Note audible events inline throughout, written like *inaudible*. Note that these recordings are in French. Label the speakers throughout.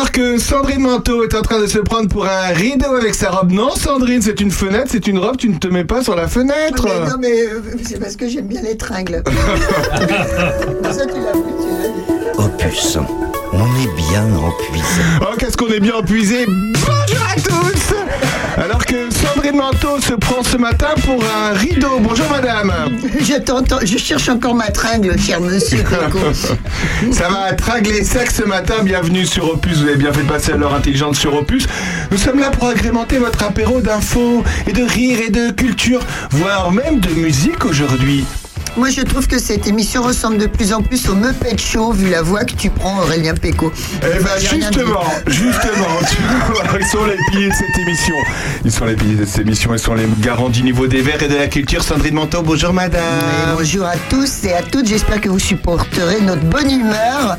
Speaker 1: Alors que Sandrine Manteau est en train de se prendre pour un rideau avec sa robe. Non, Sandrine, c'est une fenêtre, c'est une robe, tu ne te mets pas sur la fenêtre.
Speaker 2: Mais non, mais euh, c'est parce que j'aime bien les tringles. *laughs* ça, tu l'as vu, tu l'as dit.
Speaker 3: Opus, on est bien empuisé.
Speaker 1: Oh, qu'est-ce qu'on est bien épuisé Bonjour à tous Alors que Sandrine Manteau se prend ce matin pour un rideau. Bonjour madame
Speaker 2: Je t'entends, je cherche encore ma tringle, cher monsieur. *laughs*
Speaker 1: Ça va tragler sec ce matin, bienvenue sur Opus, vous avez bien fait de passer à l'heure intelligente sur Opus. Nous sommes là pour agrémenter votre apéro d'infos et de rire et de culture, voire même de musique aujourd'hui.
Speaker 2: Moi, je trouve que cette émission ressemble de plus en plus au Muppet Show, vu la voix que tu prends, Aurélien Péco.
Speaker 1: Eh ben justement, justement, tu vois, ils sont les piliers de cette émission. Ils sont les piliers de cette émission, ils sont les garants du niveau des verts et de la culture. Sandrine Manteau, bonjour madame.
Speaker 2: Et bonjour à tous et à toutes, j'espère que vous supporterez notre bonne humeur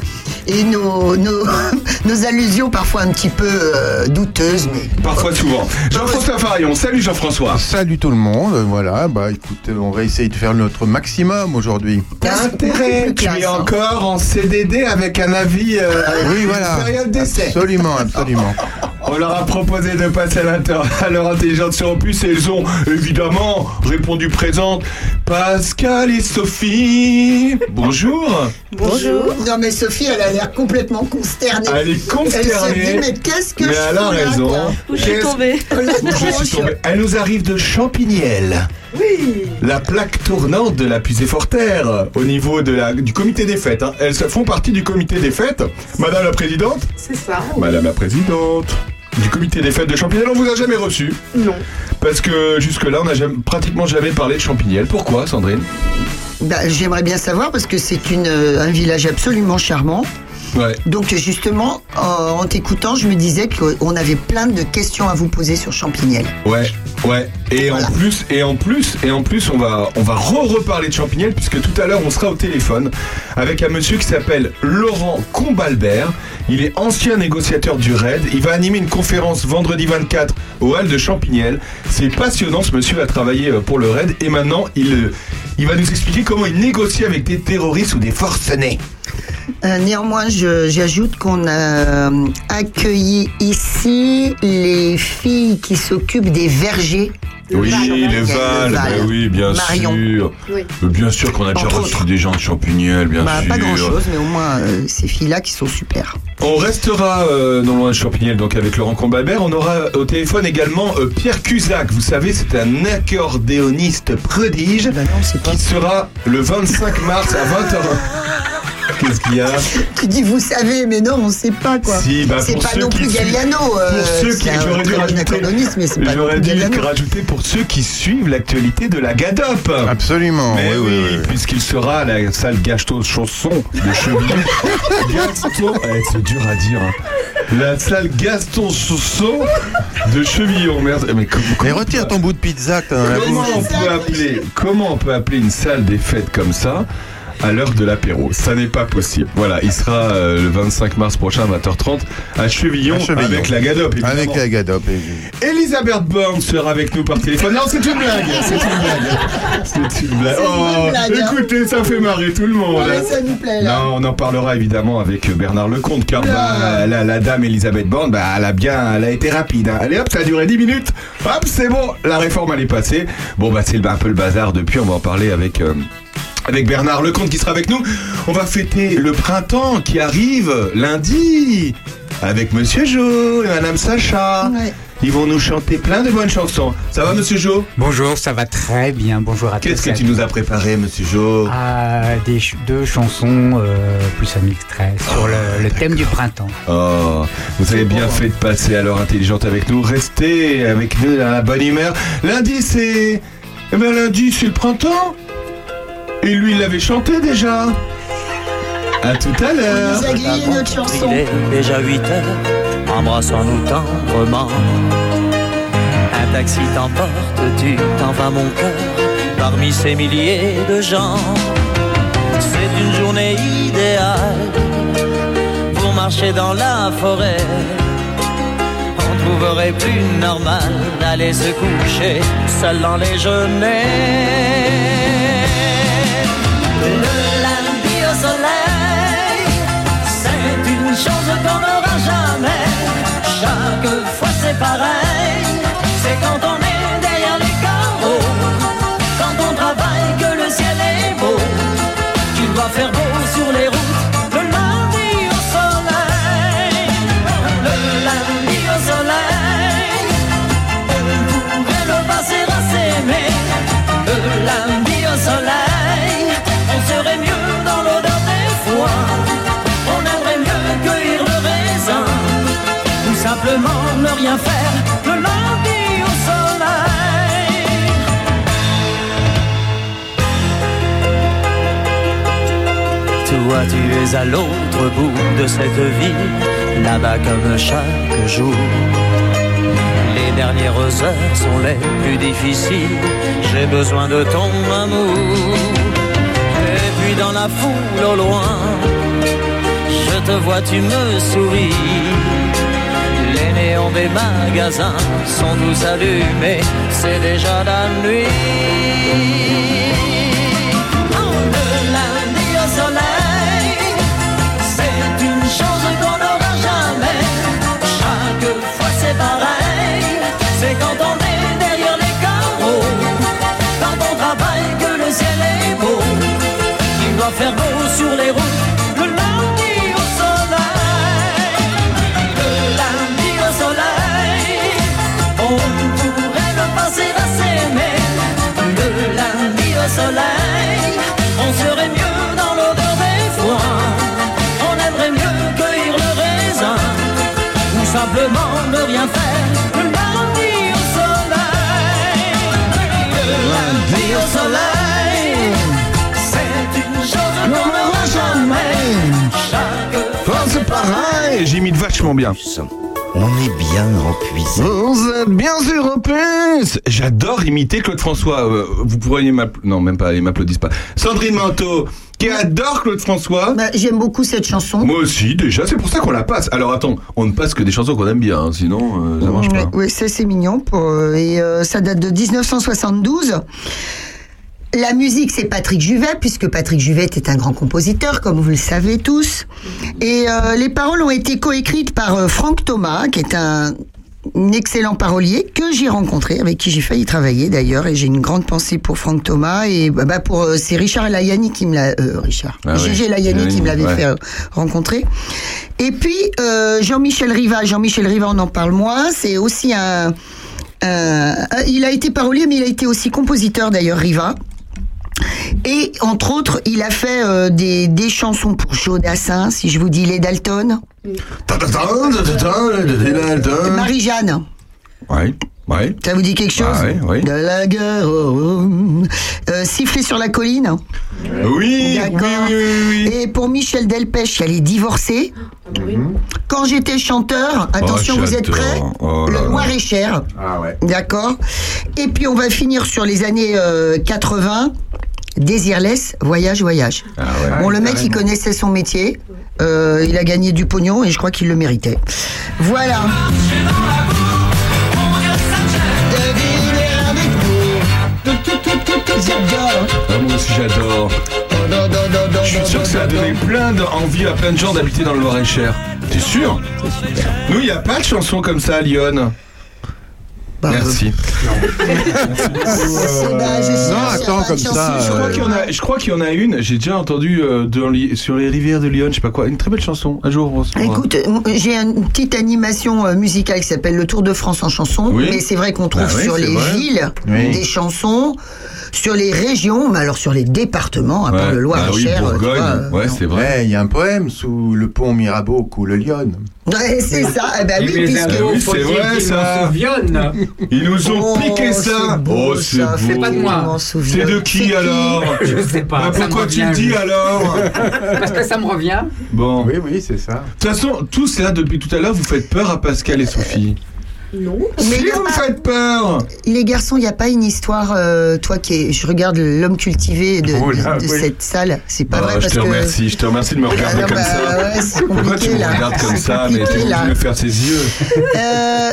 Speaker 2: et nos, nos, *laughs* nos allusions parfois un petit peu euh, douteuses. Mais...
Speaker 1: Parfois souvent. Jean-François Farion, salut Jean-François.
Speaker 4: Salut tout le monde, voilà, bah écoute, on va essayer de faire notre maximum aujourd'hui.
Speaker 1: T'as intérêt, tu es encore en CDD avec un avis euh,
Speaker 4: Oui, voilà.
Speaker 1: période d'essai.
Speaker 4: Absolument, absolument. *laughs*
Speaker 1: On leur a proposé de passer à l'inter- à l'heure intelligente sur Opus et ils ont évidemment répondu présente. Pascal et Sophie. Bonjour.
Speaker 2: Bonjour. Non mais Sophie, elle a l'air complètement consternée.
Speaker 1: Elle est
Speaker 2: Elle s'est dit,
Speaker 1: consternée.
Speaker 2: mais qu'est-ce que
Speaker 1: Mais
Speaker 2: je
Speaker 1: elle a
Speaker 2: là,
Speaker 1: raison.
Speaker 2: quoi
Speaker 5: Où je suis tombée.
Speaker 1: Elle nous arrive de Champignelles.
Speaker 2: Oui.
Speaker 1: La plaque tournante de la Pusée Forterre au niveau de la, du comité des fêtes. hein. Elles font partie du comité des fêtes. Madame la présidente
Speaker 5: C'est ça.
Speaker 1: Madame la présidente du comité des fêtes de Champignelles, on vous a jamais reçu.
Speaker 5: Non.
Speaker 1: Parce que jusque-là, on n'a jamais- pratiquement jamais parlé de Champignelles. Pourquoi, Sandrine?
Speaker 2: Bah, J'aimerais bien savoir parce que c'est une, euh, un village absolument charmant.
Speaker 1: Ouais.
Speaker 2: Donc justement, en, en t'écoutant, je me disais qu'on avait plein de questions à vous poser sur Champignelles.
Speaker 1: Ouais, ouais. Et
Speaker 2: Voilà.
Speaker 1: en plus, et en plus, et en plus, on va, on va re-reparler de Champignelles puisque tout à l'heure, on sera au téléphone avec un monsieur qui s'appelle Laurent Combalbert. Il est ancien négociateur du RAID. Il va animer une conférence vendredi 24 au Hall de Champignelles. C'est passionnant. Ce monsieur a travaillé euh, pour le RAID et maintenant, il, euh, il va nous expliquer comment il négocie avec des terroristes ou des forcenés.
Speaker 2: Euh, néanmoins, j'ajoute qu'on a euh, accueilli ici les filles qui s'occupent des vergers.
Speaker 1: Oui,
Speaker 5: Val.
Speaker 1: le
Speaker 2: Le
Speaker 1: Val,
Speaker 2: Val.
Speaker 1: bah oui, bien
Speaker 2: Marion.
Speaker 1: sûr.
Speaker 5: Oui.
Speaker 1: Euh, Bien sûr qu'on a déjà reçu
Speaker 2: autres.
Speaker 1: des gens de Champignelles, bien
Speaker 2: Bah,
Speaker 1: sûr.
Speaker 2: pas grand chose, mais au moins euh, ces filles-là qui sont super.
Speaker 1: On restera euh, non loin de Champignelles, donc avec Laurent Combalbert. On aura au téléphone également euh, Pierre Cusac. Vous savez, c'est un accordéoniste prodige
Speaker 2: Bah non, c'est pas.
Speaker 1: qui sera le 25 mars à 20h. Qu'est-ce qu'il y a
Speaker 2: Tu dis vous savez, mais non, on sait pas quoi.
Speaker 1: Si, bah,
Speaker 2: c'est pas non plus
Speaker 1: suivent-
Speaker 2: Galliano. euh,
Speaker 1: Pour ceux qui, j'aurais dû rajouter, j'aurais dû pour ceux qui suivent l'actualité de la Gadop.
Speaker 4: Absolument,
Speaker 1: Mais
Speaker 4: oui,
Speaker 1: oui,
Speaker 4: oui, oui.
Speaker 1: puisqu'il sera à la salle Gaston Chausson de Chevillon. Gaston, eh, c'est dur à dire. hein. La salle Gaston Chausson de Chevillon. Merde, mais comment,
Speaker 4: Mais retire ton bout de pizza
Speaker 1: comment on peut appeler, comment on peut appeler une salle des fêtes comme ça à l'heure de l'apéro Ça n'est pas possible. Voilà, il sera euh, le 25 mars prochain à 20h30 à Chevillon,
Speaker 4: À Chevillon.
Speaker 1: avec la Gadop. évidemment.
Speaker 4: Avec la Gadop. et-
Speaker 1: Elisabeth Borne sera avec nous par téléphone. Non, c'est une blague. *laughs* C'est une blague. C'est une blague.
Speaker 2: Une
Speaker 1: Oh,
Speaker 2: blague, hein.
Speaker 1: écoutez, ça fait marrer tout le monde.
Speaker 2: Ouais, ça nous plaît là.
Speaker 1: Non, on en parlera évidemment avec Bernard Lecomte, car bah, la, la dame Elisabeth Borne, bah, elle a bien, elle a été rapide. hein. Allez hop, ça a duré 10 minutes. Hop, c'est bon, la réforme elle est passée. Bon bah c'est un peu le bazar depuis. On va en parler avec. euh, avec Bernard Lecomte qui sera avec nous. On va fêter le printemps qui arrive lundi avec Monsieur Jo et Madame Sacha.
Speaker 2: Ouais.
Speaker 1: Ils vont nous chanter plein de bonnes chansons. Ça va, Monsieur Jo?
Speaker 6: Bonjour, ça va très bien. Bonjour à tous.
Speaker 1: Qu'est-ce que tu nous as préparé, Monsieur Jo?
Speaker 6: Ah, des ch- deux chansons euh, plus un extrait sur le, le thème du printemps.
Speaker 1: Oh, vous avez bien fait de passer à l'heure intelligente avec nous. Restez avec nous dans la bonne humeur. Lundi, c'est. Eh ben, lundi, c'est le printemps. Et lui, il l'avait chanté déjà. À tout à l'heure.
Speaker 2: notre chanson.
Speaker 3: Il est déjà 8 heures, embrassons-nous tendrement. Un taxi t'emporte, tu t'en vas mon cœur, parmi ces milliers de gens. C'est une journée idéale pour marcher dans la forêt. On trouverait plus normal d'aller se coucher seul dans les genêts. quelquefois c'est pareil. C'est quand Toi, tu es à l'autre bout de cette vie, là-bas comme chaque jour. Les dernières heures sont les plus difficiles, j'ai besoin de ton amour. Et puis dans la foule au loin, je te vois, tu me souris. Les néons des magasins sont tous allumés, c'est déjà la nuit. Faire beau sur les routes. Le lundi au soleil, le lundi au soleil, on pourrait le passer à s'aimer. Le lundi au soleil, on serait mieux dans l'odeur des foins. On aimerait mieux cueillir le raisin, ou simplement ne rien faire. Le lundi au soleil, le lundi au soleil, qu'on n'aura jamais. Chaque
Speaker 1: Enfin, c'est pareil, j'ai mis de vachement bien.
Speaker 5: On est bien empuisé.
Speaker 1: Vous êtes bien sûr plus J'adore imiter Claude François. Euh, vous pourriez m'applaudir. Non, même pas, ils m'applaudissent pas. Sandrine Manteau, qui adore Claude François.
Speaker 2: Bah, J'aime beaucoup cette chanson.
Speaker 1: Moi aussi, déjà, c'est pour ça qu'on la passe. Alors attends, on ne passe que des chansons qu'on aime bien, hein, sinon euh, ça marche pas.
Speaker 2: ouais, ça c'est mignon. Pour, euh, et euh, ça date de 1972. La musique, c'est Patrick Juvet, puisque Patrick Juvet était un grand compositeur, comme vous le savez tous. Et euh, les paroles ont été coécrites par euh, Franck Thomas, qui est un, un excellent parolier que j'ai rencontré, avec qui j'ai failli travailler d'ailleurs, et j'ai une grande pensée pour Franck Thomas. Et bah, bah, pour euh, c'est Richard Layani qui me l'a, euh, Richard,
Speaker 1: Ah oui.
Speaker 2: Gégé qui me l'avait
Speaker 1: Ouais.
Speaker 2: fait euh, rencontrer. Et puis euh, Jean-Michel Riva, Jean-Michel Riva, on en parle moins. C'est aussi un, un- il a été parolier, mais il a été aussi compositeur d'ailleurs, Riva. Et entre autres, il a fait euh, des, des chansons pour Joe Dassin, si je vous dis les Dalton, Marie-Jeanne.
Speaker 1: Ouais, ouais.
Speaker 2: Ça vous dit quelque chose
Speaker 1: Ah ouais, ouais.
Speaker 2: De la guerre. oh, oh. Euh, Siffler sur la colline.
Speaker 1: Oui, oui,
Speaker 2: D'accord.
Speaker 1: oui, oui, oui.
Speaker 2: Et pour Michel Delpech, il y a les divorcés. Quand j'étais chanteur, attention, vous êtes prêts
Speaker 1: Oh
Speaker 2: Le
Speaker 1: là.
Speaker 2: Loir-et-Cher.
Speaker 4: Ah ouais.
Speaker 2: D'accord. Et puis on va finir sur les années euh, 80. Désirless, voyage, voyage.
Speaker 1: Ah ouais.
Speaker 2: Bon, le mec, il connaissait son métier. Euh, il a gagné du pognon et je crois qu'il le méritait. Voilà.
Speaker 1: Ah, moi aussi j'adore. Je suis sûr que ça a donné plein d'envie à plein de gens d'habiter dans le Loir-et-Cher. T'es sûr? Nous, il n'y a pas de chanson comme ça à Lyon.
Speaker 2: Bah,
Speaker 1: Merci.
Speaker 2: cherche,
Speaker 4: Non, attends, comme ça,
Speaker 2: je crois
Speaker 4: euh,
Speaker 1: qu'il y en a, je crois qu'il y en a une, j'ai déjà entendu euh, sur les rivières de Lyon, je sais pas quoi, une très belle chanson. Un jour, on se.
Speaker 2: Écoute, euh, j'ai une petite animation euh, musicale qui s'appelle le Tour de France en chanson,
Speaker 1: Oui.
Speaker 2: mais c'est vrai qu'on trouve
Speaker 1: Bah oui,
Speaker 2: sur les
Speaker 1: vrai.
Speaker 2: villes
Speaker 4: Oui.
Speaker 2: des chansons, sur les régions, mais alors sur les départements, à part
Speaker 1: Ouais.
Speaker 2: le Loir-et-Cher.
Speaker 1: Ah oui,
Speaker 2: euh, tu
Speaker 1: Bourgogne.
Speaker 2: vois, euh,
Speaker 1: ouais, c'est vrai.
Speaker 4: Ouais, il y a un poème sous le pont Mirabeau coule Lyon.
Speaker 2: Ouais, c'est ça. Eh ben oui,
Speaker 1: c'est vrai, ça. Ils nous ont
Speaker 2: Oh,
Speaker 1: piqué ça. oh, c'est beau.
Speaker 6: C'est pas de moi.
Speaker 1: C'est de qui alors *laughs*
Speaker 6: Je sais pas.
Speaker 1: Bah,
Speaker 6: me
Speaker 1: Pourquoi tu le dis alors *laughs*
Speaker 6: Parce que ça me revient.
Speaker 1: Bon.
Speaker 4: Oui, oui, c'est ça.
Speaker 1: De toute façon, tous là depuis tout à l'heure, vous faites peur à Pascal et Sophie.
Speaker 7: Non.
Speaker 2: Mais
Speaker 1: si vous me faites peur
Speaker 2: Les garçons, il n'y a pas une histoire, euh, toi qui es, je regarde l'homme cultivé de,
Speaker 4: Oh là,
Speaker 2: de- de
Speaker 4: oui.
Speaker 2: cette salle, c'est pas
Speaker 1: Ah,
Speaker 2: vrai
Speaker 1: Je
Speaker 2: parce
Speaker 1: te
Speaker 2: que
Speaker 1: remercie, je te remercie de me regarder
Speaker 2: Ah,
Speaker 1: comme
Speaker 2: bah,
Speaker 1: ça.
Speaker 2: ouais, c'est
Speaker 1: Pourquoi tu me
Speaker 2: là.
Speaker 1: regardes comme ça Mais
Speaker 2: là.
Speaker 1: de me faire ses yeux.
Speaker 2: Euh,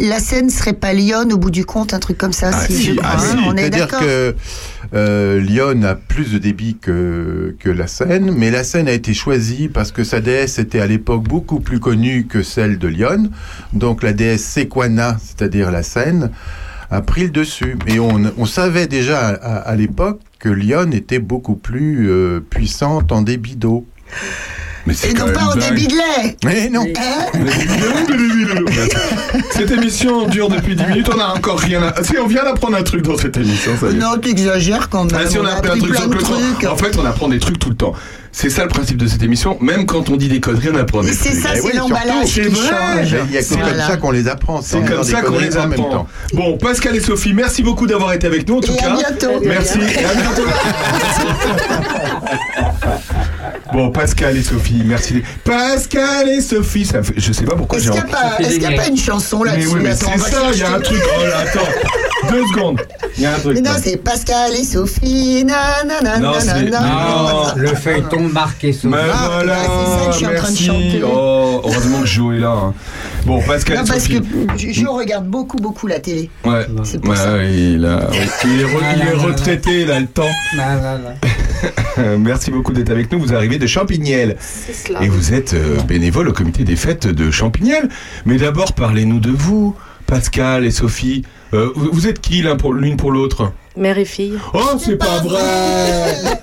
Speaker 2: la scène serait pas Lyon au bout du compte, un truc comme ça,
Speaker 1: Ah,
Speaker 2: si,
Speaker 1: si,
Speaker 2: je crois.
Speaker 1: ah,
Speaker 2: hein,
Speaker 1: si.
Speaker 2: on est d'accord.
Speaker 4: que Euh, Lyon a plus de débit que, que la Seine, mais la Seine a été choisie parce que sa déesse était à l'époque beaucoup plus connue que celle de Lyon. Donc la déesse Sequana, c'est-à-dire la Seine, a pris le dessus. Et on, savait déjà à, à l'époque que Lyon était beaucoup plus euh, puissante en débit d'eau.
Speaker 1: Mais c'est
Speaker 2: Et non pas au débit de lait.
Speaker 4: Mais non *laughs*
Speaker 1: Cette émission dure depuis 10 minutes, on n'a encore rien à... Si, on vient d'apprendre un truc dans cette émission, ça.
Speaker 2: Non, t'exagères quand même.
Speaker 1: Ah, si on a appris un truc
Speaker 2: plein
Speaker 1: sur le temps.
Speaker 2: trucs.
Speaker 1: En fait, on apprend des trucs tout le temps. C'est ça le principe de cette émission. Même quand on dit des conneries, on apprend des
Speaker 2: c'est ça,
Speaker 4: Eh
Speaker 2: c'est
Speaker 4: oui,
Speaker 2: l'emballage qui
Speaker 1: c'est vrai.
Speaker 2: change.
Speaker 4: Il y a comme ça qu'on les apprend.
Speaker 1: C'est comme ça qu'on les apprend.
Speaker 4: temps.
Speaker 1: Bon, Pascal et Sophie, merci beaucoup d'avoir été avec nous en tout cas.
Speaker 2: bientôt.
Speaker 1: Merci. À *laughs* bientôt. *laughs* Bon, Pascal et Sophie, merci. Pascal et Sophie, ça fait... je sais pas pourquoi
Speaker 2: Est-ce
Speaker 1: j'ai
Speaker 2: qu'il n'y a, pas- est-ce qu'il y a pas une chanson
Speaker 1: Mais
Speaker 2: là-dessus
Speaker 1: oui, mais
Speaker 2: Attends, on
Speaker 1: c'est
Speaker 2: va
Speaker 1: ça, il y a
Speaker 2: chercher.
Speaker 1: un truc. Oh là, attends, deux secondes. Il y a un truc.
Speaker 2: Mais non, c'est Pascal et Sophie. nanana,
Speaker 1: Non, c'est- non.
Speaker 6: Le feuilleton marqué sur
Speaker 1: Mais
Speaker 2: Ah,
Speaker 1: voilà,
Speaker 2: bah, c'est ça que je suis en train de
Speaker 1: merci.
Speaker 2: chanter.
Speaker 1: Oh, heureusement que Joe est là. hein. Bon, Pascal
Speaker 2: Non,
Speaker 1: et
Speaker 2: parce
Speaker 1: Sophie.
Speaker 2: que je, je regarde beaucoup, beaucoup la télé.
Speaker 1: Ouais,
Speaker 2: C'est pour
Speaker 1: ouais,
Speaker 2: ça.
Speaker 1: il, a- il est, re- il est retraité, il a le temps.
Speaker 6: Là, là, là. *laughs*
Speaker 1: Merci beaucoup d'être avec nous. Vous arrivez de Champignelles
Speaker 7: C'est cela.
Speaker 1: et vous êtes euh, bénévole au comité des fêtes de Champignelles. Mais d'abord, parlez-nous de vous, Pascal et Sophie. Euh, vous vous êtes qui l'un pour l'une pour l'autre?
Speaker 7: Mère et fille.
Speaker 1: Oh, c'est pas vrai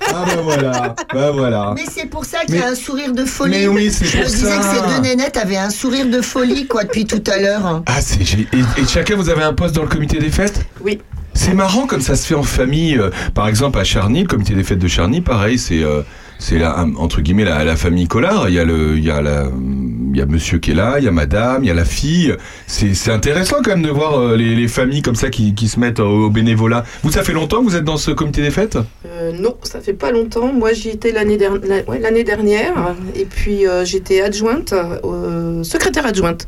Speaker 1: Ah ben voilà, ben voilà.
Speaker 2: Mais c'est pour ça qu'il y a
Speaker 1: Mais-
Speaker 2: un sourire de folie.
Speaker 1: Mais oui, c'est
Speaker 2: Je
Speaker 1: pour
Speaker 2: me disais
Speaker 1: ça.
Speaker 2: que ces deux nénettes avaient un sourire de folie, quoi, depuis tout à l'heure.
Speaker 1: Ah, c'est et, et chacun vous avez un poste dans le comité des fêtes?
Speaker 7: Oui.
Speaker 1: C'est marrant comme ça se fait en famille. euh, par exemple, à Charny, le comité des fêtes de Charny, pareil, c'est euh, c'est la entre guillemets la, la famille Collard. Il y a le il y a la il y a Monsieur qui est là, il y a Madame, il y a la fille. C'est c'est intéressant quand même de voir euh, les, les familles comme ça qui, qui se mettent au, au bénévolat. Vous, ça fait longtemps que vous êtes dans ce comité des fêtes?
Speaker 7: Euh, non, ça fait pas longtemps. Moi, j'y étais l'année la- ouais, dernière. Et puis, euh, j'étais adjointe, euh, secrétaire adjointe.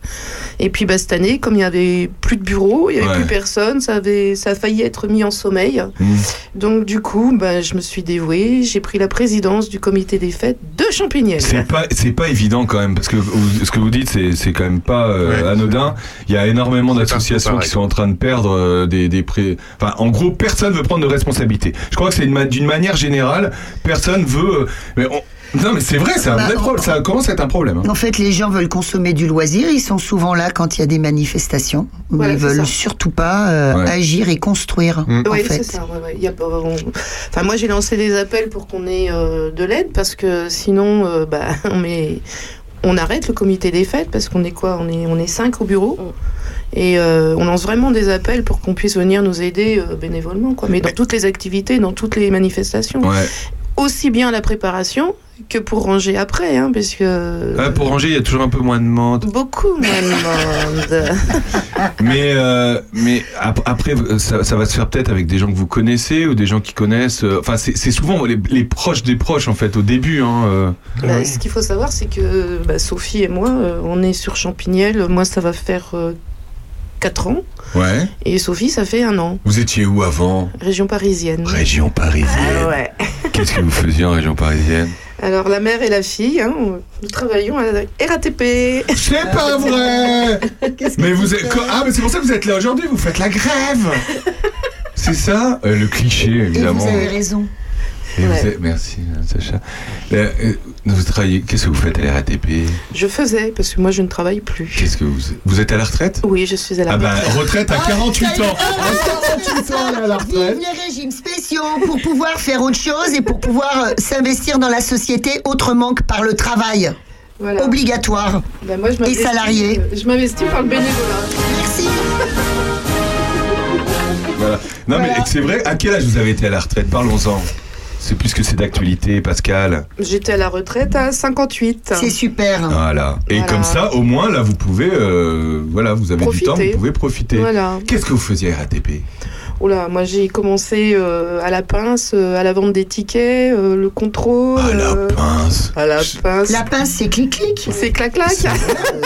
Speaker 7: Et puis, bah, cette année, comme il y avait plus de bureau, il y avait
Speaker 1: Ouais.
Speaker 7: plus personne, ça, avait, ça a failli être mis en sommeil.
Speaker 1: Hmm.
Speaker 7: Donc, du coup, bah, je me suis dévouée. J'ai pris la présidence du comité des fêtes de Champignelles.
Speaker 1: C'est pas c'est pas évident quand même parce que vous- ce que vous dites c'est c'est quand même pas euh,
Speaker 4: Ouais.
Speaker 1: anodin. Il y a énormément d'associations qui sont en train de perdre euh, des des pré... Enfin en gros personne veut prendre de responsabilité. Je crois que c'est une d'une manière générale personne veut. euh, Mais on- Non mais c'est vrai c'est un
Speaker 2: Bah,
Speaker 1: vrai problème. Ça commence à être un problème. hein.
Speaker 2: En fait, les gens veulent consommer du loisir. Ils sont souvent là quand il y a des manifestations. Mais
Speaker 7: Voilà,
Speaker 2: ils veulent
Speaker 7: ça.
Speaker 2: surtout pas euh,
Speaker 1: Ouais.
Speaker 2: agir et construire.
Speaker 4: Mm.
Speaker 2: En
Speaker 7: Oui,
Speaker 2: fait.
Speaker 7: c'est ça. ouais, ouais. Il y a pas- on- Enfin, moi, j'ai lancé des appels pour qu'on ait euh, de l'aide parce que sinon, euh, *laughs* bah, on, met... on arrête le comité des fêtes parce qu'on est quoi? On est on est cinq au bureau. Et euh, on lance vraiment des appels pour qu'on puisse venir nous aider euh, bénévolement, quoi. Mais dans toutes les activités, dans toutes les manifestations,
Speaker 1: Ouais.
Speaker 7: Aussi bien la préparation que pour ranger après, hein, parce que
Speaker 1: Ah, pour ranger il y a toujours un peu moins de monde.
Speaker 7: beaucoup moins de monde. *laughs*
Speaker 1: Mais euh, mais ap- après euh, ça, ça va se faire peut-être avec des gens que vous connaissez ou des gens qui connaissent. euh, Enfin c'est c'est souvent les, les proches des proches en fait au début. Hein, euh.
Speaker 7: Bah, Ce qu'il faut savoir, c'est que bah, Sophie et moi, euh, on est sur Champignelles. Moi, ça va faire 4 ans.
Speaker 1: Ouais.
Speaker 7: Et Sophie, ça fait un an.
Speaker 1: Vous étiez où avant
Speaker 7: Région parisienne.
Speaker 1: Région parisienne.
Speaker 7: Ah ouais. *laughs*
Speaker 1: Qu'est-ce que vous faisiez en région parisienne
Speaker 7: Alors, la mère et la fille, hein, nous travaillons à la RATP.
Speaker 1: C'est pas *laughs* vrai Mais vous êtes... Ah, mais c'est pour ça que vous êtes là aujourd'hui, vous faites la grève *laughs* C'est ça Euh, Le cliché,
Speaker 2: Et
Speaker 1: évidemment.
Speaker 2: vous avez raison.
Speaker 1: Et vous
Speaker 7: Ouais.
Speaker 1: êtes- Merci, euh, Sacha. Euh, euh, vous travaillez... Qu'est-ce que vous faites à la RATP
Speaker 7: Je faisais, parce que moi, je ne travaille plus.
Speaker 1: Qu'est-ce que vous... Vous êtes à la retraite?
Speaker 7: Oui, je suis à la
Speaker 1: Ah bah,
Speaker 7: retraite.
Speaker 1: retraite à 48
Speaker 2: ça y est.
Speaker 1: ans À 48 ans, là, à la
Speaker 2: Vive
Speaker 1: retraite
Speaker 2: les régimes spéciaux pour pouvoir faire autre chose et pour pouvoir s'investir dans la société autrement que par le travail
Speaker 7: Voilà.
Speaker 2: obligatoire.
Speaker 7: Bah, moi, je m'investis-
Speaker 2: salariés.
Speaker 7: Je m'investis par le bénévolat.
Speaker 2: Merci.
Speaker 1: Voilà. Non, mais c'est vrai, à quel âge vous avez été à la retraite? Parlons-en. C'est plus que c'est d'actualité, Pascal.
Speaker 7: J'étais à la retraite à 58.
Speaker 2: C'est super.
Speaker 1: Voilà. Et
Speaker 7: Voilà.
Speaker 1: comme ça, au moins, là, vous pouvez, euh, voilà, vous avez du temps, vous pouvez profiter.
Speaker 7: Voilà.
Speaker 1: Qu'est-ce que vous faisiez à RATP
Speaker 7: Oula, moi j'ai commencé euh, à la pince, euh, à la vente des tickets, euh, le contrôle.
Speaker 1: À la
Speaker 7: euh,
Speaker 1: pince.
Speaker 7: à la pince.
Speaker 2: La pince, c'est clic-clic.
Speaker 7: C'est clac-clac.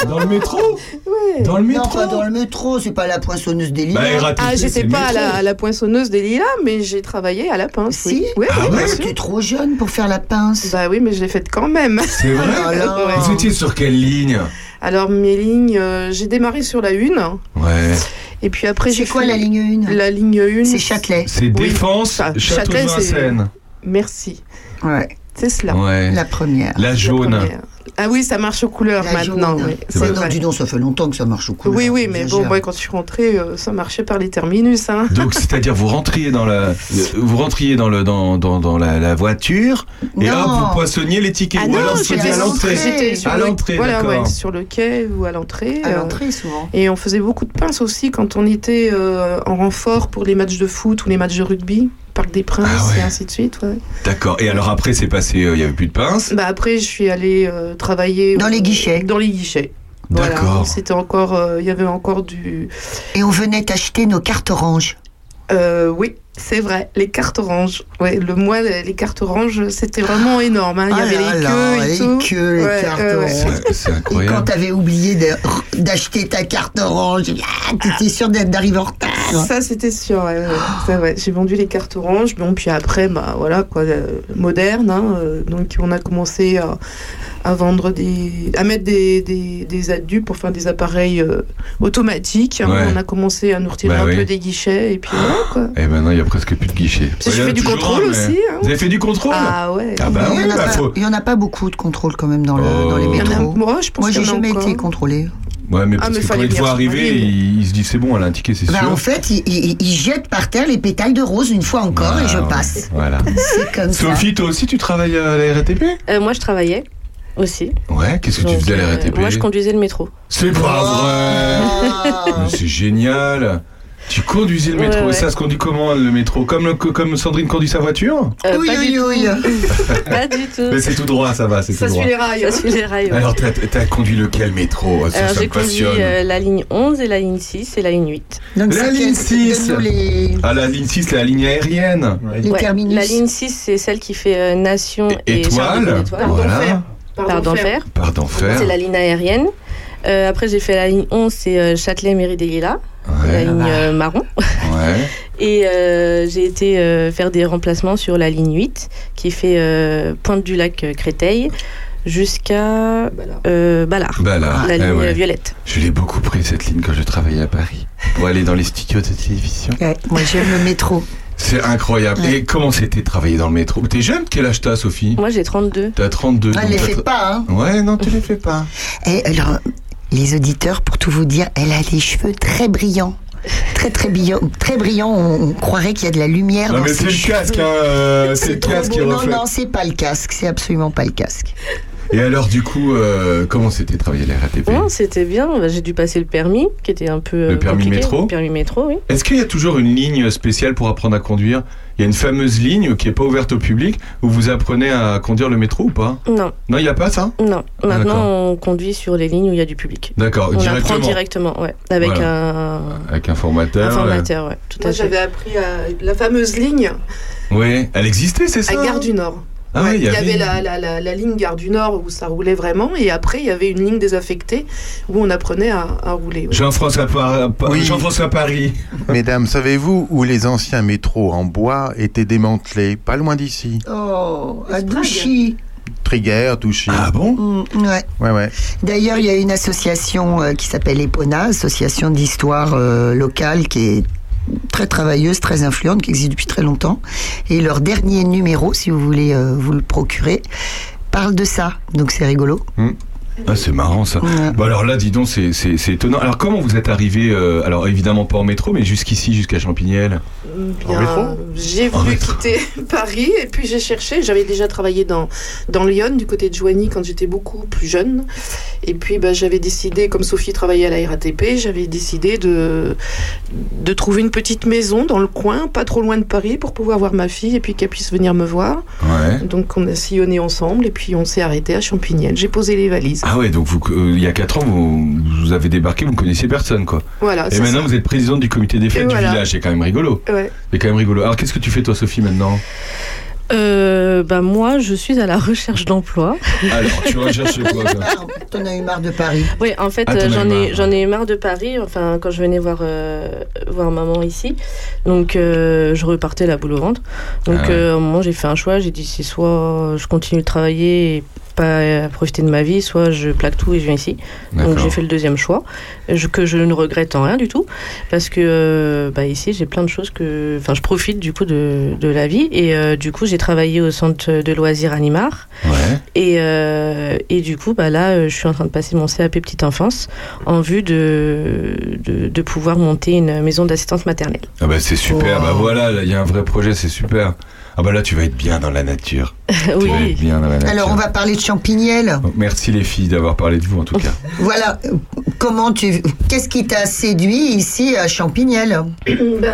Speaker 1: Dans le métro *laughs*
Speaker 7: Ouais.
Speaker 1: Dans le
Speaker 2: Non,
Speaker 1: métro
Speaker 2: pas dans le métro, c'est pas la poinçonneuse des
Speaker 1: Bah,
Speaker 2: lilas.
Speaker 1: RATP,
Speaker 7: Ah, j'étais pas à la, à la poinçonneuse des lilas, mais j'ai travaillé à la pince.
Speaker 2: Si
Speaker 7: oui. Ouais,
Speaker 1: Ah ouais
Speaker 2: Tu es trop jeune pour faire la pince.
Speaker 7: Bah oui, mais je l'ai faite quand même.
Speaker 1: C'est vrai
Speaker 2: Oh là là.
Speaker 1: Vous étiez sur quelle ligne?
Speaker 7: Alors mes lignes, euh, j'ai démarré sur la 1
Speaker 1: Ouais.
Speaker 7: et puis après j'ai
Speaker 2: C'est quoi
Speaker 7: fait
Speaker 2: la ligne 1
Speaker 7: La ligne 1.
Speaker 2: C'est Châtelet.
Speaker 1: C'est
Speaker 7: Oui,
Speaker 1: Défense, Château de
Speaker 7: Châtelet, c'est-
Speaker 1: Vincennes.
Speaker 7: Merci.
Speaker 2: Ouais,
Speaker 7: C'est cela.
Speaker 1: Ouais.
Speaker 2: la première.
Speaker 1: La
Speaker 7: La
Speaker 1: jaune.
Speaker 7: première. Ah oui, ça marche aux couleurs
Speaker 2: La
Speaker 7: maintenant.
Speaker 2: jaune.
Speaker 7: oui,
Speaker 1: C'est
Speaker 2: Ouais,
Speaker 7: c'est
Speaker 2: non,
Speaker 7: vrai.
Speaker 2: dis donc, ça fait longtemps que ça marche au couleur.
Speaker 7: Oui, oui, mais bon, moi, quand je suis rentrée, euh, ça marchait par les terminus. Hein.
Speaker 1: Donc *laughs* c'est-à-dire vous rentriez dans la vous rentriez dans le dans, dans, dans la, la voiture et
Speaker 2: Non.
Speaker 1: hop vous poissonniez les tickets
Speaker 7: Ah
Speaker 1: ou
Speaker 7: non,
Speaker 1: alors à l'entrée.
Speaker 2: l'entrée.
Speaker 7: J'étais sur
Speaker 1: À
Speaker 7: le-
Speaker 1: l'entrée,
Speaker 7: voilà, ouais, sur le quai ou à l'entrée.
Speaker 2: À
Speaker 7: euh,
Speaker 2: l'entrée, souvent.
Speaker 7: Et on faisait beaucoup de pinces aussi quand on était euh, en renfort pour les matchs de foot ou les matchs de rugby, Parc des Princes
Speaker 1: Ah ouais.
Speaker 7: et ainsi de suite. ouais.
Speaker 1: D'accord. Et alors après c'est passé euh, il y avait plus de pince.
Speaker 7: Bah après, je suis allée euh, travailler
Speaker 2: Dans
Speaker 7: euh,
Speaker 2: les guichets.
Speaker 7: Dans les guichets.
Speaker 1: D'accord.
Speaker 7: Voilà, c'était encore, euh, il y avait encore du.
Speaker 2: Et on venait acheter nos cartes oranges.
Speaker 7: Euh, oui, c'est vrai, les cartes oranges. Ouais, le mois, les cartes oranges, c'était vraiment énorme. hein. Il y
Speaker 2: Ah
Speaker 7: avait
Speaker 2: là
Speaker 7: les
Speaker 2: là,
Speaker 7: queues et
Speaker 2: les
Speaker 7: tout.
Speaker 2: queues, les
Speaker 7: Ouais,
Speaker 2: cartes
Speaker 7: ouais.
Speaker 2: oranges.
Speaker 1: C'est-
Speaker 2: Et quand t'avais oublié d'acheter ta carte orange, ah, t'étais sûr d'être- d'arriver en retard.
Speaker 7: Ça, c'était sûr. ouais, ouais. J'ai vendu les cartes oranges. Bon, puis après, bah voilà, quoi, euh, moderne. hein, euh, donc, on a commencé à, à vendre des, à mettre des, des, des adus pour faire des appareils euh, automatiques.
Speaker 1: Ouais.
Speaker 7: On a commencé à nous retirer
Speaker 1: Bah
Speaker 7: un
Speaker 1: oui.
Speaker 7: peu des guichets et puis voilà, quoi.
Speaker 1: Et maintenant il y a presque plus de guichets.
Speaker 7: J'ai fait du contrôle
Speaker 1: un, mais-
Speaker 7: aussi. hein.
Speaker 1: Vous avez fait du contrôle?
Speaker 7: Ah ouais.
Speaker 1: Ah bah
Speaker 2: il
Speaker 1: oui,
Speaker 2: n'y en, a
Speaker 1: bah faut.
Speaker 2: en a pas beaucoup de contrôles quand même dans le-
Speaker 1: Oh.
Speaker 2: dans les
Speaker 7: a-
Speaker 2: métros.
Speaker 7: moi, je pense
Speaker 2: Moi, j'ai jamais
Speaker 7: encore.
Speaker 2: été contrôlée.
Speaker 1: Ouais mais
Speaker 7: Ah,
Speaker 1: parce
Speaker 7: mais
Speaker 1: que quand il te
Speaker 7: venir
Speaker 1: voit
Speaker 7: sur
Speaker 1: arriver, il, il se dit c'est bon elle a un ticket c'est
Speaker 2: Bah,
Speaker 1: sûr.
Speaker 2: en fait, il, il jettent par terre les pétales de rose une fois encore et je
Speaker 1: Ah,
Speaker 2: passe.
Speaker 1: Voilà. *laughs*
Speaker 2: C'est comme ça.
Speaker 1: Sophie, toi aussi tu travailles à la RATP
Speaker 8: Euh, moi, je travaillais aussi.
Speaker 1: Ouais, qu'est-ce que tu faisais à la
Speaker 8: euh,
Speaker 1: RATP
Speaker 8: Moi, je conduisais le métro.
Speaker 1: C'est pas vrai
Speaker 2: Ah.
Speaker 1: Mais c'est génial Tu conduisais le
Speaker 8: Ouais,
Speaker 1: métro, et
Speaker 8: ouais.
Speaker 1: ça se conduit comment le métro? Comme, le- comme Sandrine conduit sa voiture?
Speaker 8: Euh,
Speaker 2: oui,
Speaker 8: pas,
Speaker 2: oui,
Speaker 8: du
Speaker 2: oui.
Speaker 8: tout. *laughs* pas du tout.
Speaker 1: Mais c'est tout droit, ça va, c'est tout
Speaker 7: Ça
Speaker 1: droit.
Speaker 7: suit les rails.
Speaker 8: Ça suit les rails. ouais.
Speaker 1: Alors t'as as conduit lequel métro? Ça,
Speaker 8: Alors,
Speaker 1: ça
Speaker 8: j'ai
Speaker 1: me
Speaker 8: conduit
Speaker 1: passionne.
Speaker 8: euh, la ligne 11 et la ligne 6 et la ligne 8.
Speaker 2: Donc,
Speaker 1: La ligne
Speaker 2: quel-
Speaker 1: 6.
Speaker 2: donne-nous les,
Speaker 1: Ah la ligne 6, c'est la ligne aérienne
Speaker 2: les
Speaker 8: Ouais,
Speaker 2: terminus.
Speaker 8: La ligne 6, c'est celle qui fait euh, Nation et
Speaker 1: Étoile,
Speaker 8: de Gaulle
Speaker 1: voilà,
Speaker 8: Par d'enfer.
Speaker 1: d'enfer.
Speaker 8: C'est la ligne aérienne. Euh, après, j'ai fait la ligne 11, c'est euh, Châtelet, Mairie des Lilas, la ligne euh, marron.
Speaker 1: ouais. *laughs*
Speaker 8: Et euh, j'ai été euh, faire des remplacements sur la ligne 8, qui fait euh, Pointe du Lac Créteil jusqu'à euh, Ballard,
Speaker 1: là,
Speaker 8: la
Speaker 1: eh
Speaker 8: ligne
Speaker 1: ouais.
Speaker 8: violette.
Speaker 1: je l'ai beaucoup pris cette ligne quand je travaillais à Paris pour aller dans les studios de télévision.
Speaker 2: Ouais, moi, j'aime le métro.
Speaker 1: C'est incroyable.
Speaker 2: Ouais.
Speaker 1: Et comment c'était de travailler dans le métro? T'es jeune? Quel âge t'as, Sophie?
Speaker 8: Moi, j'ai 32.
Speaker 1: T'as 32.
Speaker 2: Elle
Speaker 1: donc
Speaker 2: les fait pas, hein.
Speaker 1: Ouais, non, tu les fais pas. *laughs*
Speaker 2: Et alors, les auditeurs, pour tout vous dire, elle a les cheveux très brillants. Très, très brillants. Très brillants. On, on croirait qu'il y a de la lumière
Speaker 1: Non,
Speaker 2: dans
Speaker 1: mais
Speaker 2: ses
Speaker 1: c'est le
Speaker 2: cheveux.
Speaker 1: casque, hein, euh, c'est le casque
Speaker 2: Non, non, c'est pas le casque. C'est absolument pas le casque.
Speaker 1: Et alors, du coup, euh, comment c'était travailler à la RATP
Speaker 8: Non, c'était bien. Bah, J'ai dû passer le permis, qui était un peu.
Speaker 1: Le
Speaker 8: euh,
Speaker 1: permis
Speaker 8: compliqué.
Speaker 1: métro
Speaker 8: Le permis métro, oui.
Speaker 1: Est-ce qu'il y a toujours une ligne spéciale pour apprendre à conduire? Il y a une fameuse ligne qui n'est pas ouverte au public où vous apprenez à conduire le métro ou pas?
Speaker 8: Non,
Speaker 1: Non, il n'y a pas ça?
Speaker 8: Non.
Speaker 1: Ah.
Speaker 8: Maintenant, on conduit sur les lignes où il y a du public.
Speaker 1: D'accord,
Speaker 8: On
Speaker 1: directement.
Speaker 8: apprend directement, ouais. Avec
Speaker 1: Voilà.
Speaker 8: un,
Speaker 1: Avec un formateur.
Speaker 8: un formateur, ouais. Tout
Speaker 7: Moi,
Speaker 8: à fait.
Speaker 7: j'avais appris à la fameuse ligne
Speaker 1: euh, Ouais, elle existait, c'est ça?
Speaker 7: À Gare du Nord.
Speaker 1: Ah ouais,
Speaker 7: il y avait la, la, la, la ligne Gare du Nord où ça roulait vraiment, et après il y avait une ligne désaffectée où on apprenait à, à rouler. ouais.
Speaker 1: Jean-François Par-
Speaker 4: Oui.
Speaker 1: Jean-François Paris. *laughs*
Speaker 4: Mesdames, savez-vous où les anciens métros en bois étaient démantelés? Pas loin d'ici.
Speaker 2: Oh, à. Douchy.
Speaker 4: Trigger, Touchy.
Speaker 1: Ah bon?
Speaker 2: Mm, ouais.
Speaker 4: Ouais, ouais.
Speaker 2: D'ailleurs, il y a une association euh, qui s'appelle EPONA, Association d'histoire euh, locale, qui est très travailleuse, très influente, qui existe depuis très longtemps. Et leur dernier numéro, si vous voulez euh, vous le procurer, parle de ça. Donc c'est rigolo.
Speaker 1: Ah, c'est marrant ça.
Speaker 2: Ouais.
Speaker 1: Bon alors là, dis donc, c'est c'est- c'est étonnant. Alors comment vous êtes arrivé euh, Alors évidemment pas en métro, mais jusqu'ici, jusqu'à Champignelles.
Speaker 7: Bien,
Speaker 4: métro
Speaker 7: J'ai
Speaker 1: En
Speaker 7: voulu
Speaker 1: métro.
Speaker 7: quitter *laughs* Paris et puis j'ai cherché. J'avais déjà travaillé dans, dans Lyon, du côté de Joigny, quand j'étais beaucoup plus jeune. Et puis bah, j'avais décidé, comme Sophie travaillait à la RATP, j'avais décidé de, de trouver une petite maison dans le coin, pas trop loin de Paris, pour pouvoir voir ma fille et puis qu'elle puisse venir me voir.
Speaker 1: Ouais.
Speaker 7: Donc on a sillonné ensemble et puis on s'est arrêté à Champignelles. J'ai posé les valises.
Speaker 1: Ah ouais, donc vous, euh, il y a 4 ans, vous, vous avez débarqué, vous ne connaissiez personne, quoi.
Speaker 7: Voilà,
Speaker 1: Et maintenant,
Speaker 7: ça.
Speaker 1: vous êtes présidente du comité des fêtes
Speaker 7: Et
Speaker 1: du
Speaker 7: voilà.
Speaker 1: village. C'est quand même rigolo.
Speaker 7: Ouais.
Speaker 1: C'est quand même rigolo. Alors, qu'est-ce que tu fais, toi, Sophie, maintenant?
Speaker 8: Euh, bah, moi, je suis à la recherche d'emploi.
Speaker 1: Alors, tu *laughs* recherches quoi toi?
Speaker 2: Ah, T'en as eu marre de Paris.
Speaker 8: Oui, en fait,
Speaker 1: Ah, t'en
Speaker 8: euh,
Speaker 1: eu
Speaker 8: j'en ai, j'en ai marre de Paris. Enfin, quand je venais voir, euh, voir maman ici, donc euh, je repartais la boule au ventre. Donc,
Speaker 1: Ah ouais.
Speaker 8: euh, à un moment, j'ai fait un choix. J'ai dit, c'est soit je continue de travailler pas à profiter de ma vie, soit je plaque tout et je viens ici. Donc j'ai fait le deuxième choix, je- que je ne regrette en rien du tout, parce que euh, bah, ici j'ai plein de choses que, enfin, je profite du coup de, de la vie et euh, du coup j'ai travaillé au centre de loisirs Animar
Speaker 1: Ouais.
Speaker 8: et euh, et du coup bah là je suis en train de passer mon CAP petite enfance en vue de de, de pouvoir monter une maison d'assistance maternelle.
Speaker 1: Ah bah c'est super, bah voilà, là, il y a un vrai projet, c'est super. Ah bah là tu vas être bien dans la nature. *laughs* Tu vas
Speaker 8: oui.
Speaker 1: être bien dans la nature.
Speaker 2: Alors, on va parler de Champignelles.
Speaker 1: Donc, Merci les filles d'avoir parlé de vous en tout cas. *laughs*
Speaker 2: Voilà. Comment tu. Qu'est-ce qui t'a séduit ici à Champignelles *clears throat*
Speaker 7: Bah,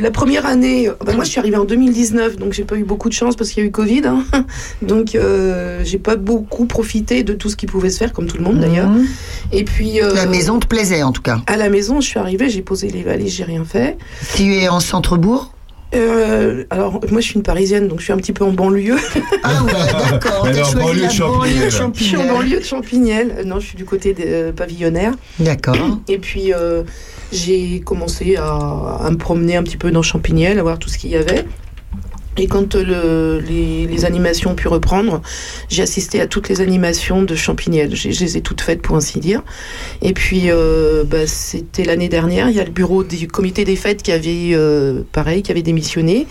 Speaker 7: la première année, bah, moi je suis arrivée en 2019, donc j'ai pas eu beaucoup de chance parce qu'il y a eu Covid. hein. *laughs* Donc euh, j'ai pas beaucoup profité de tout ce qui pouvait se faire, comme tout le monde d'ailleurs.
Speaker 2: Mhm.
Speaker 7: Et puis euh,
Speaker 2: La maison te plaisait en tout cas.
Speaker 7: à la maison, je suis arrivée, j'ai posé les valises, j'ai rien fait.
Speaker 2: Tu es en centre-bourg
Speaker 7: Euh, alors moi je suis une parisienne, donc je suis un petit peu en banlieue.
Speaker 2: Ah ouais, d'accord. Choisi
Speaker 1: banlieue
Speaker 7: je suis en banlieue de Champignelles. Non, je suis du côté des euh, pavillonnaires.
Speaker 2: D'accord.
Speaker 7: Et puis euh, j'ai commencé à, à me promener un petit peu dans Champignelles, à voir tout ce qu'il y avait. Et quand euh, le- les, animations ont pu reprendre, j'ai assisté à toutes les animations de Champignelles. Je les ai toutes faites pour ainsi dire. Et puis euh, bah, c'était l'année dernière, il y a le bureau du comité des fêtes qui avait, euh, pareil, qui avait démissionné.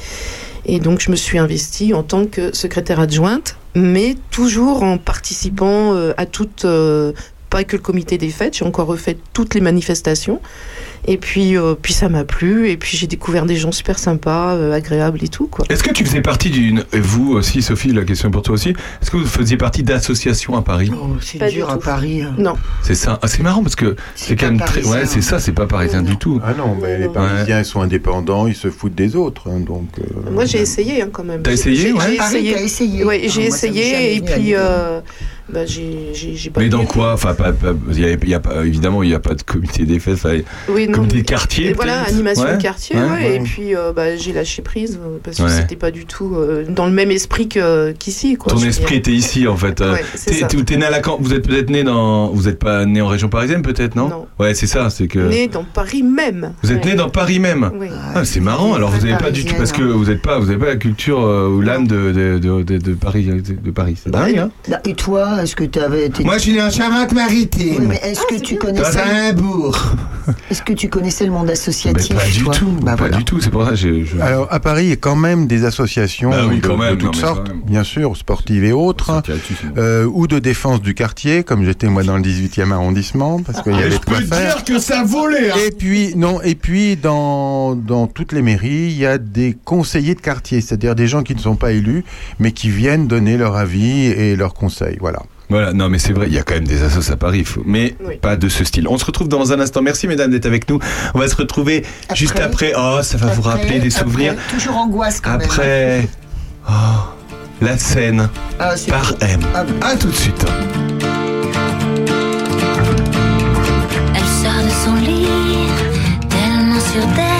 Speaker 7: Et donc je me suis investie en tant que secrétaire adjointe, mais toujours en participant à toutes, pas que le comité des fêtes, j'ai encore refait toutes les manifestations. Et puis, euh, puis ça m'a plu, et puis j'ai découvert des gens super sympas, euh, agréables et tout, quoi.
Speaker 1: Est-ce que tu faisais partie d'une. et Vous aussi, Sophie, la question est pour toi aussi. Est-ce que vous faisiez partie d'associations à Paris?
Speaker 2: Oh, c'est
Speaker 8: Pas
Speaker 2: dur
Speaker 8: du
Speaker 2: à. Paris. hein.
Speaker 7: Non.
Speaker 1: C'est ça. Ah, c'est marrant parce que c'est quand même très. Ouais, c'est ça, c'est pas parisien du tout.
Speaker 4: Ah non, mais les
Speaker 7: Ouais.
Speaker 4: Parisiens ils sont indépendants, ils se foutent des autres. hein, donc, euh,
Speaker 7: Moi, j'ai essayé hein, quand même.
Speaker 1: T'as
Speaker 7: J'ai-
Speaker 1: essayé,
Speaker 7: j'ai-
Speaker 1: ouais
Speaker 7: J'ai
Speaker 2: Paris,
Speaker 7: essayé.
Speaker 2: t'as essayé.
Speaker 7: Ouais,
Speaker 2: Ah,
Speaker 7: j'ai essayé, et puis
Speaker 2: l'idée.
Speaker 7: bah, j'ai j'ai- j'ai pas
Speaker 1: Mais dans quoi? Enfin, pas, pas- il y a, y a pas, évidemment, il n'y a pas de comité des fêtes.
Speaker 7: Oui, non.
Speaker 1: Comité de quartier.
Speaker 7: Et voilà, animation
Speaker 1: Ouais.
Speaker 7: de quartier,
Speaker 1: Ouais,
Speaker 7: ouais,
Speaker 1: ouais.
Speaker 7: et puis euh, bah, j'ai lâché prise euh, parce que
Speaker 1: Ouais.
Speaker 7: c'était pas du tout euh, dans le même esprit qu'ici.
Speaker 1: Ton esprit
Speaker 7: dire.
Speaker 1: était ici en fait. T'es- t'es né à la camp- Vous êtes peut-être né dans. Vous n'êtes pas né en région parisienne peut-être non?
Speaker 7: Non.
Speaker 1: Ouais, c'est ça. C'est que.
Speaker 7: Né dans Paris même.
Speaker 1: Vous êtes
Speaker 8: Ouais.
Speaker 1: né dans Paris même.
Speaker 7: Oui.
Speaker 1: Ah, c'est marrant. Alors vous n'avez pas du tout parce que vous n'êtes pas, vous avez pas la culture euh, ou l'âme de, de, de, de, de Paris, de, Paris. C'est dingue. Hein
Speaker 2: Bah, Et toi, est-ce que tu avais été.
Speaker 9: Moi, je suis né en
Speaker 2: Oui,
Speaker 9: Charente-Maritime.
Speaker 2: mais est-ce que tu
Speaker 9: Dans
Speaker 2: connaissais
Speaker 9: un bourg.
Speaker 2: Est-ce que tu connaissais le monde
Speaker 1: Mais
Speaker 2: associatif
Speaker 1: pas du
Speaker 2: toi
Speaker 1: tout.
Speaker 2: Bah,
Speaker 1: pas
Speaker 2: voilà.
Speaker 1: du tout. C'est pour ça. que j'ai- je-
Speaker 4: Alors à Paris, il y a quand même des associations
Speaker 1: Bah oui,
Speaker 4: de,
Speaker 1: même,
Speaker 4: toutes sortes, bien sûr, sportives et autres, euh, ou de défense du quartier, comme j'étais moi dans le 18e arrondissement, parce qu'il y
Speaker 1: Et
Speaker 4: avait
Speaker 1: je peux dire que ça volait. hein.
Speaker 4: Et puis non, et puis dans dans toutes les mairies, il y a des conseillers de quartier, c'est-à-dire des gens qui ne sont pas élus, mais qui viennent donner leur avis et leurs conseils. Voilà.
Speaker 1: Voilà, non mais c'est vrai, il y a quand même des assos à Paris, il faut- mais
Speaker 7: Oui.
Speaker 1: pas de ce style. On se retrouve dans un instant. Merci mesdames d'être avec nous. On va se retrouver
Speaker 2: Après.
Speaker 1: juste après. Oh, ça va vous rappeler des
Speaker 2: après,
Speaker 1: souvenirs.
Speaker 2: toujours angoisse quand même.
Speaker 1: Après, oh, la scène
Speaker 2: Ah,
Speaker 1: par
Speaker 2: cool.
Speaker 1: M.
Speaker 2: Ah, bon.
Speaker 1: À tout de suite.
Speaker 10: Elle sort de son lit, tellement sûre d'elle.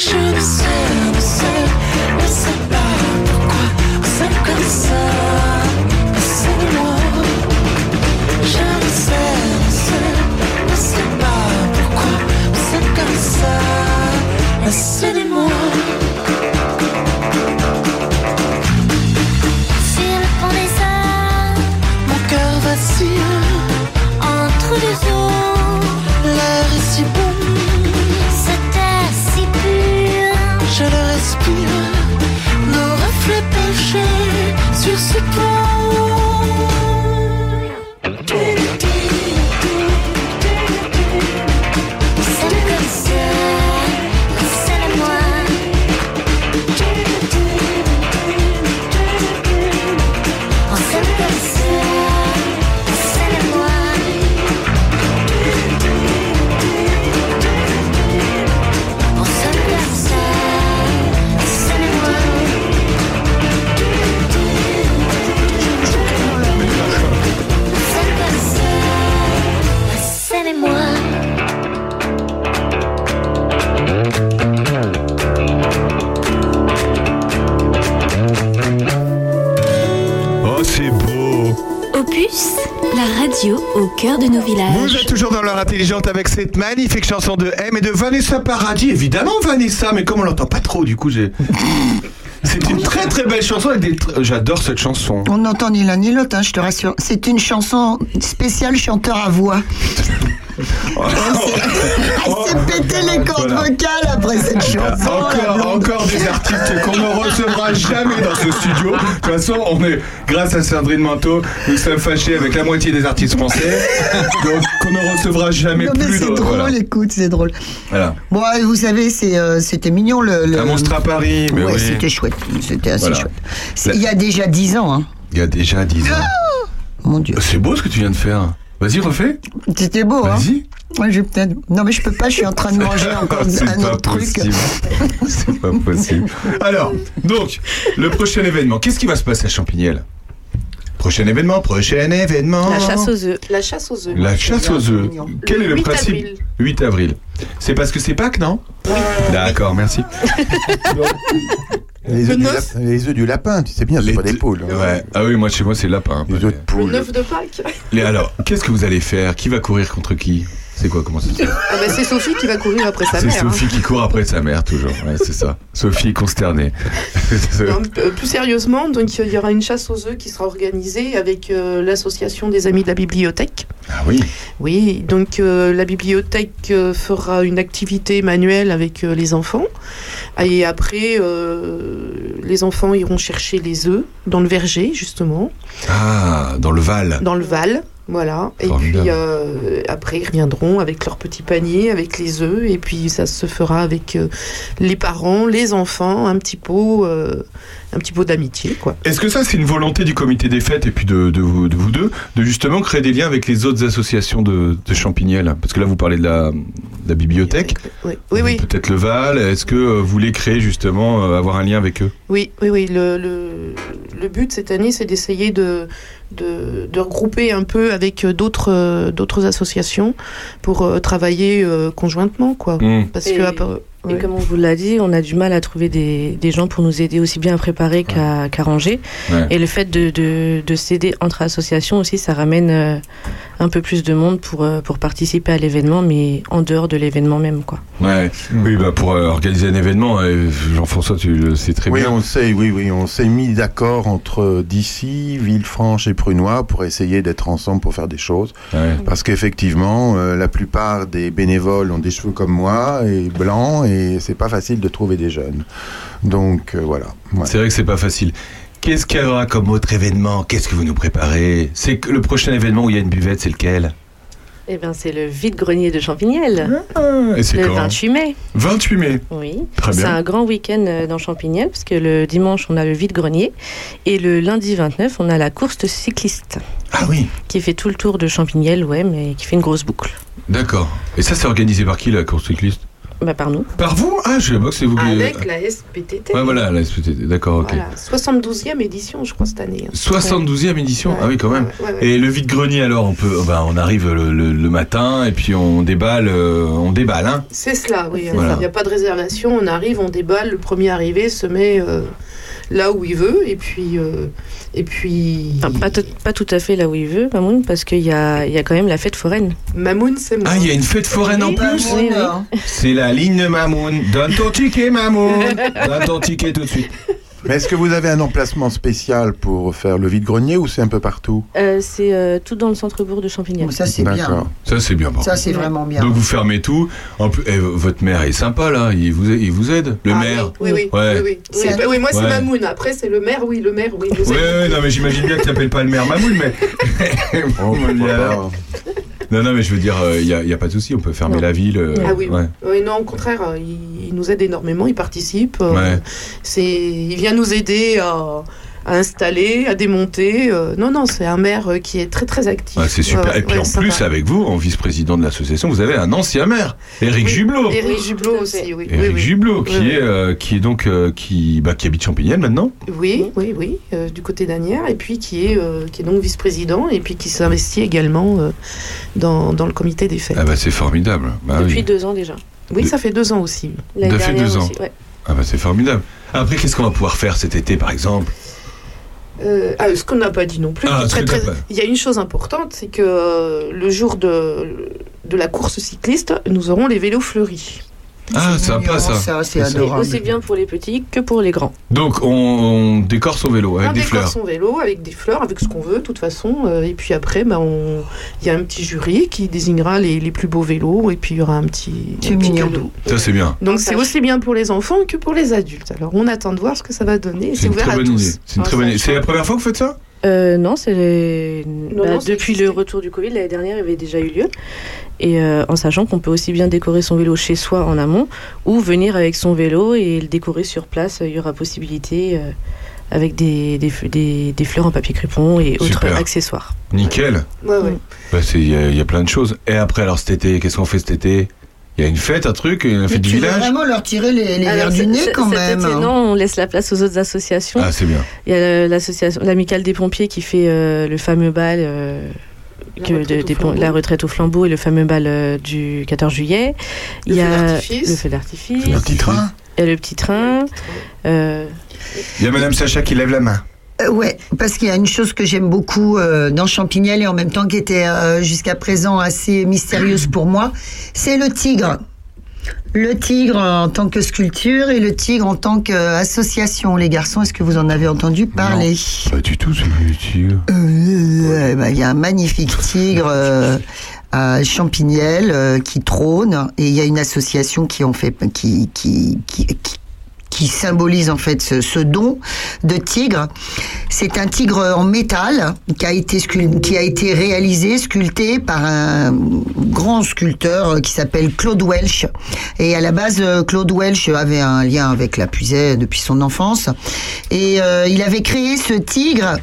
Speaker 10: Je ne sais, ne sais, ne sais pas pourquoi on s'aime comme ça. C'est moi. Je ne sais, ne sais, ne sais pas pourquoi on s'aime comme ça. C'est soupir, nos
Speaker 1: reflets penchés sur
Speaker 9: ce toit. Radio au cœur de nos
Speaker 1: Vous
Speaker 9: villages.
Speaker 1: êtes toujours dans l'heure intelligente avec cette magnifique chanson de M et de Vanessa Paradis. Évidemment Vanessa, mais comme on l'entend pas trop, du coup j'ai... *laughs* C'est une très très belle chanson avec des... tr- J'adore cette chanson.
Speaker 2: On n'entend ni l'un ni l'autre, hein, je te rassure. C'est une chanson spéciale chanteur à voix. *laughs* Elle s'est pété les cordes
Speaker 1: Voilà.
Speaker 2: vocales après cette chanson.
Speaker 1: Encore, encore des artistes qu'on ne recevra jamais dans ce studio. De toute façon, on est, grâce à Sandrine Manteau, nous sommes fâchés avec la moitié des artistes français. Donc, qu'on ne recevra jamais
Speaker 2: Non mais
Speaker 1: plus.
Speaker 2: c'est drôle,
Speaker 1: voilà.
Speaker 2: écoute, c'est drôle.
Speaker 1: Voilà.
Speaker 2: Bon, vous savez, euh, c'était mignon le. le-
Speaker 1: Un monstre à Paris, mais
Speaker 2: ouais,
Speaker 1: oui.
Speaker 2: c'était chouette, c'était assez
Speaker 1: Voilà.
Speaker 2: chouette. Il y a déjà 10 ans, hein.
Speaker 1: Il y a déjà 10 ans.
Speaker 2: Mon Dieu.
Speaker 1: C'est beau ce que tu viens de faire. Vas-y, refais.
Speaker 2: C'était beau, hein.
Speaker 1: Vas-y.
Speaker 2: J'ai peut-être. Non, mais je peux pas, je suis en train de manger *laughs* encore un autre truc.
Speaker 1: C'est pas possible. *laughs* Alors, donc, le prochain événement, qu'est-ce qui va se passer à Champignelles? Prochain événement, prochain événement.
Speaker 8: La chasse aux œufs.
Speaker 7: La chasse aux œufs.
Speaker 1: La chasse aux œufs. Quel
Speaker 7: Le
Speaker 1: est le
Speaker 7: 8
Speaker 1: principe
Speaker 7: avril.
Speaker 1: 8 avril. C'est parce que c'est Pâques, non D'accord, merci.
Speaker 4: Les œufs, du
Speaker 7: neuf.
Speaker 4: lap- les œufs du lapin, tu sais bien, c'est pas des poules. hein.
Speaker 1: Ouais. Ah oui, moi chez moi c'est lapin.
Speaker 4: Les œufs de
Speaker 7: Le
Speaker 4: poule.
Speaker 7: 9 de Pâques.
Speaker 1: Alors, qu'est-ce que vous allez faire? Qui va courir contre qui? C'est quoi Comment ça se
Speaker 7: Ah bah, c'est Sophie qui va courir après sa
Speaker 1: C'est
Speaker 7: mère. hein.
Speaker 1: Sophie qui court après sa mère, toujours. Ouais, c'est ça. Sophie consternée. *laughs*
Speaker 7: Non, euh, plus sérieusement, donc il y aura une chasse aux œufs qui sera organisée avec euh, l'association des amis de la bibliothèque.
Speaker 1: ah oui.
Speaker 7: Oui, donc euh, la bibliothèque euh, fera une activité manuelle avec les enfants. Et après, les enfants iront chercher les œufs dans le verger, justement,
Speaker 1: Ah, dans le Val.
Speaker 7: dans le Val. Voilà. Et puis euh, après, ils reviendront avec leur petit panier, avec les œufs. Et puis ça se fera avec euh, les parents, les enfants, un petit pot, euh, un petit pot d'amitié, quoi.
Speaker 1: Est-ce que ça, c'est une volonté du comité des fêtes et puis de, de vous, de vous deux, de justement créer des liens avec les autres associations de, de Champignelles? Parce que là, vous parlez de la, bibliothèque,
Speaker 7: Oui, oui, oui.
Speaker 1: peut-être le Val. Est-ce que euh, vous voulez créer justement, euh, avoir un lien avec eux?
Speaker 7: Oui, oui, oui. Le, le, le but cette année, c'est d'essayer de, de, de regrouper un peu avec euh, d'autres euh, d'autres associations pour euh, travailler euh, conjointement, quoi.
Speaker 1: Hmm.
Speaker 7: Parce
Speaker 8: Et-
Speaker 7: que après-
Speaker 8: Et
Speaker 7: ouais.
Speaker 8: comme on vous l'a dit, on a du mal à trouver des, des gens pour nous aider aussi bien à préparer qu'à qu'à ranger.
Speaker 1: Ouais.
Speaker 8: Et le fait de, de, de s'aider entre associations aussi, ça ramène euh, un peu plus de monde pour, euh, pour participer à l'événement, mais en dehors de l'événement même. Quoi.
Speaker 1: Ouais. Oui, bah pour euh, organiser un événement, euh, Jean-François, tu le sais très
Speaker 4: Oui,
Speaker 1: bien.
Speaker 4: on sait, oui, oui, on s'est mis d'accord entre d'ici, Villefranche et Prunois pour essayer d'être ensemble pour faire des choses.
Speaker 1: Ouais.
Speaker 4: Parce qu'effectivement, euh, la plupart des bénévoles ont des cheveux comme moi et blancs et c'est pas facile de trouver des jeunes. Donc euh, voilà. Ouais.
Speaker 1: C'est vrai que c'est pas facile. Qu'est-ce qu'il y aura comme autre événement? Qu'est-ce que vous nous préparez? C'est que le prochain événement où il y a une buvette, c'est lequel?
Speaker 8: Eh bien, c'est le vide-grenier de Champignelles,
Speaker 1: Et c'est
Speaker 8: le
Speaker 1: quand?
Speaker 8: 28 mai.
Speaker 1: 28 mai.
Speaker 8: Oui,
Speaker 1: Très
Speaker 8: c'est
Speaker 1: bien.
Speaker 8: un grand week-end euh, dans Champignelles, parce que le dimanche, on a le vide-grenier, et le lundi 29, on a la course de cycliste,
Speaker 1: Ah oui,
Speaker 8: qui fait tout le tour de Champignelles, ouais, mais qui fait une grosse boucle.
Speaker 1: d'accord. Et ça, c'est organisé par qui la course cycliste?
Speaker 8: Bah, par nous.
Speaker 1: Par vous Ah, je sais pas que c'est vous qui.
Speaker 7: Avec la SPTT.
Speaker 1: Ouais, voilà, la SPTT. D'accord, ok.
Speaker 7: Voilà, 72e édition, je crois, cette année. hein.
Speaker 1: 72e édition
Speaker 7: Ouais,
Speaker 1: Ah oui, quand même.
Speaker 7: ouais, ouais, ouais.
Speaker 1: Et le vide-grenier, alors, on peut, ben, on arrive le, le- le matin et puis on déballe, euh, on déballe, hein.
Speaker 7: C'est cela, oui. Il
Speaker 1: Voilà.
Speaker 7: n'y a pas de réservation. On arrive, on déballe. Le premier arrivé se met euh, là où il veut. Et puis. euh, et puis.
Speaker 8: Enfin, pas, tout- pas tout à fait là où il veut, Mamoun, parce qu'il y a, il y a quand même la fête foraine.
Speaker 7: Mamoun, c'est moi.
Speaker 1: Ah, il y a une fête foraine en plus
Speaker 8: oui, oui.
Speaker 1: C'est la ligne Mamoun. Donne ton ticket, Mamoun. *laughs* Donne ton ticket tout de suite.
Speaker 4: Mais est-ce que vous avez un emplacement spécial pour faire le vide-grenier ou c'est un peu partout
Speaker 8: Euh, c'est euh, tout dans le centre-bourg de Champigny.
Speaker 2: Ça, c'est bien.
Speaker 4: D'accord.
Speaker 1: Ça, c'est bien. par
Speaker 2: Ça,
Speaker 1: contre.
Speaker 2: c'est vraiment bien.
Speaker 1: Donc vous fermez tout. En plus, eh, votre maire est sympa là. Il vous, il vous aide. Le
Speaker 7: Ah,
Speaker 1: maire.
Speaker 7: Oui, oui,
Speaker 1: Ouais.
Speaker 7: oui, oui.
Speaker 2: C'est
Speaker 7: Oui, bah oui, moi, c'est
Speaker 1: Ouais.
Speaker 7: Mamoun. Après, c'est le maire, oui, le maire, oui. aide.
Speaker 1: ouais, non, mais j'imagine bien que tu t'appelles pas le maire Mamoul, mais.
Speaker 4: Oh, *laughs* pourquoi pas.
Speaker 1: Non, non, mais je veux dire, il n'y a, y a pas de souci, on peut fermer
Speaker 8: Non.
Speaker 1: la ville. euh,
Speaker 7: Ah oui,
Speaker 1: ouais.
Speaker 7: oui, non, au contraire, euh, il, il nous aide énormément, il participe. euh,
Speaker 1: Ouais.
Speaker 7: c'est, il vient nous aider à, à installer, à démonter. euh, non, non, c'est un maire euh, qui est très, très actif.
Speaker 1: Ouais, c'est super.
Speaker 7: Ouais,
Speaker 1: Et puis
Speaker 7: ouais,
Speaker 1: en
Speaker 7: sympa.
Speaker 1: plus, avec vous, en vice-président de l'association, vous avez un ancien maire, Éric
Speaker 7: Oui,
Speaker 1: Jublot.
Speaker 7: Éric Jublot aussi, oui.
Speaker 1: Éric
Speaker 7: oui, oui.
Speaker 1: Jublot, qui,
Speaker 7: Oui, oui.
Speaker 1: est, euh, qui est donc euh, qui, bah, qui habite Champignelles maintenant.
Speaker 7: Oui, oui, oui, euh, du côté d'Anières, et puis qui est, euh, qui est donc vice-président, et puis qui s'investit également euh, dans, dans le comité des fêtes.
Speaker 1: Ah bah c'est formidable. Bah,
Speaker 8: Depuis
Speaker 1: oui.
Speaker 8: deux ans déjà.
Speaker 7: oui,
Speaker 1: de-
Speaker 7: ça fait deux ans aussi.
Speaker 1: Ça fait deux ans.
Speaker 8: aussi, ouais.
Speaker 1: Ah bah c'est formidable. Après, qu'est-ce qu'on va pouvoir faire cet été, par exemple?
Speaker 7: Euh, ah, ce qu'on n'a pas dit non plus,
Speaker 1: Ah,
Speaker 7: très, très- il y a une chose importante, c'est que euh, le jour de, de la course cycliste, nous aurons les vélos fleuris.
Speaker 1: Ah,
Speaker 2: C'est
Speaker 1: sympa ça.
Speaker 2: Ça, c'est adorable.
Speaker 8: aussi bien pour les petits que pour les grands.
Speaker 1: Donc on, on décore son vélo avec
Speaker 7: on
Speaker 1: des
Speaker 7: décore
Speaker 1: fleurs.
Speaker 7: son vélo avec des fleurs, avec ce qu'on veut, de toute façon. euh, et puis après, bah, on- il y a un petit jury qui désignera les, les plus beaux vélos, et puis il y aura un petit, un petit cadeau.
Speaker 1: Ça c'est bien.
Speaker 7: Donc c'est aussi bien pour les enfants que pour les adultes. Alors on attend de voir ce que ça va donner.
Speaker 1: C'est
Speaker 7: C'est
Speaker 1: une
Speaker 7: ouvert
Speaker 1: très
Speaker 7: à
Speaker 1: bonne
Speaker 7: tous.
Speaker 1: idée. C'est une très bonne
Speaker 7: ça
Speaker 1: idée. C'est la première fois que vous faites ça?
Speaker 8: Euh, non, c'est bah,
Speaker 7: non, ça
Speaker 8: depuis le retour du Covid, l'année dernière, il avait déjà eu lieu. Et euh, en sachant qu'on peut aussi bien décorer son vélo chez soi en amont ou venir avec son vélo et le décorer sur place. Il y aura possibilité euh, avec des, des, f- des- des fleurs en papier crépon et autres accessoires.
Speaker 1: Nickel.
Speaker 7: Ouais, ouais.
Speaker 1: Bah, c'est- Il il y a plein de choses. Et après, alors cet été, qu'est-ce qu'on fait cet été? Il y a une fête, un truc, une fête du
Speaker 2: tu veux
Speaker 1: village
Speaker 2: vraiment leur tirer les, les verres du nez quand même.
Speaker 8: été,
Speaker 2: hein.
Speaker 8: non, on laisse la place aux autres associations.
Speaker 1: Ah, c'est bien.
Speaker 8: Il y a l'association, l'amicale des pompiers qui fait euh, le fameux bal. euh,
Speaker 7: La
Speaker 8: que
Speaker 7: retraite
Speaker 8: de-
Speaker 7: au
Speaker 8: des pom-
Speaker 7: flambeau.
Speaker 8: la retraite au flambeau et le fameux bal euh, du 14 juillet.
Speaker 7: Le
Speaker 8: Il y
Speaker 7: feu
Speaker 8: a
Speaker 7: d'artifice.
Speaker 8: le feu d'artifice,
Speaker 1: Le
Speaker 2: petit train.
Speaker 8: et le petit train. euh,
Speaker 1: Il y a Madame Sacha qui lève la main.
Speaker 2: Euh, ouais, parce qu'il y a une chose que j'aime beaucoup euh, dans Champignelles et en même temps qui était euh, jusqu'à présent assez mystérieuse pour moi, c'est le tigre. Le tigre en tant que sculpture et le tigre en tant qu'association. Les garçons, est-ce que vous en avez entendu parler?
Speaker 1: Pas du tout, c'est du tigre.
Speaker 2: Bah, Il y a un magnifique tigre à Champignelles qui trône et il y a une association qui en fait qui qui qui, qui- qui symbolise en fait ce, ce don de tigre. C'est un tigre en métal qui a été qui a été réalisé, sculpté par un grand sculpteur qui s'appelle Claude Welch. Et à la base, Claude Welch avait un lien avec la Puisaye depuis son enfance. Et euh, il avait créé ce tigre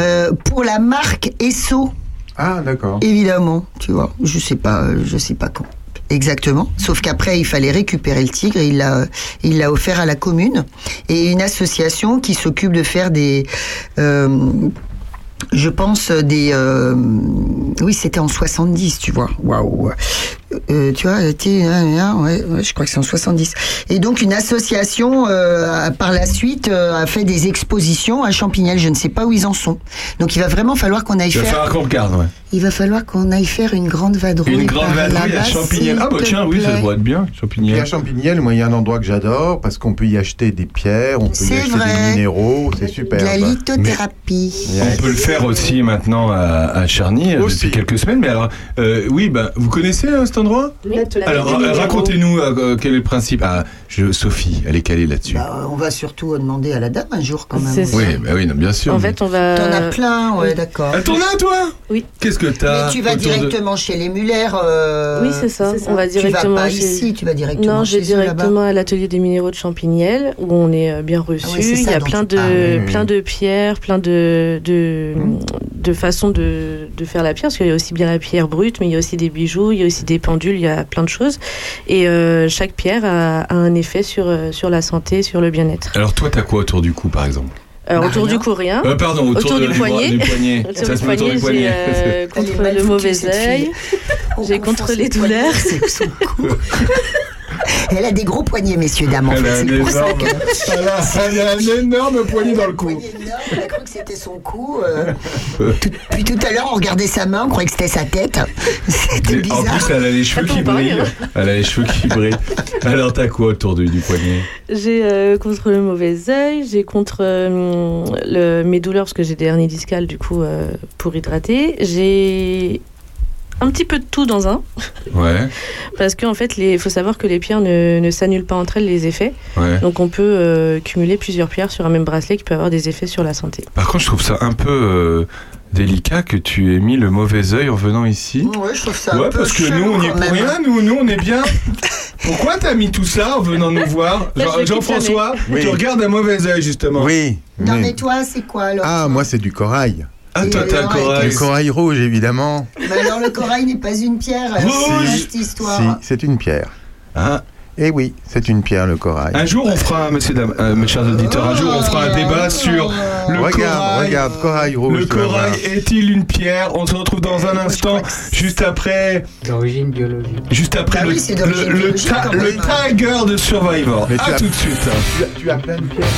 Speaker 2: euh, pour la marque Esso,
Speaker 4: Ah, d'accord.
Speaker 2: évidemment, tu vois. Je sais pas, je sais pas quand. Exactement. Sauf qu'après, il fallait récupérer le tigre. Il l'a, il l'a offert à la commune et une association qui s'occupe de faire des, euh, je pense des, euh, oui, c'était en 70, tu vois. Waouh. Euh, tu vois, était, ouais, ouais, je crois que c'est en 70. Et donc une association euh, a- par la suite euh, a fait des expositions à Champignelles. Je ne sais pas où ils en sont. Donc il va vraiment falloir qu'on aille
Speaker 1: Il va
Speaker 2: faire.
Speaker 1: falloir qu'on regarde, ouais.
Speaker 2: Il va falloir qu'on aille faire une grande vadrouille.
Speaker 1: Une grande vadrouille à Champignelles. Ah bah tiens, oui, ça doit être bien,
Speaker 4: Puis à
Speaker 1: Champignelles.
Speaker 4: Champignelles, moi, il y a un endroit que j'adore parce qu'on peut y acheter des pierres, on peut y
Speaker 2: C'est
Speaker 4: acheter
Speaker 2: vrai.
Speaker 4: des minéraux, c'est super.
Speaker 2: De la lithothérapie.
Speaker 1: On peut le faire aussi maintenant à, à Charny
Speaker 4: Aussi.
Speaker 1: depuis quelques semaines. Mais alors, euh, oui, bah, vous connaissez euh, cet endroit Alors, euh, racontez-nous euh, euh, quel est le principe. Ah, je, Sophie, elle est calée là-dessus.
Speaker 2: Bah, on va surtout demander à la dame un jour quand même.
Speaker 1: Oui, bah oui, non, bien sûr.
Speaker 8: En fait, on va.
Speaker 2: T'en as plein, ouais, d'accord.
Speaker 1: Ah, t'en as, toi
Speaker 8: Oui.
Speaker 1: Qu'est-ce que t'as
Speaker 2: Mais tu vas
Speaker 1: de-
Speaker 2: directement chez les Muller. euh,
Speaker 8: Oui, c'est ça. On va
Speaker 2: Tu vas
Speaker 8: directement
Speaker 2: pas
Speaker 8: chez-
Speaker 2: ici, tu vas directement
Speaker 8: Non,
Speaker 2: chez
Speaker 8: j'ai
Speaker 2: eux là-bas.
Speaker 8: directement à l'atelier des minéraux de Champignelles où on est euh, bien reçu.
Speaker 2: Ah ouais, c'est
Speaker 8: Il y a plein de,
Speaker 4: oui.
Speaker 8: plein de pierres, plein de, de, de façons de, de faire la pierre. Parce qu'il y a aussi bien la pierre brute, mais il y a aussi des bijoux, il y a aussi des pendules, il y a plein de choses. Et euh, chaque pierre a, a un effet sur, euh, sur la santé, sur le bien-être.
Speaker 1: Alors, toi, t'as quoi autour du cou, par exemple?
Speaker 8: Euh,
Speaker 2: Bah,
Speaker 8: autour
Speaker 2: rien.
Speaker 8: du cou, rien.
Speaker 1: Euh, Pardon, autour,
Speaker 8: Autour
Speaker 1: de-
Speaker 8: du poignet.
Speaker 1: du poignet. *laughs*
Speaker 8: Autour
Speaker 1: Ça
Speaker 8: du
Speaker 1: se met autour
Speaker 8: poignet,
Speaker 1: du
Speaker 8: euh, contre le mauvais œil. J'ai contre les douleurs. *laughs* *laughs*
Speaker 2: Elle a des gros poignets, messieurs, dames. En
Speaker 1: Elle
Speaker 2: fait.
Speaker 1: a énorme,
Speaker 2: que. *laughs*
Speaker 1: elle a- elle a un énorme poignet dans le cou.
Speaker 2: Elle a cru que c'était son cou. euh. Tout- Puis tout à l'heure, on regardait sa main, on croyait que c'était sa tête. *laughs* C'était
Speaker 1: Et En
Speaker 2: bizarre.
Speaker 1: plus, elle a les cheveux qui
Speaker 8: pareil,
Speaker 1: brillent.
Speaker 8: hein.
Speaker 1: Elle a les cheveux qui brillent. Alors, t'as quoi autour du, du poignet?
Speaker 8: J'ai euh, contre le mauvais œil, j'ai contre euh, le, mes douleurs parce que j'ai des hernies discales du coup euh, pour hydrater. J'ai un petit peu de tout dans un
Speaker 1: Ouais,
Speaker 8: parce qu'en fait il faut savoir que les pierres ne, ne s'annulent pas entre elles les effets.
Speaker 1: ouais.
Speaker 8: Donc on peut euh, cumuler plusieurs pierres sur un même bracelet qui peut avoir des effets sur la santé.
Speaker 1: Par contre, je trouve ça un peu euh, délicat que tu aies mis le mauvais œil en venant ici.
Speaker 2: Ouais, je trouve ça un
Speaker 1: Ouais,
Speaker 2: peu
Speaker 1: parce que
Speaker 2: chelou
Speaker 1: nous, on y est pour rien. Nous, nous, on est bien. *laughs* Pourquoi t'as mis tout ça en venant nous voir Jean- Jean-François, tu regardes un mauvais œil, justement.
Speaker 11: Oui.
Speaker 2: Non,
Speaker 11: mais-
Speaker 2: mais toi, c'est quoi alors
Speaker 11: Ah, moi, c'est du corail.
Speaker 1: Ah, toi, t'as un corail.
Speaker 11: Du corail rouge, évidemment.
Speaker 2: Mais alors, le corail n'est pas une pierre. C'est
Speaker 1: Rouge.
Speaker 2: cette histoire.
Speaker 11: Si, c'est une pierre.
Speaker 1: Ah,
Speaker 11: Eh oui, c'est une pierre, le corail.
Speaker 1: un jour, on fera, messieurs, dames, euh, mes chers auditeurs, un jour, on fera un débat sur le
Speaker 11: regarde,
Speaker 1: corail.
Speaker 11: regarde, corail rouge.
Speaker 1: Le corail est-il une pierre? On se retrouve dans un instant, juste après,
Speaker 6: D'origine biologique.
Speaker 1: juste après
Speaker 2: Bah
Speaker 1: le,
Speaker 2: oui, c'est d'origine
Speaker 1: le, le, ta- le. Tiger de Survivor.
Speaker 11: Mais tu
Speaker 1: À
Speaker 11: as-
Speaker 1: tout de suite.
Speaker 11: Tu as, tu as plein de pierres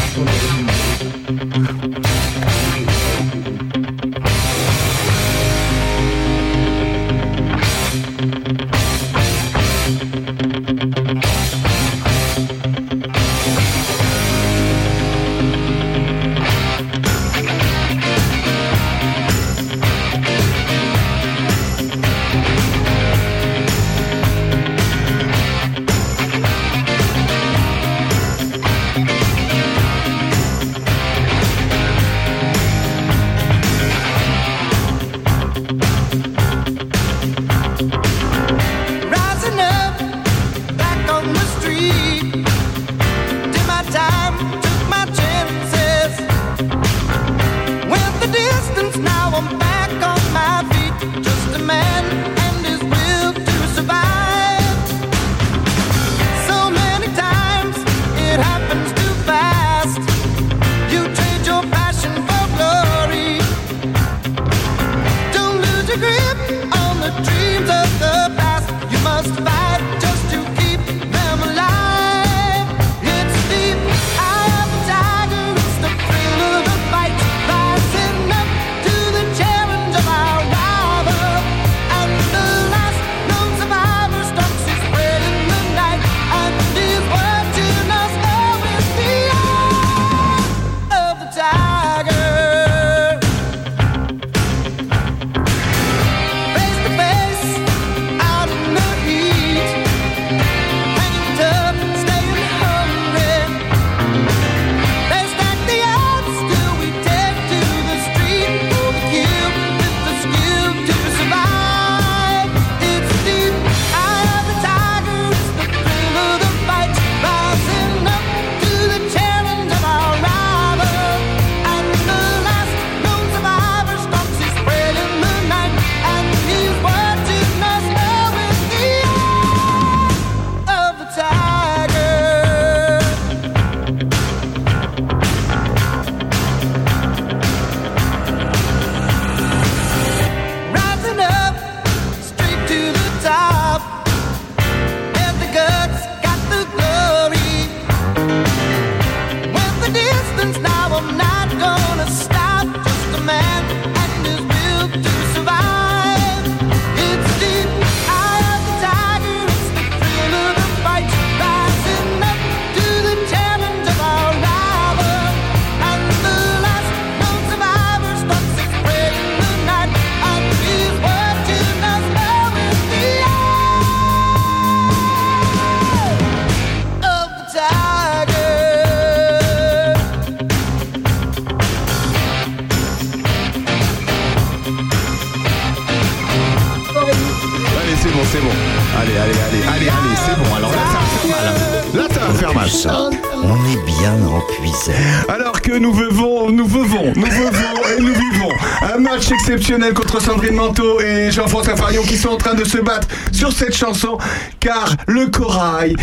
Speaker 1: exceptionnel contre Sandrine Manteau et Jean-François Farion qui sont en train de se battre sur cette chanson car le corail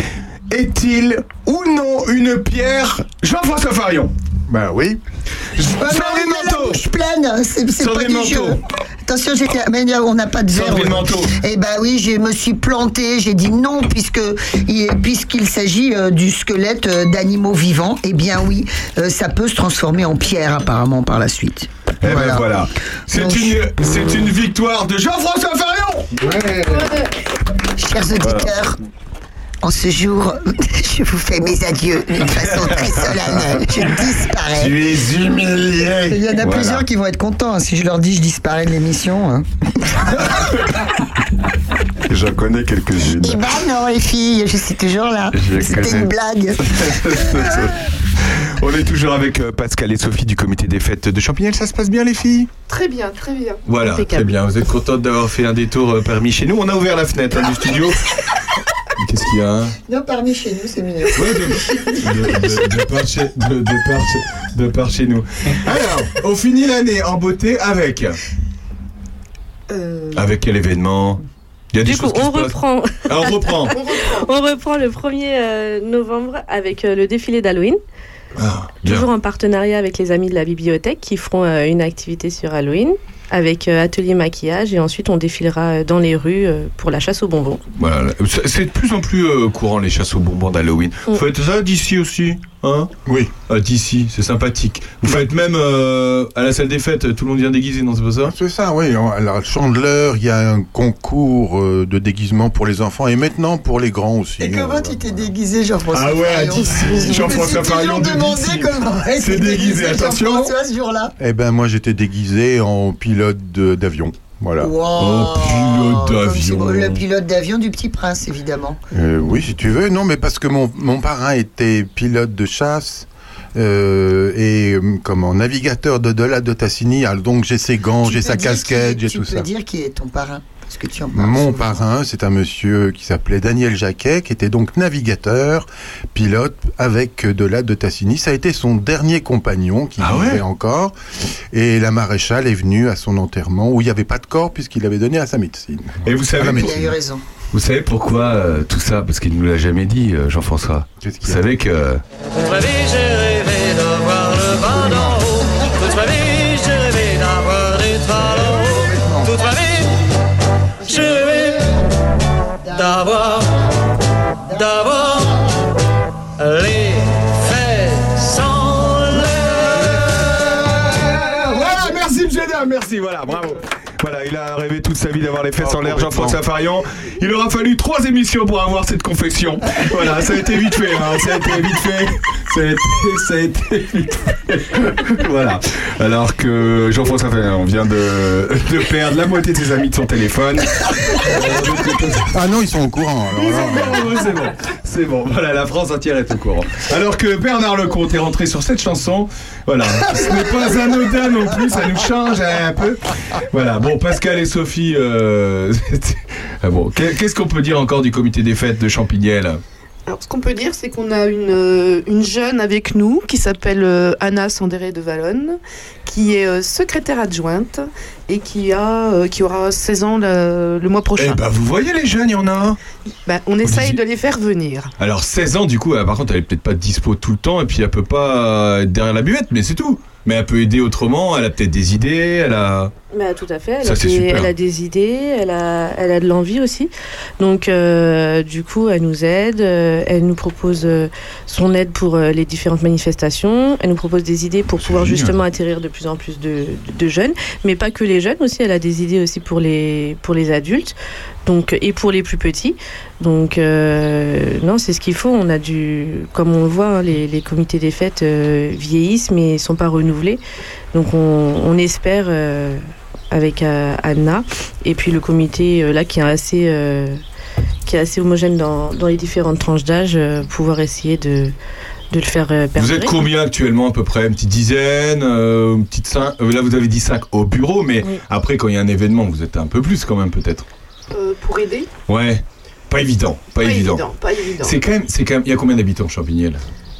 Speaker 1: est-il ou non une pierre? Jean-François Farion
Speaker 4: Bah oui.
Speaker 1: Sandrine Manteau.
Speaker 2: bouche pleine, c'est pas
Speaker 1: Sandrine
Speaker 2: du jeu.
Speaker 1: Manteau.
Speaker 2: Attention, j'étais. Mais on n'a pas de verre.
Speaker 1: Sandrine Manteau.
Speaker 2: Eh ben oui, je me suis plantée. J'ai dit non puisque il- puisqu'il s'agit euh, du squelette euh, d'animaux vivants. Eh bien oui, euh, ça peut se transformer en pierre apparemment par la suite.
Speaker 1: Eh ben voilà. C'est une, c'est une victoire de Jean-François Farion.
Speaker 2: Chers auditeurs, en ce jour, *laughs* je vous fais mes adieux d'une façon très solennelle. Je disparais.
Speaker 1: Tu es humilié.
Speaker 2: Il y en a
Speaker 1: Voilà.
Speaker 2: plusieurs qui vont être contents hein, si je leur dis je disparais de l'émission. hein. *laughs*
Speaker 1: J'en connais quelques-unes.
Speaker 2: Eh ben non, les filles, je suis toujours là. C'était une blague. *laughs*
Speaker 1: On est toujours avec euh, Pascal et Sophie du comité des fêtes de Champignelles. Ça se passe bien, les filles?
Speaker 7: Très bien, très bien.
Speaker 1: Voilà, très bien. Vous êtes contentes d'avoir fait un détour euh, parmi chez nous? On a ouvert la fenêtre hein, du studio. *laughs* Qu'est-ce qu'il y a hein?
Speaker 2: Non, parmi chez nous, c'est mieux.
Speaker 1: Ouais, de, de- de- de par chez, de, de par chez- de par chez nous. Alors, on finit l'année en beauté avec. Avec quel événement? Il y a des
Speaker 8: Du
Speaker 1: choses
Speaker 8: coup,
Speaker 1: qui
Speaker 8: on
Speaker 1: se passent.
Speaker 8: reprend.
Speaker 1: Ah, on reprend. *laughs*
Speaker 8: on reprend le 1er euh, novembre avec euh, le défilé d'Halloween.
Speaker 1: Ah.
Speaker 8: Toujours en partenariat avec les amis de la bibliothèque qui feront euh, une activité sur Halloween avec euh, atelier maquillage et ensuite on défilera euh, dans les rues euh, pour la chasse aux bonbons.
Speaker 1: Voilà, c'est de plus en plus euh, courant les chasses aux bonbons d'Halloween. Vous faites ça d'ici aussi, hein
Speaker 4: Oui.
Speaker 1: Ah, d'ici, c'est sympathique. Vous faites même euh, à la salle des fêtes, tout le monde vient déguisé, non, c'est pas ça?
Speaker 4: C'est ça, oui. Alors, à Chandeleur, il y a un concours euh, de déguisement pour les enfants et maintenant pour les grands aussi.
Speaker 2: Et comment tu t'es déguisé, Jean-François
Speaker 1: Ah ouais, à d'ici. Jean-François Farion de d'ici.
Speaker 2: demandé comment
Speaker 1: C'est déguisé, attention.
Speaker 2: Jean-François ce jour-là.
Speaker 4: Eh ben, moi, j'étais déguisé en pilote d'avion. Voilà.
Speaker 2: Wow.
Speaker 1: Pilote d'avion.
Speaker 2: Le pilote d'avion du Petit Prince, évidemment.
Speaker 4: Euh, oui, si tu veux. Non, mais parce que mon, mon parrain était pilote de chasse euh, et euh, comment navigateur de delà de Tassini. Alors, donc j'ai ses gants,
Speaker 2: Tu
Speaker 4: j'ai
Speaker 2: peux
Speaker 4: sa casquette, j'ai
Speaker 2: Tu
Speaker 4: tout
Speaker 2: peux
Speaker 4: ça.
Speaker 2: dire qui est ton parrain Parce que tu en parles.
Speaker 4: Mon parrain, c'est un monsieur qui s'appelait Daniel Jacquet, qui était donc navigateur, pilote avec de la de Tassini. Ça a été son dernier compagnon qui
Speaker 1: Ah ouais
Speaker 4: vivait encore. Et la maréchale est venue à son enterrement où il n'y avait pas de corps puisqu'il avait donné à sa médecine.
Speaker 1: Et vous savez,
Speaker 4: la
Speaker 2: Il a eu raison.
Speaker 1: vous savez pourquoi euh, tout ça? Parce qu'il ne nous l'a jamais dit, euh, Jean-François. Vous savez que...
Speaker 3: Toute
Speaker 1: voilà, bravo. Il a rêvé toute sa vie d'avoir les fesses en l'air, Jean-François Farion. Il aura fallu trois émissions pour avoir cette confection. Voilà, ça a été vite fait, hein, ça a été vite fait. Ça a été, ça a été vite fait. Voilà. Alors que Jean-François Farion vient de, de perdre la moitié de ses amis de son téléphone.
Speaker 4: Ah non, ils sont au courant.
Speaker 1: c'est bon, c'est bon. Voilà, la France entière est au courant. Alors que Bernard Lecomte est rentré sur cette chanson, voilà, ce n'est pas anodin non plus, ça nous change un peu. Voilà, bon, Pascal et Sophie, euh, *laughs* ah bon, qu'est- qu'est-ce qu'on peut dire encore du comité des fêtes de Champignelles
Speaker 7: Alors, ce qu'on peut dire, c'est qu'on a une, euh, une jeune avec nous qui s'appelle euh, Anna Sandéré de Valonne, qui est secrétaire adjointe et qui, a, qui aura 16 ans le, le mois
Speaker 1: Eh
Speaker 7: prochain.
Speaker 1: ben, vous voyez les jeunes, il y en a.
Speaker 7: Ben, on essaye de les faire venir.
Speaker 1: Alors 16 ans, du coup, euh, par contre, elle est peut-être pas dispo tout le temps et puis elle peut pas être derrière la buvette, mais c'est tout. Mais elle peut aider autrement, elle a peut-être des idées, elle a...
Speaker 8: Bah, tout à fait. Elle,
Speaker 1: Ça,
Speaker 8: a
Speaker 1: c'est
Speaker 8: des,
Speaker 1: super.
Speaker 8: elle a des idées, elle a, elle a de l'envie aussi. Donc, euh, du coup, elle nous aide. euh, elle nous propose euh, son aide pour euh, les différentes manifestations. Elle nous propose des idées pour pouvoir
Speaker 1: génial.
Speaker 8: justement atterrir de plus en plus de, de jeunes. Mais pas que les jeunes aussi. Elle a des idées aussi pour les, pour les adultes. Donc, et pour les plus petits. Donc, euh, non, c'est ce qu'il faut. On a du, comme on le voit, hein, les, les comités des fêtes vieillissent, mais ne sont pas renouvelés. Donc, on, on espère, euh, avec euh, Anna, et puis le comité euh, là qui est assez, euh, qui est assez homogène dans, dans les différentes tranches d'âge, euh, pouvoir essayer de, de le faire euh,
Speaker 1: Vous
Speaker 8: perdurer.
Speaker 1: êtes combien actuellement à peu près? Une petite dizaine euh, Une petite cinq euh, Là vous avez dit 5 au bureau, mais
Speaker 8: Oui.
Speaker 1: après quand il y a un événement, vous êtes un peu plus quand même peut-être.
Speaker 7: Euh, pour aider?
Speaker 1: Ouais. Pas évident, pas, évident.
Speaker 7: Pas évident.
Speaker 1: C'est quand même, c'est quand même, il y a combien d'habitants Champignelles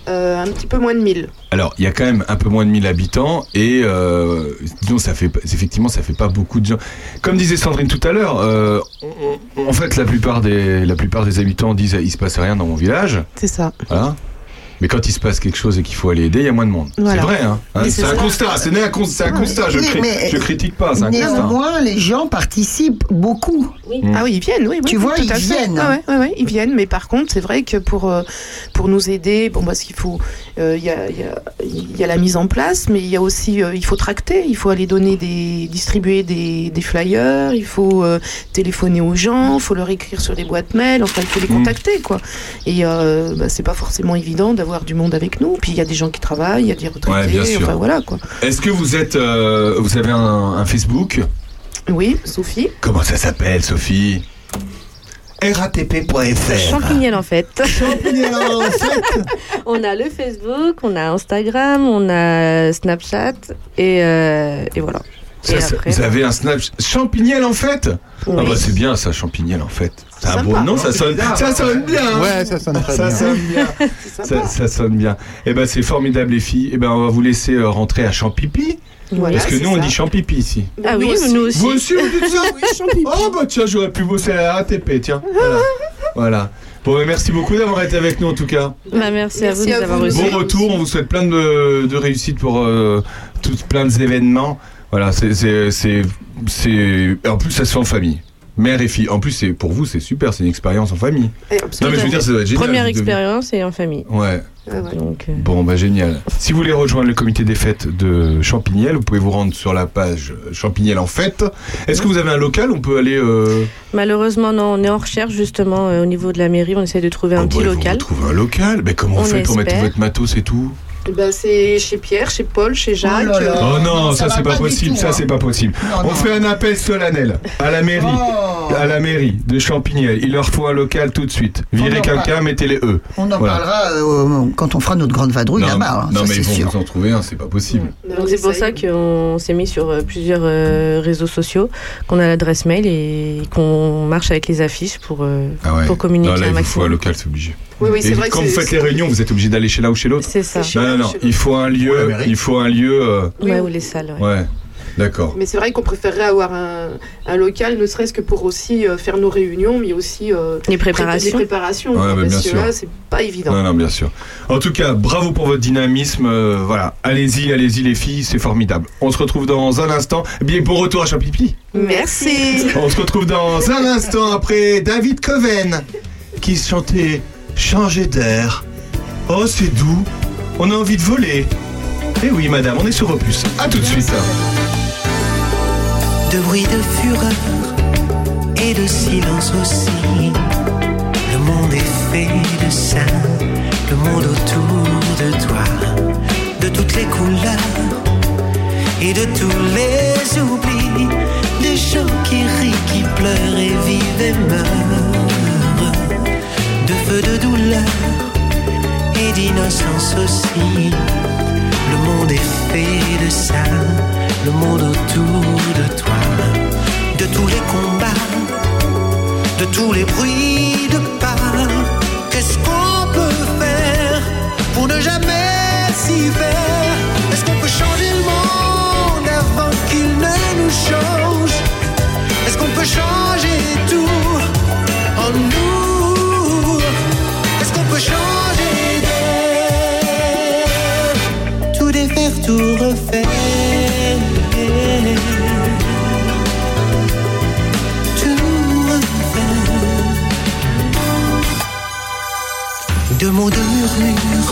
Speaker 7: Euh, un petit peu moins de 1000.
Speaker 1: Alors, il y a quand même un peu moins de 1000 habitants et euh, disons ça fait pas- effectivement ça fait pas beaucoup de gens. Comme disait Sandrine tout à l'heure, euh, en fait la plupart des la plupart des habitants disent il se passe rien dans mon village,
Speaker 7: C'est ça.
Speaker 1: voilà. Mais quand il se passe quelque chose et qu'il faut aller aider, il y a moins de monde.
Speaker 2: Voilà.
Speaker 1: C'est vrai, hein, Hein, C'est un constat, c'est né un con- c'est un constat. Je, cri-
Speaker 2: mais-
Speaker 1: je critique pas, c'est un constat.
Speaker 2: Néanmoins, les gens participent beaucoup.
Speaker 7: Ah oui, ils viennent, oui. oui,
Speaker 2: Tu
Speaker 7: oui,
Speaker 2: vois,
Speaker 7: tout
Speaker 2: ils
Speaker 7: à fait.
Speaker 2: viennent.
Speaker 7: Ah ouais, ouais, ouais, ils viennent, mais par contre, c'est vrai que pour, euh, pour nous aider, bon, parce qu'il faut, euh, il y, a, il y, a, y a la mise en place, mais il y a aussi, euh, il faut tracter, il faut aller donner des, distribuer des, des flyers, il faut euh, téléphoner aux gens, il faut leur écrire sur des boîtes mail, enfin, il faut les
Speaker 1: Mm.
Speaker 7: contacter, quoi. Et euh, bah, c'est pas forcément évident d'avoir du monde avec nous. Puis il y a des gens qui travaillent, il y a des retraités,
Speaker 1: Ouais, bien sûr.
Speaker 7: enfin voilà, quoi.
Speaker 1: Est-ce que vous êtes, euh, vous avez un, un Facebook?
Speaker 7: Oui, Sophie.
Speaker 1: Comment ça s'appelle, Sophie? Ratp.fr.
Speaker 8: Champignel en fait.
Speaker 1: Champignel en *laughs* fait.
Speaker 8: on a le Facebook, on a Instagram, on a Snapchat et, euh, et voilà.
Speaker 1: Ça,
Speaker 8: et
Speaker 1: ça-
Speaker 8: après,
Speaker 1: vous avez un snap Champignel en fait?
Speaker 8: Oui.
Speaker 1: Ah bah c'est bien ça, Champignel en fait. C'est un beau nom, ça sonne, ça sonne bien. hein.
Speaker 4: Ouais, ça sonne très
Speaker 1: ça
Speaker 4: bien.
Speaker 1: Sonne bien. ça, ça sonne bien. Eh ben c'est formidable les filles. Eh ben on va vous laisser euh, rentrer à Champipi.
Speaker 8: Voilà,
Speaker 1: Parce que nous on dit Champipi ici.
Speaker 8: Ah oui, nous aussi.
Speaker 1: Vous aussi vous dites ça *laughs* Oh bah tiens, j'aurais pu bosser à la RATP, tiens. Voilà. voilà. Bon, bah, merci beaucoup d'avoir été avec nous en tout cas.
Speaker 8: Bah, merci, à vous de nous avoir reçus.
Speaker 1: Bon retour, on vous souhaite plein de, de réussite pour euh, tout, plein d'événements. Voilà, c'est, c'est, c'est, c'est- En plus, ça se fait en famille. Mère et fille. En plus, c'est, pour vous, c'est super, c'est une expérience en famille. Non, mais je veux dire, ça doit être génial.
Speaker 8: Première expérience et en famille.
Speaker 1: Ouais.
Speaker 8: Donc, euh,
Speaker 1: Bon, bah génial. Si vous voulez rejoindre le comité des fêtes de Champignel, vous pouvez vous rendre sur la page Champignel en fête. Est-ce que vous avez un local? On peut aller. Euh...
Speaker 8: malheureusement, non, on est en recherche justement euh, au niveau de la mairie. On essaie de trouver un petit local.
Speaker 1: Trouver un local Mais comment
Speaker 8: On
Speaker 1: faites pour mettre votre matos et tout?
Speaker 7: Bah, c'est chez Pierre, chez Paul, chez Jacques.
Speaker 2: Oh là là.
Speaker 1: Oh non, ça,
Speaker 2: ça
Speaker 1: c'est pas, possible,
Speaker 2: tout,
Speaker 1: ça
Speaker 2: hein.
Speaker 1: c'est pas possible. On fait un appel solennel à la mairie,
Speaker 2: Oh.
Speaker 1: à la mairie de Champignel. Il leur faut un local tout de suite. Virez quelqu'un, mettez-les eux.
Speaker 2: On en
Speaker 1: Voilà.
Speaker 2: parlera euh, quand on fera notre grande vadrouille
Speaker 1: Non,
Speaker 2: là-bas. hein,
Speaker 1: non
Speaker 2: ça,
Speaker 1: mais ils vont
Speaker 2: sûr.
Speaker 1: vous en trouver un, c'est pas possible.
Speaker 8: Donc c'est pour ça qu'on s'est mis sur euh, plusieurs euh, réseaux sociaux, qu'on a l'adresse mail et qu'on marche avec les affiches pour, euh,
Speaker 1: Ah ouais.
Speaker 8: pour communiquer
Speaker 1: Non, là,
Speaker 8: un
Speaker 1: il vous faut
Speaker 8: maximum.
Speaker 1: un local, c'est obligé.
Speaker 7: Oui, oui,
Speaker 1: Et
Speaker 7: vrai que
Speaker 1: quand vous faites les réunions, vous êtes obligé d'aller chez l'un ou chez l'autre
Speaker 8: C'est ça.
Speaker 1: Non, non, non. Il faut un lieu. Il faut un lieu. euh,
Speaker 8: Ouais, ou les salles. ouais.
Speaker 1: Ouais. D'accord.
Speaker 7: Mais c'est vrai qu'on préférerait avoir un, un local, ne serait-ce que pour aussi euh, faire nos réunions, mais aussi euh,
Speaker 8: Les préparations.
Speaker 7: Les préparations,
Speaker 1: Ouais, bah,
Speaker 7: parce que là, c'est pas évident.
Speaker 1: Non, non, bien sûr. En tout cas, bravo pour votre dynamisme. euh, voilà, allez-y, allez-y les filles, c'est formidable. On se retrouve dans un instant. Bien, bon retour à Champipi.
Speaker 7: Merci.
Speaker 1: On se retrouve dans un instant après David Coven qui chantait Changer d'air. Oh, c'est doux. On a envie de voler. Eh oui, madame, on est sur Opus. À tout de suite.
Speaker 12: de bruit de fureur et de silence aussi. Le monde est fait de ça, le monde autour de toi, de toutes les couleurs et de tous les oublis, des gens qui rient, qui pleurent et vivent et meurent, de feu de douleur et d'innocence aussi. Le monde est fait de ça, le monde autour de toi, de tous les combats, de tous les bruits de pas. Qu'est-ce qu'on peut faire pour ne jamais s'y faire? Est-ce qu'on peut changer le monde avant qu'il ne nous change? Est-ce qu'on peut changer tout refaire Tout refaire De mots de murmure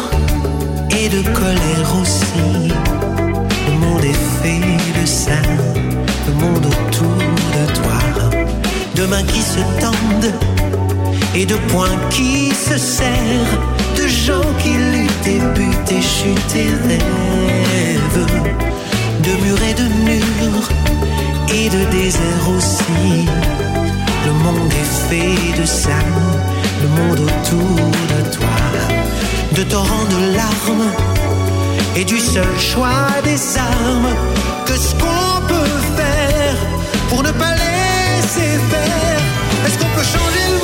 Speaker 12: et de colère aussi. Le monde est fait de ça. Le monde autour de toi. De mains qui se tendent et de poings qui se serrent, de gens qui luttent et butent et chutent et rêvent, de murs et de murs et de déserts aussi. Le monde est fait de ça, le monde autour de toi, de torrents de larmes et du seul choix des armes. Qu'est-ce qu'on peut faire pour ne pas laisser faire? Est-ce qu'on peut changer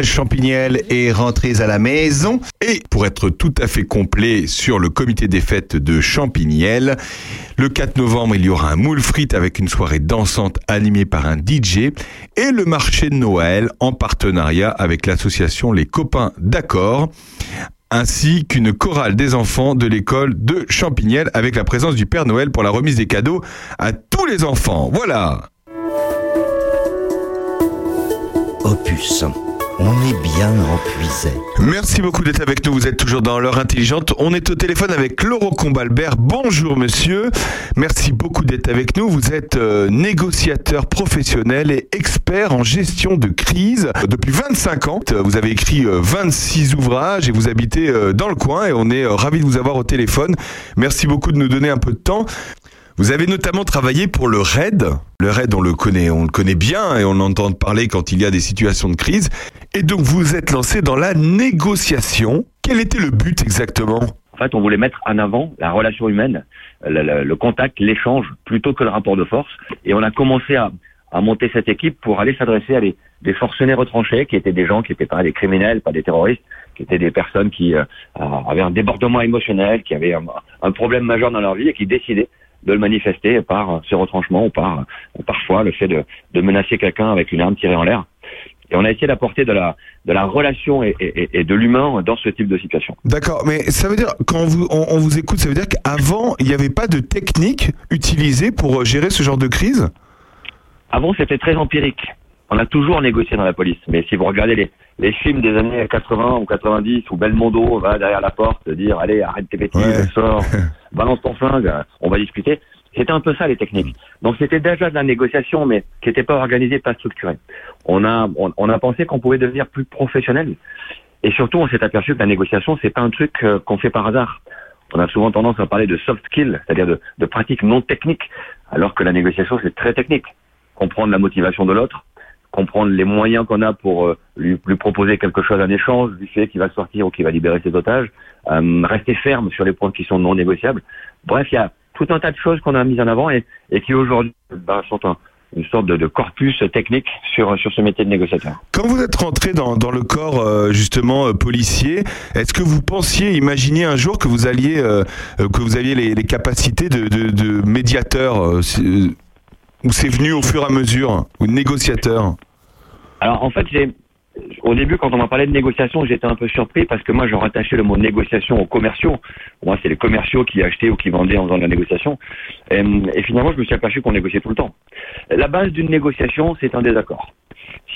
Speaker 9: villages.
Speaker 1: Champigniel et rentrés à la maison. Et pour être tout à fait complet sur le comité des fêtes de Champignelles, le 4 novembre, il y aura un moule frites avec une soirée dansante animée par un DJ et le marché de Noël en partenariat avec l'association Les Copains d'Accord ainsi qu'une chorale des enfants de l'école de Champignelles avec la présence du Père Noël pour la remise des cadeaux à tous les enfants. Voilà.
Speaker 5: Opus, on est bien en puisait.
Speaker 1: Merci beaucoup d'être avec nous. Vous êtes toujours dans l'heure intelligente. On est au téléphone avec Laurent Combalbert. Bonjour monsieur. Merci beaucoup d'être avec nous. Vous êtes euh, négociateur professionnel et expert en gestion de crise depuis 25 ans. Euh, Vous avez écrit euh, 26 ouvrages et vous habitez euh, dans le coin et on est euh, ravis de vous avoir au téléphone. Merci beaucoup de nous donner un peu de temps. Vous avez notamment travaillé pour le RAID. Le RAID, on le connaît, on le connaît bien et on entend parler quand il y a des situations de crise. Et donc, vous êtes lancé dans la négociation. Quel était le but exactement?
Speaker 13: En fait, on voulait mettre en avant la relation humaine, le, contact, l'échange, plutôt que le rapport de force. Et on a commencé à, à monter cette équipe pour aller s'adresser à des, des forcenés retranchés, qui étaient des gens qui n'étaient pas des criminels, pas des terroristes, qui étaient des personnes qui euh, avaient un débordement émotionnel, qui avaient un problème majeur dans leur vie et qui décidaient de le manifester par euh, ce retranchement ou par euh, parfois le fait de, de menacer quelqu'un avec une arme tirée en l'air. Et on a essayé d'apporter de la, de la relation et, et- et de l'humain dans ce type de situation.
Speaker 1: D'accord, mais ça veut dire, quand vous, on, on vous écoute, ça veut dire qu'avant, il n'y avait pas de technique utilisée pour euh, gérer ce genre de crise?
Speaker 13: Avant, c'était très empirique. On a toujours négocié dans la police. Mais si vous regardez les, les films des années 80 ou 90 où Belmondo va derrière la porte dire allez arrête tes bêtises, sors, *laughs* balance ton flingue, on va discuter. C'était un peu ça les techniques. Donc c'était déjà de la négociation, mais qui n'était pas organisée, pas structurée. On a on, on a pensé qu'on pouvait devenir plus professionnel. Et surtout, on s'est aperçu que la négociation, c'est pas un truc euh, qu'on fait par hasard. On a souvent tendance à parler de soft skills, c'est-à-dire de, de pratiques non techniques, alors que la négociation, c'est très technique. Comprendre la motivation de l'autre, comprendre les moyens qu'on a pour euh, lui, proposer quelque chose en échange du fait qu'il va sortir ou qu'il va libérer ses otages, euh, rester ferme sur les points qui sont non négociables. Bref, il y a tout un tas de choses qu'on a mises en avant et, qui aujourd'hui ben, sont un- une sorte de, corpus technique sur, sur ce métier de négociateur.
Speaker 1: Quand vous êtes rentré dans, le corps euh, justement policier, est-ce que vous pensiez, imaginer un jour que vous alliez, que vous aviez les, capacités de, médiateur ou c'est venu au fur et à mesure ou négociateur
Speaker 13: Alors en fait, au début, quand on m'a parlé de négociation, j'étais un peu surpris parce que moi, je rattachais le mot négociation aux commerciaux. Moi, c'est les commerciaux qui achetaient ou qui vendaient en faisant de la négociation. Et, et finalement, je me suis aperçu qu'on négociait tout le temps. La base d'une négociation, c'est un désaccord.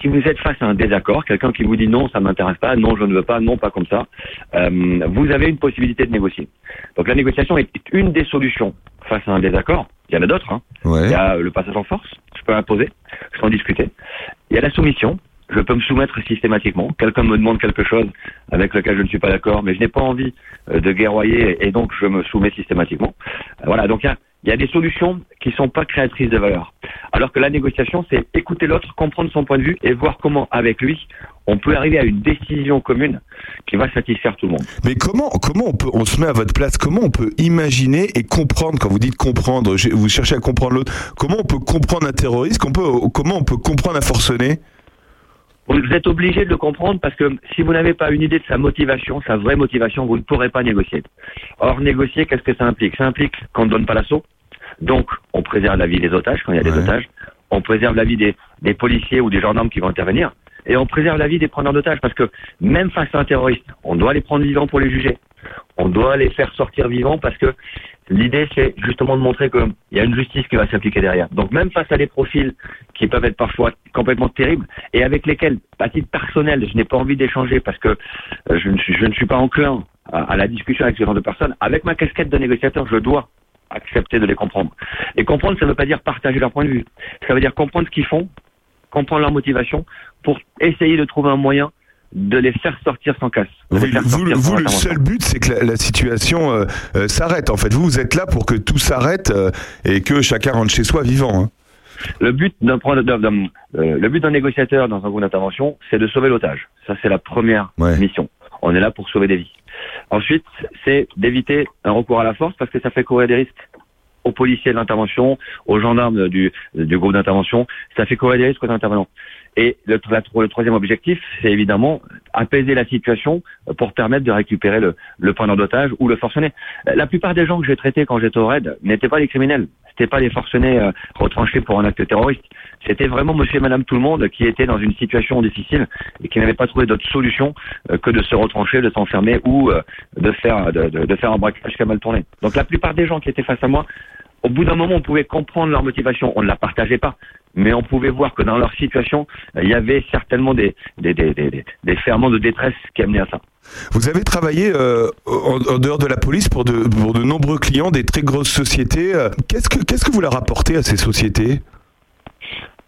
Speaker 13: Si vous êtes face à un désaccord, quelqu'un qui vous dit non, ça m'intéresse pas, non, je ne veux pas, non, pas comme ça, euh, vous avez une possibilité de négocier. Donc la négociation est une des solutions face à un désaccord. Il y en a d'autres. Hein. Il y a le passage en force, je peux imposer, je peux en discuter. Il y a la soumission, je peux me soumettre systématiquement. Quelqu'un me demande quelque chose avec lequel je ne suis pas d'accord, mais je n'ai pas envie euh, de guerroyer et donc je me soumets systématiquement. Euh, Voilà, donc il y a, il y a des solutions qui sont pas créatrices de valeur. Alors que la négociation, c'est écouter l'autre, comprendre son point de vue et voir comment, avec lui, on peut arriver à une décision commune qui va satisfaire tout le monde.
Speaker 1: Mais comment, comment on peut, on se met à votre place, comment on peut imaginer et comprendre, quand vous dites comprendre, vous cherchez à comprendre l'autre, comment on peut comprendre un terroriste, comment on peut comprendre un forcené?
Speaker 13: Vous êtes obligé de le comprendre parce que si vous n'avez pas une idée de sa motivation, sa vraie motivation, vous ne pourrez pas négocier. Or, négocier, qu'est-ce que ça implique? Ça implique qu'on ne donne pas l'assaut. Donc, on préserve la vie des otages quand il y a des otages. On préserve la vie des, des policiers ou des gendarmes qui vont intervenir. Et on préserve la vie des preneurs d'otages parce que même face à un terroriste, on doit les prendre vivants pour les juger. On doit les faire sortir vivants parce que l'idée, c'est justement de montrer qu'il y a une justice qui va s'appliquer derrière. Donc même face à des profils qui peuvent être parfois complètement terribles et avec lesquels, à titre personnel, je n'ai pas envie d'échanger parce que euh, je ne suis, je ne suis pas enclin à, à la discussion avec ce genre de personnes, avec ma casquette de négociateur, je dois accepter de les comprendre. Et comprendre, ça ne veut pas dire partager leur point de vue. Ça veut dire comprendre ce qu'ils font, comprendre leur motivation, pour essayer de trouver un moyen de les faire sortir sans casse.
Speaker 1: Vous, le seul but, c'est que la, la situation euh, euh, s'arrête. En fait, vous, vous êtes là pour que tout s'arrête euh, et que chacun rentre chez soi vivant. hein.
Speaker 13: Le but d'un le but d'un négociateur dans un groupe d'intervention, c'est de sauver l'otage. Ça, c'est la première mission. On est là pour sauver des vies. Ensuite, c'est d'éviter un recours à la force parce que ça fait courir des risques. aux policiers de l'intervention, aux gendarmes du, du groupe d'intervention. Ça fait corréler ce côté intervenant. Et le, troisième objectif, c'est évidemment apaiser la situation pour permettre de récupérer le, le preneur d'otage ou le forcené. La plupart des gens que j'ai traités quand j'étais au raid n'étaient pas des criminels. C'était pas des forcenés euh, retranchés pour un acte terroriste. C'était vraiment monsieur et madame tout le monde qui étaient dans une situation difficile et qui n'avaient pas trouvé d'autre solution euh, que de se retrancher, de s'enfermer ou euh, de faire de, faire un braquage qui a mal tourné. Donc la plupart des gens qui étaient face à moi, au bout d'un moment, on pouvait comprendre leur motivation. On ne la partageait pas, mais on pouvait voir que dans leur situation, il y avait certainement des- des ferments de détresse qui amenaient à ça.
Speaker 1: Vous avez travaillé euh, en, dehors de la police pour de, nombreux clients, des très grosses sociétés. Euh, Qu'est-ce que, vous leur apportez à ces sociétés?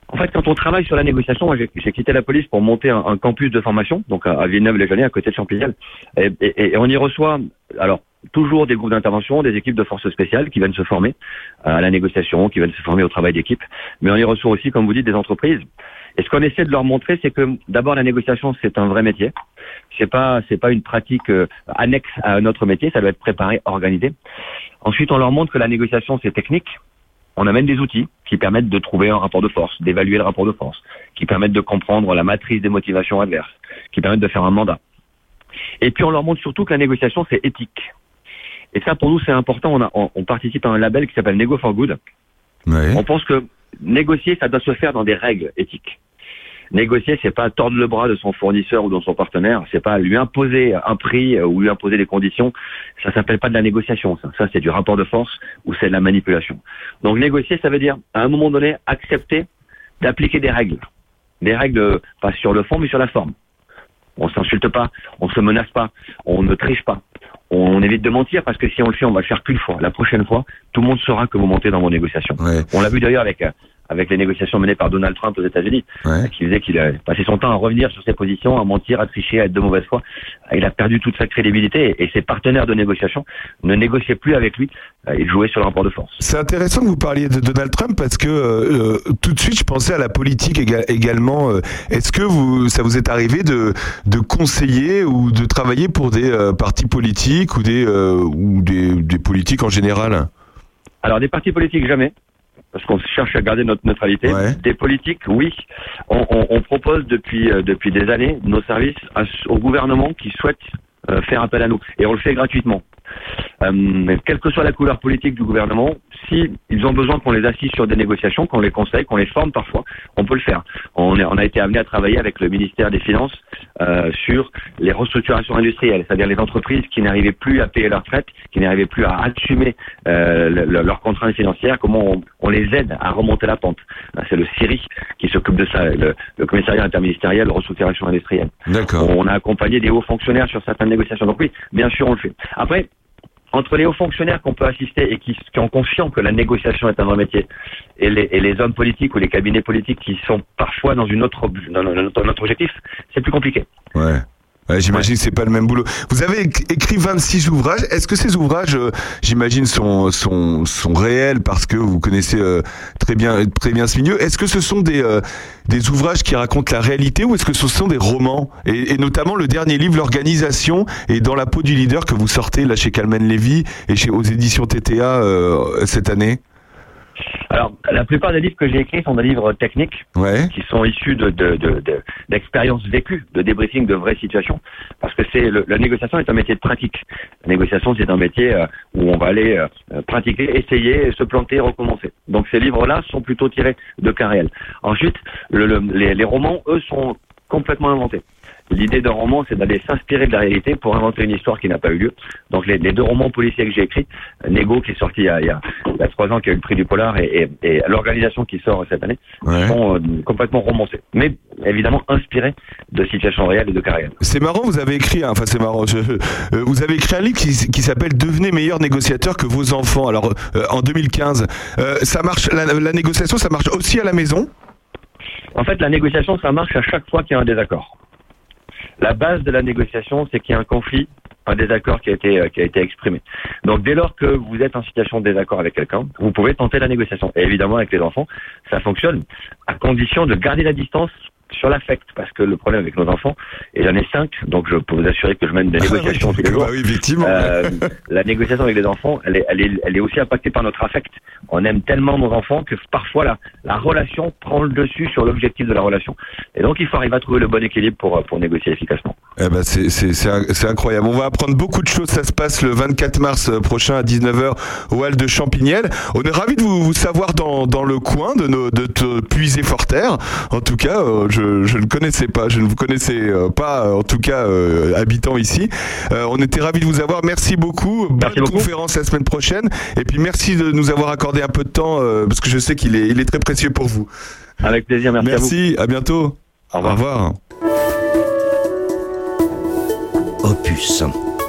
Speaker 13: En fait, quand on travaille sur la négociation, moi, j'ai quitté la police pour monter un, campus de formation, donc à, à Villeneuve-les-Joigny, à côté de Champigny. Et, et- et on y reçoit, alors, toujours des groupes d'intervention, des équipes de forces spéciales qui viennent se former euh, à la négociation, qui viennent se former au travail d'équipe. Mais on y reçoit aussi, comme vous dites, des entreprises. Et ce qu'on essaie de leur montrer, c'est que d'abord la négociation, c'est un vrai métier. C'est pas, c'est pas une pratique euh, annexe à un autre métier. Ça doit être préparé, organisé. Ensuite, on leur montre que la négociation, c'est technique. On amène des outils qui permettent de trouver un rapport de force, d'évaluer le rapport de force, qui permettent de comprendre la matrice des motivations adverses, qui permettent de faire un mandat. Et puis on leur montre surtout que la négociation, c'est éthique. Et ça, pour nous, c'est important. On, a- on- on participe à un label qui s'appelle Nego for Good. On pense que négocier, ça doit se faire dans des règles éthiques. Négocier, c'est pas tordre le bras de son fournisseur ou de son partenaire, c'est pas lui imposer un prix ou lui imposer des conditions. Ça s'appelle pas de la négociation, ça. Ça, c'est du rapport de force ou c'est de la manipulation. Donc négocier, ça veut dire, à un moment donné, accepter d'appliquer des règles. Des règles, euh, pas sur le fond, mais sur la forme. On s'insulte pas, on se menace pas, on ne triche pas. On évite de mentir parce que si on le fait, on va le faire qu'une fois. La prochaine fois, tout le monde saura que vous montez dans vos négociations. On l'a vu d'ailleurs avec euh, avec les négociations menées par Donald Trump aux États-Unis, euh, qui disait qu'il a passé son temps à revenir sur ses positions, à mentir, à tricher, à être de mauvaise foi. Il a perdu toute sa crédibilité et ses partenaires de négociation ne négociaient plus avec lui. Euh, Ils jouaient sur le rapport de force.
Speaker 1: C'est intéressant que vous parliez de Donald Trump parce que euh, euh, tout de suite je pensais à la politique éga- également. Euh, Est-ce que vous, ça vous est arrivé de, de conseiller ou de travailler pour des euh, partis politiques ou des, euh, ou des, des politiques en général?
Speaker 13: Alors des partis politiques jamais, parce qu'on cherche à garder notre neutralité. Des politiques, oui. On, on- on propose depuis euh, depuis des années nos services à- au gouvernement qui souhaite euh, faire appel à nous, et on le fait gratuitement. Euh, quelle que soit la couleur politique du gouvernement, si ils ont besoin qu'on les assise sur des négociations, qu'on les conseille, qu'on les forme parfois, on peut le faire. On, est- on a été amené à travailler avec le ministère des Finances euh, sur les restructurations industrielles, c'est-à-dire les entreprises qui n'arrivaient plus à payer leur retraite, qui n'arrivaient plus à assumer euh, le- le- leurs contraintes financières, comment on, on les aide à remonter la pente. C'est le CIRI qui s'occupe de ça, le, le commissariat interministériel de restructuration industrielle. On a accompagné des hauts fonctionnaires sur certaines négociations. Donc oui, bien sûr, on le fait. Après, entre les hauts fonctionnaires qu'on peut assister et qui, qui ont que la négociation est un vrai métier, et les, hommes politiques ou les cabinets politiques qui sont parfois dans une autre, dans notre, objectif, c'est plus compliqué.
Speaker 1: Ouais, j'imagine que c'est pas le même boulot. Vous avez éc- écrit 26 ouvrages. Est-ce que ces ouvrages, euh, j'imagine, sont, sont, sont réels parce que vous connaissez euh, très bien, très bien ce milieu? Est-ce que ce sont des, euh, des ouvrages qui racontent la réalité ou est-ce que ce sont des romans? Et, et notamment le dernier livre, L'organisation, est dans la peau du leader que vous sortez là chez Calman Levy et chez aux éditions TTA euh, cette année
Speaker 13: Alors, la plupart des livres que j'ai écrits sont des livres techniques,
Speaker 1: Ouais.
Speaker 13: qui sont issus de, de, de, de- d'expériences vécues, de débriefing de vraies situations, parce que c'est la négociation est un métier de pratique. La négociation, c'est un métier euh, où on va aller euh, pratiquer, essayer, se planter, recommencer. Donc ces livres-là sont plutôt tirés de cas réels. Ensuite, le- le- les, les romans, eux, sont complètement inventés. L'idée d'un roman, c'est d'aller s'inspirer de la réalité pour inventer une histoire qui n'a pas eu lieu. Donc les, les deux romans policiers que j'ai écrits, Nego qui est sorti il y a, il y a, il y a trois ans, qui a eu le prix du polar, et, et, et l'organisation qui sort cette année, sont euh, complètement romancés. Mais évidemment inspirés de situations réelles et de réels.
Speaker 1: C'est marrant, vous avez écrit, hein, enfin c'est marrant, je- euh, vous avez écrit un livre qui, qui s'appelle Devenez meilleur négociateur que vos enfants. Alors euh, en 2015, euh, ça marche, la, la négociation, ça marche aussi à la maison?
Speaker 13: En fait, la négociation, ça marche à chaque fois qu'il y a un désaccord. La base de la négociation, c'est qu'il y a un conflit, un désaccord qui a été euh, qui a été exprimé. Donc, dès lors que vous êtes en situation de désaccord avec quelqu'un, vous pouvez tenter la négociation. Et évidemment, avec les enfants, ça fonctionne à condition de garder la distance sur l'affect, parce que le problème avec nos enfants, et j'en ai cinq, donc je peux vous assurer que je mène des négociations tous les jours.
Speaker 1: Bah oui, effectivement.
Speaker 13: Euh, la négociation avec les enfants, elle est, elle, est, elle est aussi impactée par notre affect. On aime tellement nos enfants que parfois la, la relation prend le dessus sur l'objectif de la relation. Et donc il faut arriver à trouver le bon équilibre pour, pour négocier efficacement.
Speaker 1: Eh ben c'est c'est c'est in- c'est incroyable. On va apprendre beaucoup de choses. Ça se passe le 24 mars euh, prochain à 19h au hall de Champignelles. On est ravis de vous, vous savoir dans, dans le coin de nos de te puiser fort terre. En tout cas, euh, je je ne connaissais pas, je ne vous connaissais euh, pas euh, en tout cas euh, habitant ici. Euh, on était ravis de vous avoir. Merci beaucoup. Bonne conférence la semaine prochaine et puis merci de nous avoir accordé un peu de temps euh, parce que je sais qu'il est il est très précieux pour vous.
Speaker 13: Avec plaisir, merci,
Speaker 1: Merci, à, bientôt. Au revoir.
Speaker 5: Opus.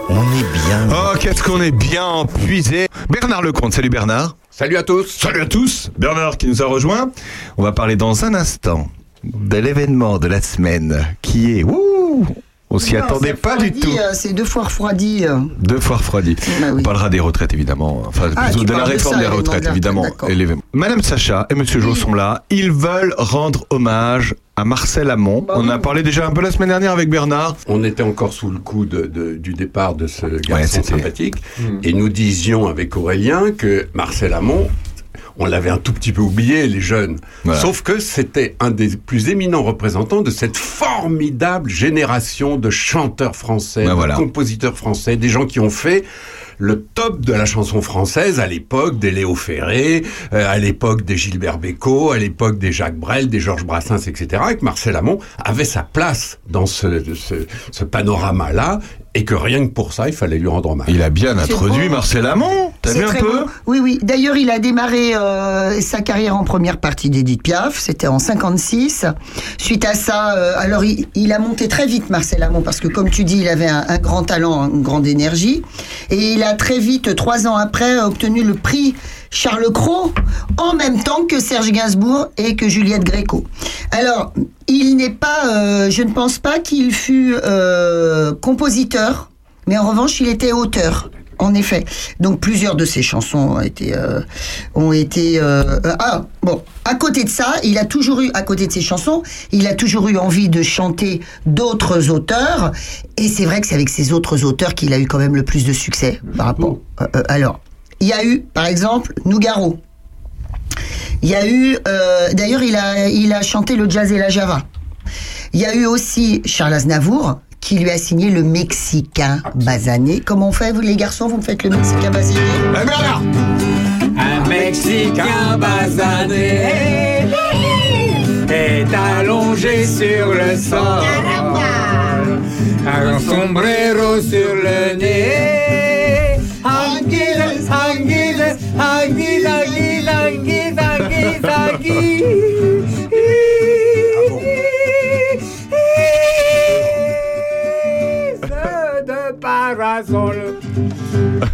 Speaker 5: On est bien.
Speaker 1: Oh, qu'est-ce qu'on est bien puisé. Bernard Lecomte, salut Bernard. Salut à tous. Salut à tous. Bernard qui nous a rejoint. On va parler dans un instant de l'événement de la semaine qui est... Ouh, on s'y attendait pas du tout.
Speaker 2: euh, C'est deux fois refroidi. euh.
Speaker 1: Deux fois refroidi. On parlera des retraites évidemment. Enfin,
Speaker 2: Ah,
Speaker 1: de la
Speaker 2: de
Speaker 1: réforme
Speaker 2: ça,
Speaker 1: des retraites
Speaker 2: de
Speaker 1: évidemment. Et. Madame Sacha et Monsieur Jo sont là. Ils veulent rendre hommage à Marcel Amont.
Speaker 2: Bah
Speaker 1: On a parlé déjà un peu la semaine dernière avec Bernard.
Speaker 14: On était encore sous le coup de- de- du départ de ce garçon sympathique, et nous disions avec Aurélien que Marcel Amont, on l'avait un tout petit peu oublié, les jeunes.
Speaker 1: Voilà.
Speaker 14: Sauf que c'était un des plus éminents représentants de cette formidable génération de chanteurs français,
Speaker 1: Ben
Speaker 14: de
Speaker 1: voilà.
Speaker 14: compositeurs français, des gens qui ont fait le top de la chanson française à l'époque des Léo Ferré, euh, à l'époque des Gilbert Bécaud, à l'époque des Jacques Brel, des Georges Brassens, etc. Et que Marcel Amont avait sa place dans ce, ce, ce panorama-là et que rien que pour ça, il fallait lui rendre hommage.
Speaker 1: Il a bien introduit
Speaker 2: beau.
Speaker 1: Marcel Amont. T'as vu un peu
Speaker 2: beau. Oui, oui. D'ailleurs, il a démarré euh, sa carrière en première partie d'Edith Piaf. C'était en 56. Suite à ça, euh, alors il, il a monté très vite Marcel Amont parce que, comme tu dis, il avait un, un grand talent, une grande énergie, et il a très vite, trois ans après, obtenu le prix Charles Cros en même temps que Serge Gainsbourg et que Juliette Gréco. Alors, il n'est pas, euh, je ne pense pas qu'il fut euh, compositeur, mais en revanche, il était auteur. En effet. Donc plusieurs de ses chansons ont été euh, ont été ah bon à côté de ça il a toujours eu à côté de ses chansons il a toujours eu envie de chanter d'autres auteurs et c'est vrai que c'est avec ces autres auteurs qu'il a eu quand même le plus de succès par rapport alors il y a eu par exemple Nougaro il y a eu euh, d'ailleurs il a il a chanté le jazz et la java il y a eu aussi Charles Aznavour qui lui a signé le Mexicain basané. Comment on fait, vous les garçons Vous me faites le Mexicain basané?
Speaker 15: Un Mexicain basané est allongé sur le sol. Un sombrero sur le nez. De parasol.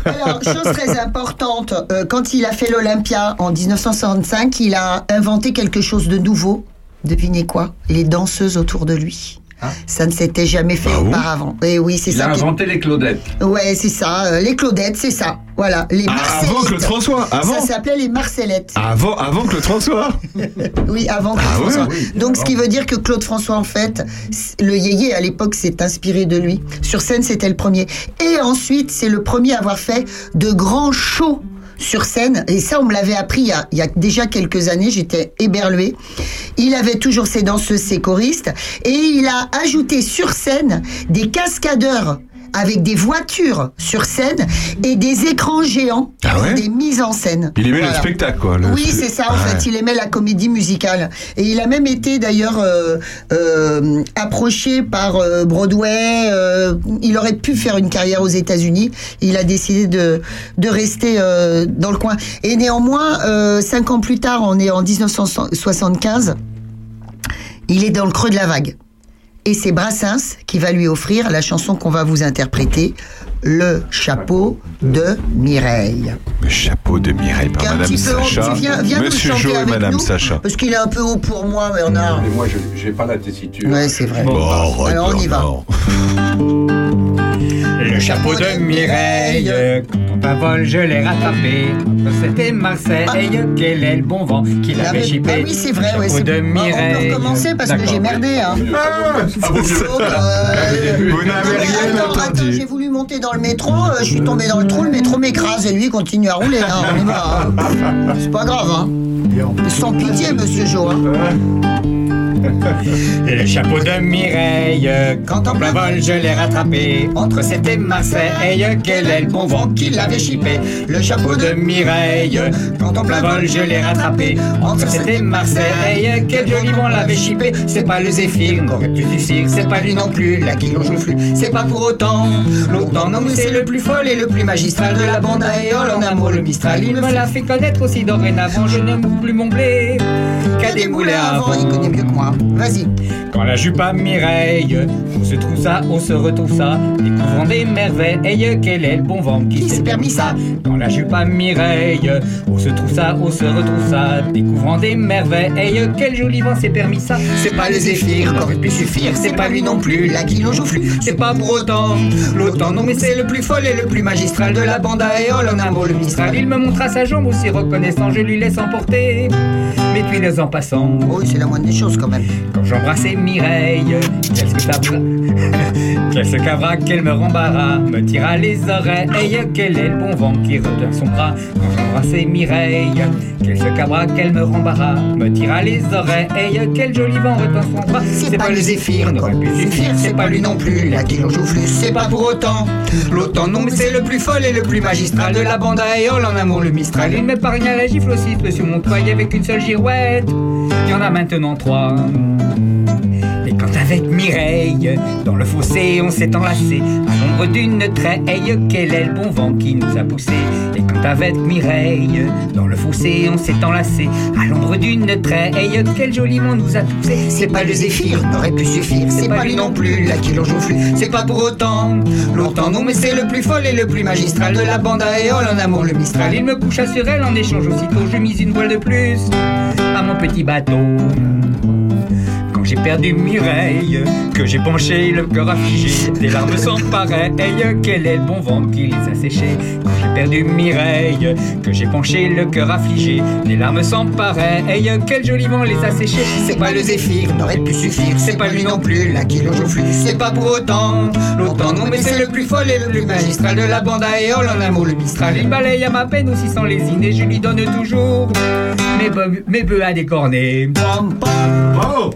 Speaker 2: Alors, chose très importante, euh, quand il a fait l'Olympia en 1965, il a inventé quelque chose de nouveau. Devinez quoi? Les danseuses autour de lui. Ça ne s'était jamais fait auparavant. Et oui, c'est
Speaker 11: Il
Speaker 2: ça.
Speaker 11: a
Speaker 2: qui-
Speaker 11: inventé les Claudettes.
Speaker 2: Ouais, c'est ça. euh, les Claudettes, c'est ça. Voilà, les
Speaker 1: Ah,
Speaker 2: Marcellettes.
Speaker 1: avant Claude François, avant.
Speaker 2: Ça s'appelait les Marcellettes.
Speaker 1: Avant, avant Claude François.
Speaker 2: Oui, avant Claude
Speaker 1: Ah
Speaker 2: François.
Speaker 1: oui,
Speaker 2: Donc, ce qui veut dire que Claude François, en fait, le yéyé à l'époque s'est inspiré de lui. Sur scène, c'était le premier. Et ensuite, c'est le premier à avoir fait de grands shows sur scène. Et ça, on me l'avait appris il y, a, il y a déjà quelques années. J'étais éberluée. Il avait toujours ses danseuses, ses choristes. Et il a ajouté sur scène des cascadeurs avec des voitures sur scène et des écrans géants
Speaker 1: Ah ouais
Speaker 2: des mises en scène.
Speaker 1: Il aimait le spectacle, quoi. le-
Speaker 2: Oui, c'est ça, en fait. Il aimait la comédie musicale. Et il a même été, d'ailleurs, euh, euh, approché par euh, Broadway. euh, il aurait pu faire une carrière aux États-Unis. Il a décidé de, de rester euh, dans le coin. Et néanmoins, euh, cinq ans plus tard, on est en 1975, il est dans le creux de la vague. Et c'est Brassens qui va lui offrir la chanson qu'on va vous interpréter, Le chapeau de Mireille.
Speaker 1: Le chapeau de Mireille par Madame
Speaker 2: petit peu.
Speaker 1: Sacha.
Speaker 2: Tu viens- viens
Speaker 1: Monsieur Jo et Madame
Speaker 2: nous,
Speaker 1: Sacha.
Speaker 2: Parce qu'il est un peu haut pour moi, Bernard.
Speaker 14: Mais moi, je j'ai pas la tessiture.
Speaker 2: Ouais, c'est vrai.
Speaker 1: Bon,
Speaker 2: Alors on y va.
Speaker 6: Le chapeau de Mireille, quand un vol je l'ai rattrapé. C'était Marseille, quel est le bon vent qui
Speaker 2: Ah,
Speaker 6: l'avait
Speaker 2: mais-
Speaker 6: chippé.
Speaker 2: ah oui, c'est vrai,
Speaker 6: Le
Speaker 2: ouais,
Speaker 6: chapeau
Speaker 2: c'est-
Speaker 6: de
Speaker 2: Bon, on peut
Speaker 6: Mireille.
Speaker 2: recommencer parce que j'ai merdé. Hein.
Speaker 1: Vous n'avez rien entendu.
Speaker 2: j'ai voulu monter dans le métro, euh, je suis tombé dans le trou, le métro m'écrase et lui il continue à rouler. hein, on y va. hein. C'est pas grave, hein. Sans pitié, monsieur Jo. hein. *laughs*
Speaker 6: Le chapeau de Mireille, quand en plein vol je l'ai rattrapé. Entre et Marseille, quel est le bon vent qui l'avait chippé? Le chapeau de Mireille, quand en plein vol je l'ai rattrapé. Entre et Marseille, quel joli vent l'avait chippé? C'est pas le zéphyr, n'aurait pu suffire. C'est pas lui non plus, la qui joue flux. C'est pas pour autant, l'autant non, mais c'est le plus fol et le plus magistral de la bande à Éole en amour. Le Mistral, il me l'a fait connaître aussi dorénavant. Je moule plus mon blé qu'à des moulins avant.
Speaker 2: Il connaît que moi. Vas-y.
Speaker 6: Quand la jupe à Mireille, on se trouve ça, on se retrouve ça, découvrant des merveilles, quel est le bon vent qui s'est permis ça Quand la jupe à Mireille, on se trouve ça, on se retrouve ça, découvrant des merveilles, quel joli vent s'est permis ça C'est pas le zéphyr, qu'aurait pu suffire, c'est pas lui non plus, la qui joue flux, c'est pas pour autant, l'autant non mais c'est le plus fol et le plus magistral de la bande à Éole, en un mot le Mistral, il me montra sa jambe aussi reconnaissant, je lui laisse emporter, mes tuiles en passant.
Speaker 2: Oui, c'est la moindre des choses quand même.
Speaker 6: Quand j'embrassais Mireille, qu'elle se cabra, *laughs* qu'elle se cabra, qu'elle me rembarra, me tira les oreilles, quel est le bon vent qui retient son bras. Quand j'embrassais Mireille, qu'elle se cabra, qu'elle me rembarra, me tira les oreilles, quel joli vent retient son bras. C'est pas le zéphyr, n'aurait pu suffire, c'est pas lui non plus, la qui joue flux, c'est pas pour autant. L'autant non, mais c'est le plus fol et le plus magistral de la bande à Éole, en amour le Mistral. Il m'épargna la gifle aussi, sur mon toit avec une seule girouette. Il y en a maintenant trois. Et quand avec Mireille, dans le fossé, on s'est enlacé à l'ombre d'une treille, quel est le bon vent qui nous a poussé? Et quand avec Mireille, dans le fossé, on s'est enlacé à l'ombre d'une treille, quel joli vent nous a poussé? C'est pas le zéphyr, n'aurait pu suffire, c'est pas lui non plus, la qui joue flux, c'est pas pour autant, longtemps non, mais c'est le plus fol et le plus magistral de la bande à Éole, en amour le Mistral. Il me coucha sur elle en échange aussitôt, je mis une voile de plus à mon petit bateau. J'ai perdu Mireille, que j'ai penché le cœur affligé, des larmes sans pareilles, quel est le bon vent qui les a séchées. Quand j'ai perdu Mireille, que j'ai penché le cœur affligé, des larmes sans pareilles, quel joli vent les a séchées. C'est pas le zéphyr, n'aurait pu suffire, c'est pas lui non plus, la qui joue flux, c'est pas pour autant, l'autant non, mais c'est le plus fol et le plus magistral de la bande à Éole, en amour le Mistral. Il balaye à ma peine aussi sans lésiner, je lui donne toujours mes, bœufs- mes bœufs à décorner.
Speaker 4: Bravo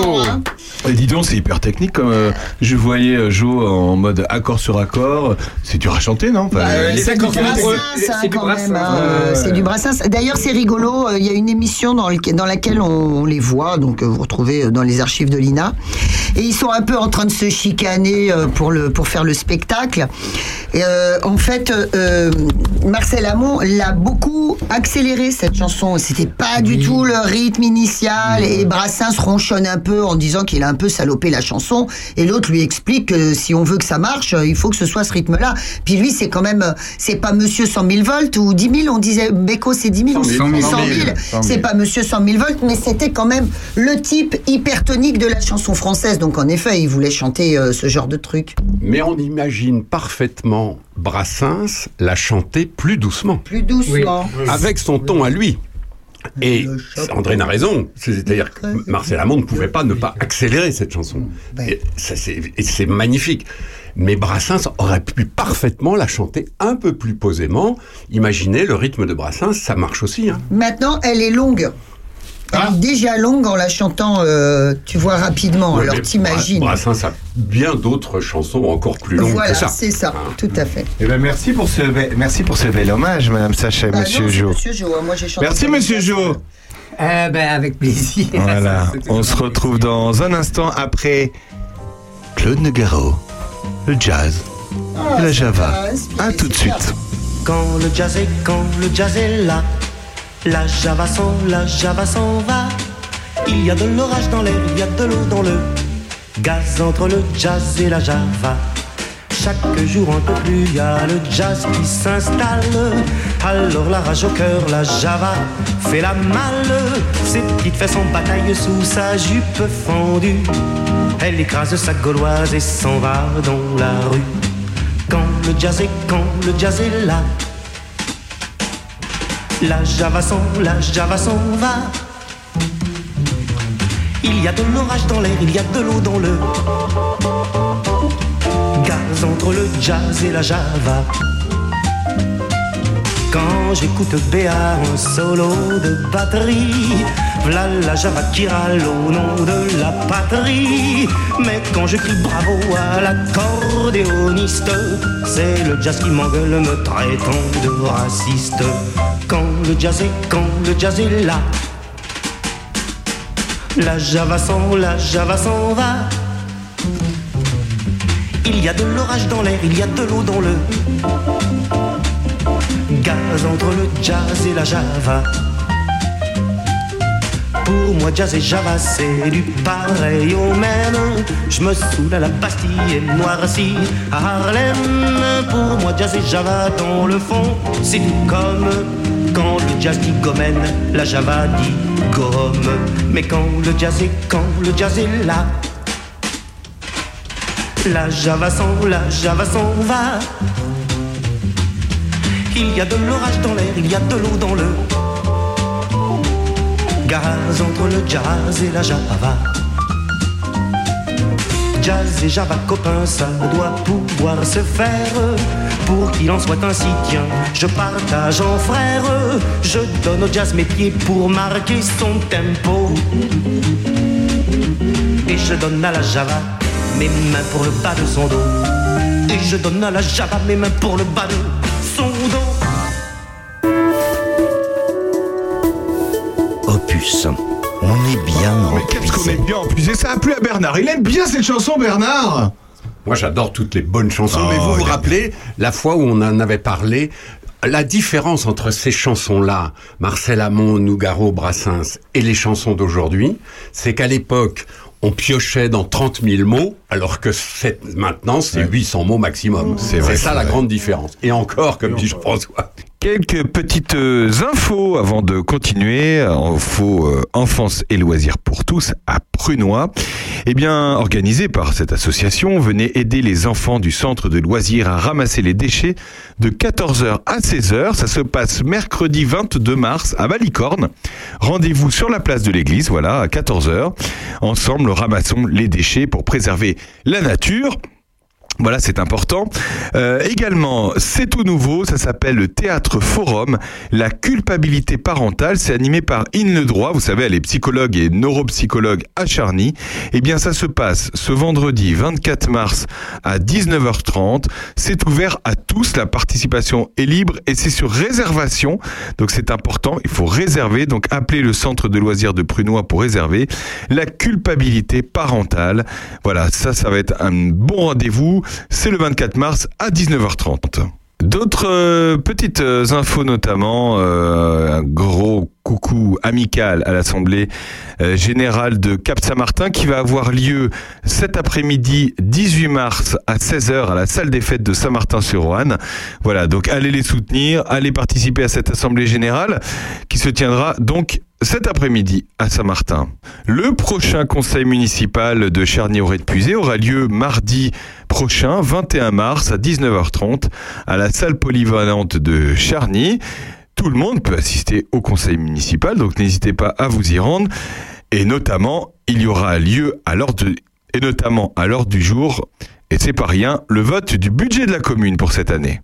Speaker 4: Valeu!
Speaker 1: Et dis donc, c'est hyper technique comme euh, je voyais euh, Jo en mode accord sur accord. C'est dur à chanter, non? Enfin,
Speaker 2: Bah,
Speaker 1: euh,
Speaker 2: c'est du Brassens, hein, quand même, hein, euh, C'est du Brassens. D'ailleurs, c'est rigolo. euh, Il y a une émission dans, laquelle on, on les voit, donc euh, vous retrouvez euh, dans les archives de l'INA. Et ils sont un peu en train de se chicaner euh, pour, le, pour faire le spectacle. Et, euh, en fait, euh, Marcel Amont l'a beaucoup accéléré cette chanson. C'était pas du tout le rythme initial. Et Brassens ronchonne un peu en disant qu'il a un peu salopé la chanson. Et l'autre lui explique que si on veut que ça marche, euh, il faut que ce soit ce rythme-là. Puis lui, c'est quand même, euh, c'est pas Monsieur 100 000 volts ou 10 000. On disait Beko, c'est 10 000 ou
Speaker 6: 100 000.
Speaker 2: 100 000. C'est pas Monsieur 100 000 volts, mais c'était quand même le type hypertonique de la chanson française. Donc en effet, il voulait chanter euh, ce genre de truc.
Speaker 14: Mais on imagine parfaitement Brassens la chanter plus doucement.
Speaker 2: Plus doucement.
Speaker 14: Avec son ton à lui. Et André a raison, c'est-à-dire que Marcel Amont ne pouvait pas ne pas accélérer cette chanson. Et c'est magnifique. Mais Brassens aurait pu parfaitement la chanter un peu plus posément. Imaginez le rythme de Brassens, ça marche aussi. Hein.
Speaker 2: Maintenant, elle est longue. Elle est déjà longue en la chantant, euh, tu vois, rapidement.
Speaker 14: Ouais,
Speaker 2: Alors
Speaker 14: mais
Speaker 2: t'imagines.
Speaker 14: Bra- Brassens a bien d'autres chansons encore plus longues
Speaker 2: Voilà,
Speaker 14: que ça.
Speaker 2: c'est ça, tout à fait.
Speaker 1: Eh ben, merci pour ce be- merci pour ce bel hommage, Madame Sacha et
Speaker 2: Ah
Speaker 1: Monsieur Jo.
Speaker 2: Monsieur Jo, hein, moi j'ai chanté.
Speaker 1: Merci Monsieur Jo.
Speaker 6: Eh ben, avec plaisir.
Speaker 1: Voilà, *laughs* on se retrouve dans un instant après Claude Negaro, le jazz et la Java. À tout de suite.
Speaker 12: Quand le jazz est, quand le jazz est là, la java s'en, la java s'en va. Il y a de l'orage dans l'air, il y a de l'eau dans le gaz entre le jazz et la java. Chaque jour un peu plus, il y a le jazz qui s'installe. Alors la rage au cœur, la java fait la malle. Ses petites fesses en bataille sous sa jupe fendue. Elle écrase sa gauloise et s'en va dans la rue. Quand le jazz est, quand le jazz est là. La java s'en, la java s'en va. Il y a de l'orage dans l'air, il y a de l'eau dans le gaz entre le jazz et la java. Quand j'écoute Béa en solo de batterie, v'là la java qui râle au nom de la patrie. Mais quand je crie bravo à l'accordéoniste, c'est le jazz qui m'engueule me traitant de raciste. Quand le jazz est, quand le jazz est là, la java s'en, la java s'en va. Il y a de l'orage dans l'air, il y a de l'eau dans le gaz entre le jazz et la java. Pour moi, jazz et java, c'est du pareil au même. Je me saoule à la Bastille et noirci à Harlem. Pour moi, jazz et java, dans le fond, c'est tout comme quand le jazz dit gomène, la java dit gomme. Mais quand le jazz est, quand le jazz est là, la java s'en, la java s'en va. Il y a de l'orage dans l'air, il y a de l'eau dans le gaz entre le jazz et la java. Jazz et java copains, ça doit pouvoir se faire. Pour qu'il en soit ainsi, tiens, je partage en frère. Je donne au jazz mes pieds pour marquer son tempo. Et je donne à la java mes mains pour le bas de son dos. Et je donne à la java mes mains pour le bas de son dos.
Speaker 5: Opus. On est bien
Speaker 1: Mais qu'est-ce qu'on est bien en plus Et ça a plu à Bernard. Il aime bien cette chanson, Bernard
Speaker 14: Moi, j'adore toutes les bonnes chansons, mais
Speaker 1: Oh,
Speaker 14: vous vous
Speaker 1: a-
Speaker 14: rappelez la fois où on en avait parlé la différence entre ces chansons-là, Marcel Amont, Nougaro, Brassens, et les chansons d'aujourd'hui, c'est qu'à l'époque, on piochait dans 30 000 mots, alors que maintenant, c'est 800 mots maximum. C'est ça la grande différence. Et encore, comme dit Jean-François.
Speaker 1: Quelques petites euh, infos avant de continuer. Infos euh, enfance et loisirs pour tous à Prunois. Eh bien, organisé par cette association, venez aider les enfants du centre de loisirs à ramasser les déchets de 14h à 16h. Ça se passe mercredi 22 mars à Valicorne. Rendez-vous sur la place de l'église, voilà, à 14h. Ensemble, ramassons les déchets pour préserver la nature. Voilà, c'est important. Euh, également, c'est tout nouveau, ça s'appelle le Théâtre Forum. La culpabilité parentale, c'est animé par In Le Droit, vous savez, elle est psychologue et neuropsychologue à Charny. Eh bien, ça se passe ce vendredi 24 mars à 19h30. C'est ouvert à tous, la participation est libre et c'est sur réservation. Donc c'est important, il faut réserver. Donc appelez le centre de loisirs de Prunois pour réserver. La culpabilité parentale. Voilà, ça, ça va être un bon rendez-vous. C'est le 24 mars à 19h30. D'autres euh, petites euh, infos notamment, euh, un gros coucou amical à l'Assemblée euh, générale de Cap-Saint-Martin qui va avoir lieu cet après-midi 18 mars à 16h à la salle des fêtes de Saint-Martin-sur-Ouane. Voilà, donc allez les soutenir, allez participer à cette Assemblée générale qui se tiendra donc cet après-midi à Saint-Martin. Le prochain conseil municipal de Charny-Auray de Puisé aura lieu mardi prochain, 21 mars à 19h30 à la salle polyvalente de Charny. Tout le monde peut assister au conseil municipal, donc n'hésitez pas à vous y rendre. Et notamment, il y aura lieu à l'ordre de- et notamment à du jour, et c'est pas rien, le vote du budget de la commune pour cette année.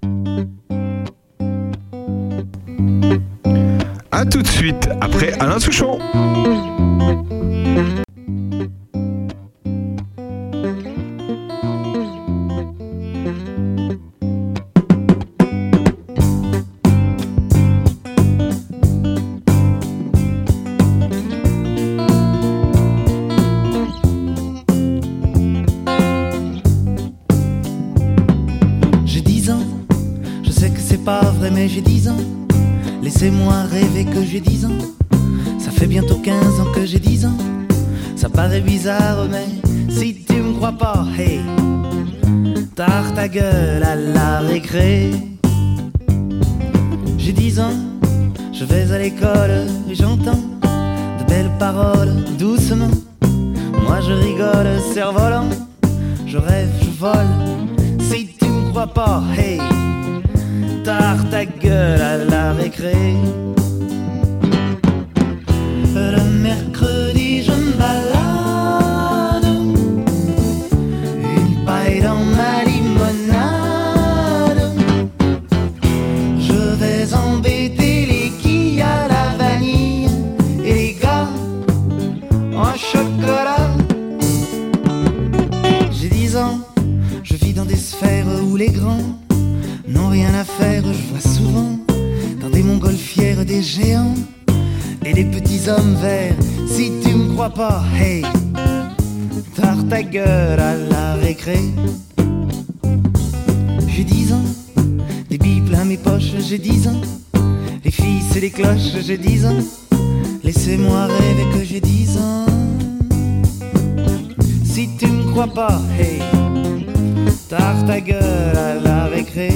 Speaker 1: A tout de suite après Alain Souchon.
Speaker 11: Mais j'ai 10 ans. Laissez-moi rêver que j'ai 10 ans. Ça fait bientôt 15 ans que j'ai 10 ans. Ça paraît bizarre, mais si tu me crois pas, hey, tard ta gueule à la récré. J'ai dix ans, je vais à l'école et j'entends de belles paroles doucement. Moi je rigole, cerf-volant, je rêve, je vole. Si tu me crois pas, hey, tard ta gueule à la récré. Le mercredi, Si tu me crois pas, hey, tard ta gueule à la récré. J'ai dix ans, des billes plein mes poches, j'ai dix ans. Les filles, c'est les cloches, j'ai dix ans. Laissez-moi rêver que j'ai dix ans. Si tu me crois pas, hey, tard ta gueule à la récré.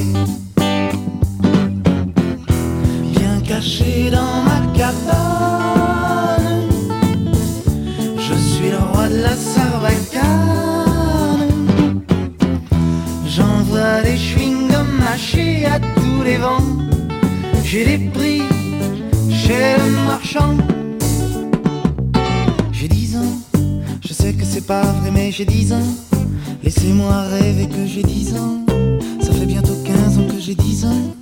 Speaker 11: Bien caché dans J'envoie des chewing-gums mâchés à tous les vents. J'ai des prix chez le marchand. J'ai dix ans, je sais que c'est pas vrai, mais j'ai dix ans. Laissez-moi rêver que j'ai dix ans. Ça fait bientôt 15 ans que j'ai dix ans.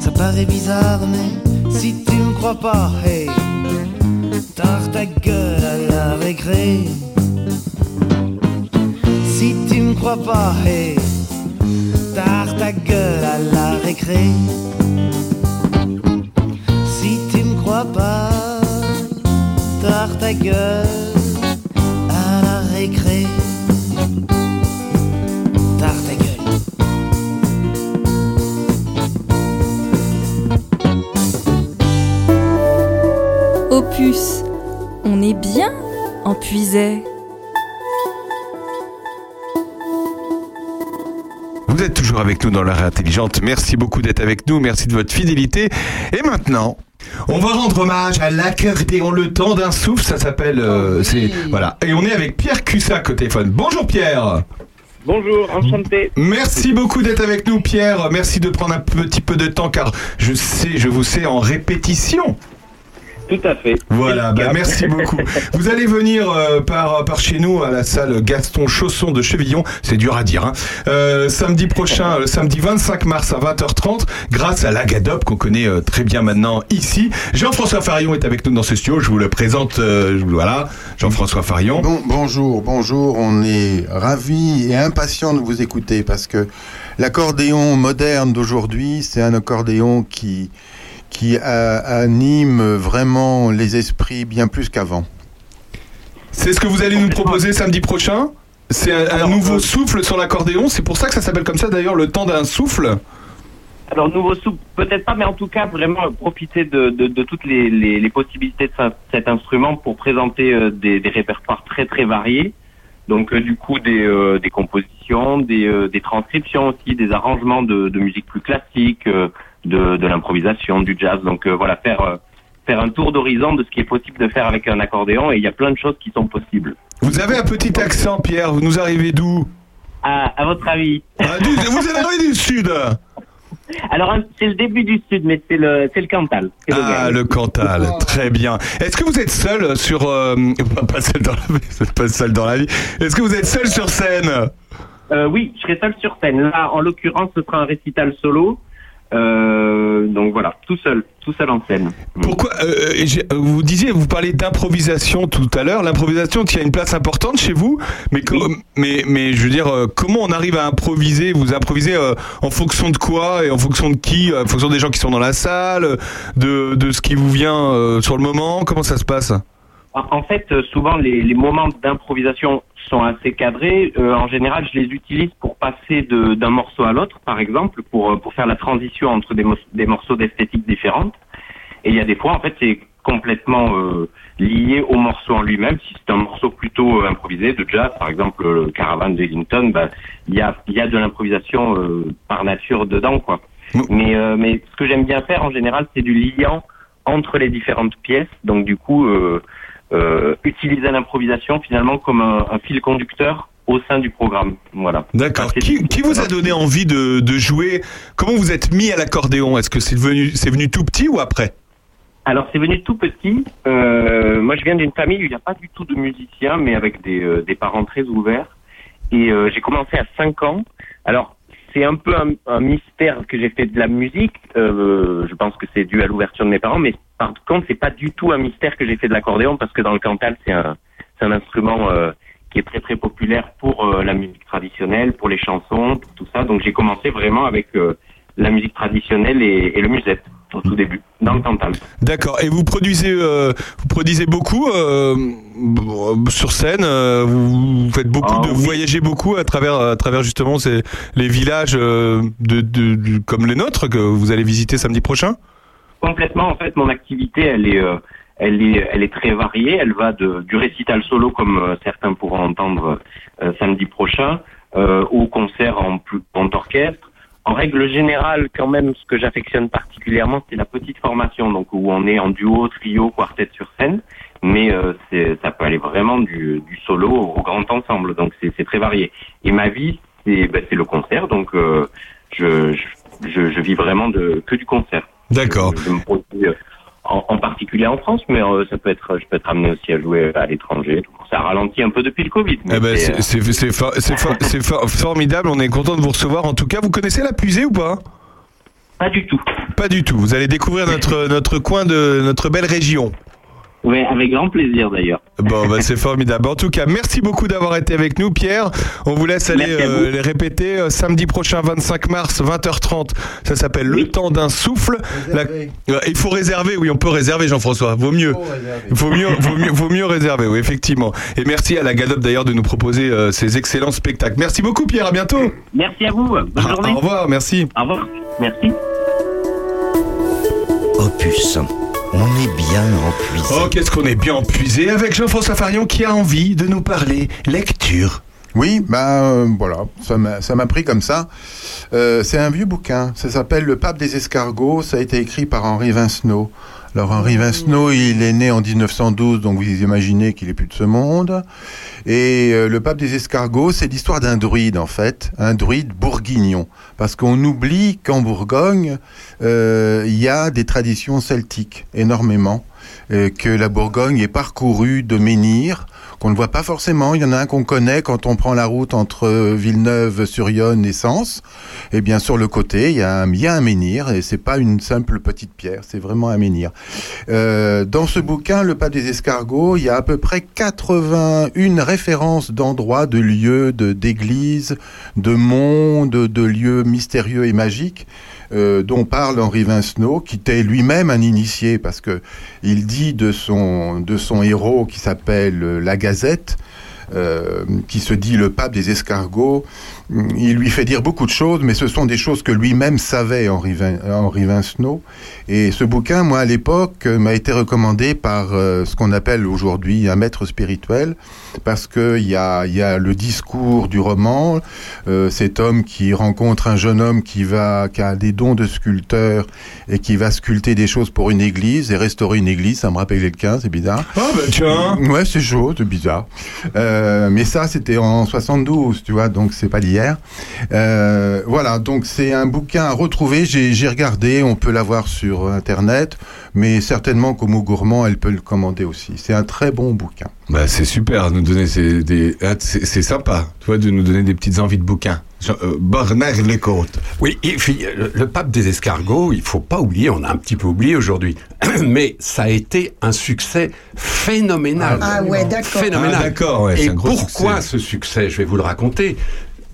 Speaker 11: Ça paraît bizarre, mais si tu me crois pas, hey, tard ta gueule à la récré. Crois pas, hey, tard ta gueule à la récré. Si tu me crois pas, tard ta gueule à la récré. Tard ta gueule.
Speaker 16: Opus, on est bien en puisait.
Speaker 1: Dans l'art intelligente. Merci beaucoup d'être avec nous. Merci de votre fidélité. Et maintenant, on va rendre hommage à l'accordéon le temps d'un souffle. Ça s'appelle. euh, c'est voilà. Et on est avec Pierre Cussac au téléphone. Bonjour Pierre.
Speaker 17: Bonjour, enchanté.
Speaker 1: Merci beaucoup d'être avec nous, Pierre. Merci de prendre un petit peu de temps, car je sais, je vous sais en répétition.
Speaker 17: Tout à fait.
Speaker 1: Voilà, bah, merci beaucoup. Vous allez venir euh, par, par chez nous à la salle Gaston Chausson de Chevillon, c'est dur à dire, hein. Euh, samedi prochain, euh, samedi 25 mars à 20h30, grâce à l'Agadop qu'on connaît euh, très bien maintenant ici. Jean-François Farion est avec nous dans ce studio, je vous le présente, euh, voilà, Jean-François Farion.
Speaker 4: Bon, bonjour, bonjour. On est ravis et impatients de vous écouter parce que l'accordéon moderne d'aujourd'hui, c'est un accordéon qui, qui a- anime vraiment les esprits bien plus qu'avant.
Speaker 1: C'est ce que vous allez nous proposer samedi prochain C'est un, un nouveau souffle sur l'accordéon, c'est pour ça que ça s'appelle comme ça d'ailleurs, le temps d'un souffle
Speaker 17: Alors, nouveau soupe, peut-être pas, mais en tout cas, vraiment euh, profiter de, de, de toutes les, les, les possibilités de ça- cet instrument pour présenter euh, des, des répertoires très très variés. Donc, euh, du coup, des, euh, des compositions, des, euh, des transcriptions aussi, des arrangements de, de musique plus classique, euh, de, de l'improvisation, du jazz. Donc, euh, voilà, faire, euh, faire un tour d'horizon de ce qui est possible de faire avec un accordéon. Et il y a plein de choses qui sont possibles.
Speaker 1: Vous avez un petit accent, Pierre, vous nous arrivez d'où?
Speaker 17: À, à votre avis
Speaker 1: Ah, du- Vous arrivez du sud *laughs*
Speaker 17: Alors, un- c'est le début du sud, mais c'est le, c'est le Cantal. C'est le
Speaker 1: Ah, le Cantal, très bien. Est-ce que vous êtes seul sur... euh, *laughs* pas- seul dans la pas seul dans la vie. Est-ce que vous êtes seul sur scène?
Speaker 17: Euh, oui, je serai seul sur scène. Là, en l'occurrence, ce sera un récital solo. Euh, donc voilà, tout seul, tout seul en scène.
Speaker 1: Pourquoi euh, j'ai- Vous disiez, vous parlez d'improvisation tout à l'heure. L'improvisation tient une place importante chez vous, mais mais mais je veux dire, euh, comment on arrive à improviser? Vous improvisez euh, en fonction de quoi et en fonction de qui? En fonction des gens qui sont dans la salle, de de ce qui vous vient euh, sur le moment? Comment ça se passe?
Speaker 17: En fait, euh, souvent, les, les moments d'improvisation sont assez cadrés. Euh, en général, je les utilise pour passer de- d'un morceau à l'autre, par exemple, pour, euh, pour faire la transition entre des, morceaux d'esthétique différentes. Et il y a des fois, en fait, c'est complètement euh, lié au morceau en lui-même. Si c'est un morceau plutôt euh, improvisé, de jazz, par exemple, le Caravan d'Ellington, bah, il y, a, il y a de l'improvisation euh, par nature dedans, quoi. Mais, euh, mais ce que j'aime bien faire en général, c'est du liant entre les différentes pièces. Donc du coup, euh, euh, utiliser l'improvisation finalement comme un, un fil conducteur au sein du programme. Voilà.
Speaker 1: D'accord. Qui, qui vous a donné envie de, de jouer? Comment vous êtes mis à l'accordéon? Est-ce que c'est venu, c'est venu tout petit ou après?
Speaker 17: Alors c'est venu tout petit. Euh, moi je viens d'une famille où il n'y a pas du tout de musiciens, mais avec des, euh, des parents très ouverts. Et euh, j'ai commencé à 5 ans. Alors c'est un peu un, mystère que j'ai fait de la musique. Euh, je pense que c'est dû à l'ouverture de mes parents, mais par contre c'est pas du tout un mystère que j'ai fait de l'accordéon parce que dans le Cantal c'est un, un instrument euh, qui est très très populaire pour euh, la musique traditionnelle, pour les chansons, pour tout ça. Donc j'ai commencé vraiment avec la musique traditionnelle et le musette au tout début, dans le Cantal.
Speaker 1: D'accord. Et vous produisez, euh, vous produisez beaucoup euh, sur scène. euh, vous, faites beaucoup
Speaker 17: Ah,
Speaker 1: de, vous voyagez beaucoup à travers, à travers justement ces, les villages euh, de, de, de- comme les nôtres que vous allez visiter samedi prochain?
Speaker 17: Complètement, en fait, mon activité, elle est, euh, elle est, elle est très variée. Elle va de, du récital solo, comme euh, certains pourront entendre euh, samedi prochain, euh, au concert en plus grand orchestre. En règle générale, quand même, ce que j'affectionne particulièrement, c'est la petite formation, donc où on est en duo, trio, quartet sur scène. Mais euh, ça peut aller vraiment du, du solo au grand ensemble, donc c'est très varié. Et ma vie, c'est c'est le concert, donc euh, je, je, je, vis vraiment de, que du concert.
Speaker 1: D'accord.
Speaker 17: Je, je me produis euh, en, en particulier en France, mais euh, ça peut être, je peux être amené aussi à jouer à l'étranger. Ça ralentit un peu depuis le Covid.
Speaker 1: Eh ben,
Speaker 17: c'est,
Speaker 1: c'est c'est- c'est for- c'est for- c'est for- formidable. On est content de vous recevoir. En tout cas, vous connaissez la Puisée ou pas?
Speaker 17: Pas du tout.
Speaker 1: Pas du tout. Vous allez découvrir notre notre coin de notre belle région.
Speaker 17: Ouais, avec grand plaisir d'ailleurs.
Speaker 1: Bon, bah, c'est formidable. En tout cas, merci beaucoup d'avoir été avec nous, Pierre. On vous laisse aller euh,
Speaker 17: vous.
Speaker 1: les répéter euh, samedi prochain, 25 mars, 20h30. Ça s'appelle Le temps d'un souffle. La- Euh, Il faut réserver, oui, on peut réserver, Jean-François. Vaut mieux. Il faut mieux, vaut mieux, vaut mieux réserver, oui, effectivement. Et merci à la Galop d'ailleurs de nous proposer euh, ces excellents spectacles. Merci beaucoup, Pierre. À bientôt.
Speaker 17: Merci à vous. Bonne
Speaker 1: Ah,
Speaker 17: journée.
Speaker 1: Au revoir, merci.
Speaker 17: Au revoir. Merci.
Speaker 5: Opus. On est bien empuisé.
Speaker 1: Oh, qu'est-ce qu'on est bien empuisé avec Jean-François Farion qui a envie de nous parler lecture.
Speaker 4: Oui, bah euh, voilà, ça m'a ça m'a pris comme ça. Euh, c'est un vieux bouquin, ça s'appelle Le Pape des escargots, ça a été écrit par Henri Vincenot. Alors Henri Vincenot, il est né en 1912, donc vous imaginez qu'il est plus de ce monde. Et euh, le Pape des escargots, c'est l'histoire d'un druide en fait, un druide bourguignon. Parce qu'on oublie qu'en Bourgogne, euh, il y a des traditions celtiques énormément, euh, que la Bourgogne est parcourue de menhirs qu'on ne voit pas forcément. Il y en a un qu'on connaît quand on prend la route entre Villeneuve-sur-Yonne et Sens. Et bien sur le côté, il y a un, il y menhir et c'est pas une simple petite pierre, c'est vraiment un menhir. Euh, dans ce bouquin, Le pas des escargots, il y a à peu près 81 références d'endroits, de lieux, de d'églises, de mondes, de lieux mystérieux et magiques. Euh, dont parle Henri Vincenot, qui était lui-même un initié, parce que il dit de son, de son héros qui s'appelle euh, La Gazette, euh, qui se dit le pape des escargots, il lui fait dire beaucoup de choses, mais ce sont des choses que lui-même savait, Henri, Vin- Henri Vincenot. Et ce bouquin, moi, à l'époque, euh, m'a été recommandé par euh, ce qu'on appelle aujourd'hui un maître spirituel, parce qu'il y a, il y a le discours du roman, euh, cet homme qui rencontre un jeune homme qui, va, qui a des dons de sculpteur et qui va sculpter des choses pour une église et restaurer une église, ça me rappelle quelqu'un, c'est bizarre.
Speaker 1: Ah bah tiens
Speaker 4: Ouais, c'est chaud, c'est bizarre. Euh, mais ça, c'était en 72, tu vois, donc c'est pas Euh, voilà, donc c'est un bouquin à retrouver. J'ai regardé, on peut l'avoir sur Internet, mais certainement qu'au mot gourmand, elle peut le commander aussi. C'est un très bon bouquin.
Speaker 1: Bah, c'est super nous donner des, ah, c'est c'est sympa, tu vois, de nous donner des petites envies de bouquins. Euh, Bernard Lécote.
Speaker 14: Oui, et puis le, le pape des escargots, il faut pas oublier, on a un petit peu oublié aujourd'hui, *clears throat* mais ça a été un succès phénoménal.
Speaker 2: Ah ouais, d'accord.
Speaker 14: Phénoménal.
Speaker 1: Ah, d'accord, ouais,
Speaker 14: et
Speaker 1: un gros
Speaker 14: pourquoi ce succès? Je vais vous le raconter.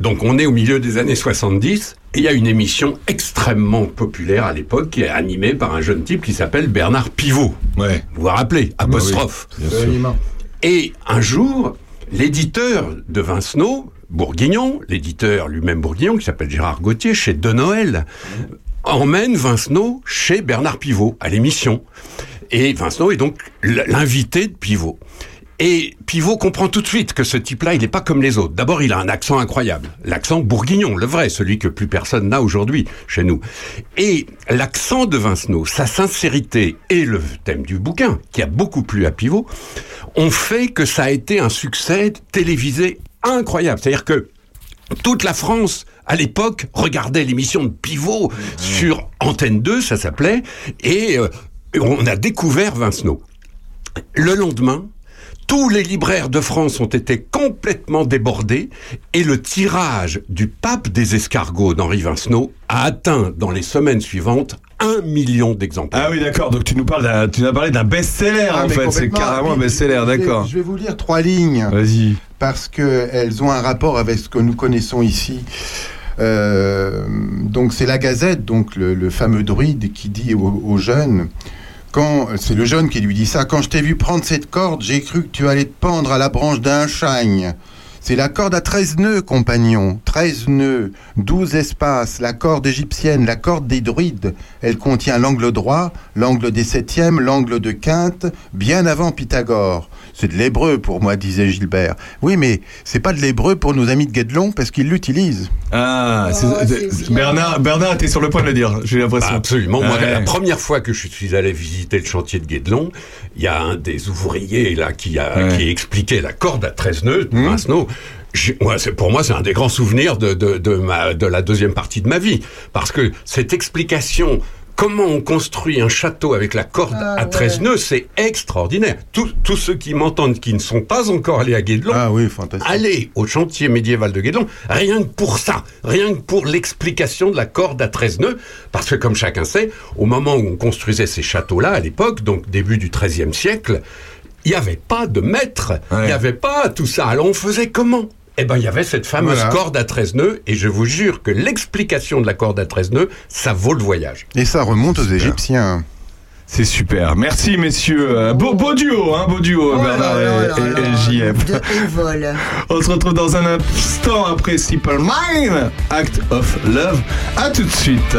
Speaker 14: Donc on est au milieu des années 70 et il y a une émission extrêmement populaire à l'époque qui est animée par un jeune type qui s'appelle Bernard Pivot.
Speaker 1: Ouais.
Speaker 14: Vous vous rappelez? Apostrophe.
Speaker 1: Bien sûr.
Speaker 14: Et un jour, l'éditeur de Vincenot, Bourguignon, l'éditeur lui-même Bourguignon, qui s'appelle Gérard Gauthier, chez De Noël, emmène Vincenot chez Bernard Pivot, à l'émission. Et Vincenot est donc l'invité de Pivot. Et Pivot comprend tout de suite que ce type-là, il n'est pas comme les autres. D'abord, il a un accent incroyable. L'accent bourguignon, le vrai, celui que plus personne n'a aujourd'hui chez nous. Et l'accent de Vincenot, sa sincérité et le thème du bouquin, qui a beaucoup plu à Pivot, ont fait que ça a été un succès télévisé incroyable. C'est-à-dire que toute la France, à l'époque, regardait l'émission de Pivot sur Antenne 2, ça s'appelait, et euh, on a découvert Vincenot. Le lendemain, tous les libraires de France ont été complètement débordés et le tirage du pape des escargots d'Henri Vincenot a atteint dans les semaines suivantes un million d'exemplaires.
Speaker 1: Ah oui, d'accord. Donc tu nous parles, d'un- tu nous as parlé d'un best-seller
Speaker 4: Ah,
Speaker 1: en fait. C'est carrément un best-seller, d'accord.
Speaker 4: Je vais vous lire trois lignes.
Speaker 1: Vas-y.
Speaker 4: Parce qu'elles ont un rapport avec ce que nous connaissons ici. Euh, donc c'est la Gazette, donc le, le fameux druide qui dit aux, aux jeunes, c'est le jeune qui lui dit ça, quand je t'ai vu prendre cette corde, j'ai cru que tu allais te pendre à la branche d'un chagne. C'est la corde à 13 nœuds, compagnon. 13 nœuds, 12 espaces, la corde égyptienne, la corde des druides. Elle contient l'angle droit, l'angle des septièmes, l'angle de quinte, bien avant Pythagore. C'est de l'hébreu pour moi, disait Gilbert. Oui, mais c'est pas de l'hébreu pour nos amis de Guédelon parce qu'ils l'utilisent.
Speaker 1: Ah, c'est- Bernard, Bernard était sur le point de le dire, j'ai l'impression.
Speaker 14: Bah, absolument. Moi,
Speaker 1: Ouais.
Speaker 14: la première fois que je suis allé visiter le chantier de Guédelon, il y a un des ouvriers là qui a qui expliquait la corde à 13 nœuds Moi, c'est pour moi, c'est un des grands souvenirs de de, de, ma, de la deuxième partie de ma vie, parce que cette explication. Comment on construit un château avec la corde à 13 nœuds, c'est extraordinaire. Tous, ceux qui m'entendent, qui ne sont pas encore allés à Guédelon, allez au chantier médiéval de Guédelon, rien que pour ça, rien que pour l'explication de la corde à 13 nœuds, parce que comme chacun sait, au moment où on construisait ces châteaux-là, à l'époque, donc début du XIIIe siècle, il n'y avait pas de maître, il n'y avait pas tout ça. Alors on faisait comment? Eh ben, il y avait cette fameuse
Speaker 4: Voilà.
Speaker 14: corde à 13 nœuds, et je vous jure que l'explication de la corde à 13 nœuds, ça vaut le voyage.
Speaker 4: Et ça remonte aux Égyptiens.
Speaker 1: C'est super. Merci messieurs. Euh, Beau, beau duo, hein, beau duo, Bernard et, et- et JF.
Speaker 2: De haut vol. *laughs*
Speaker 1: On se retrouve dans un instant après Simple Mind, Act of Love. À tout de suite.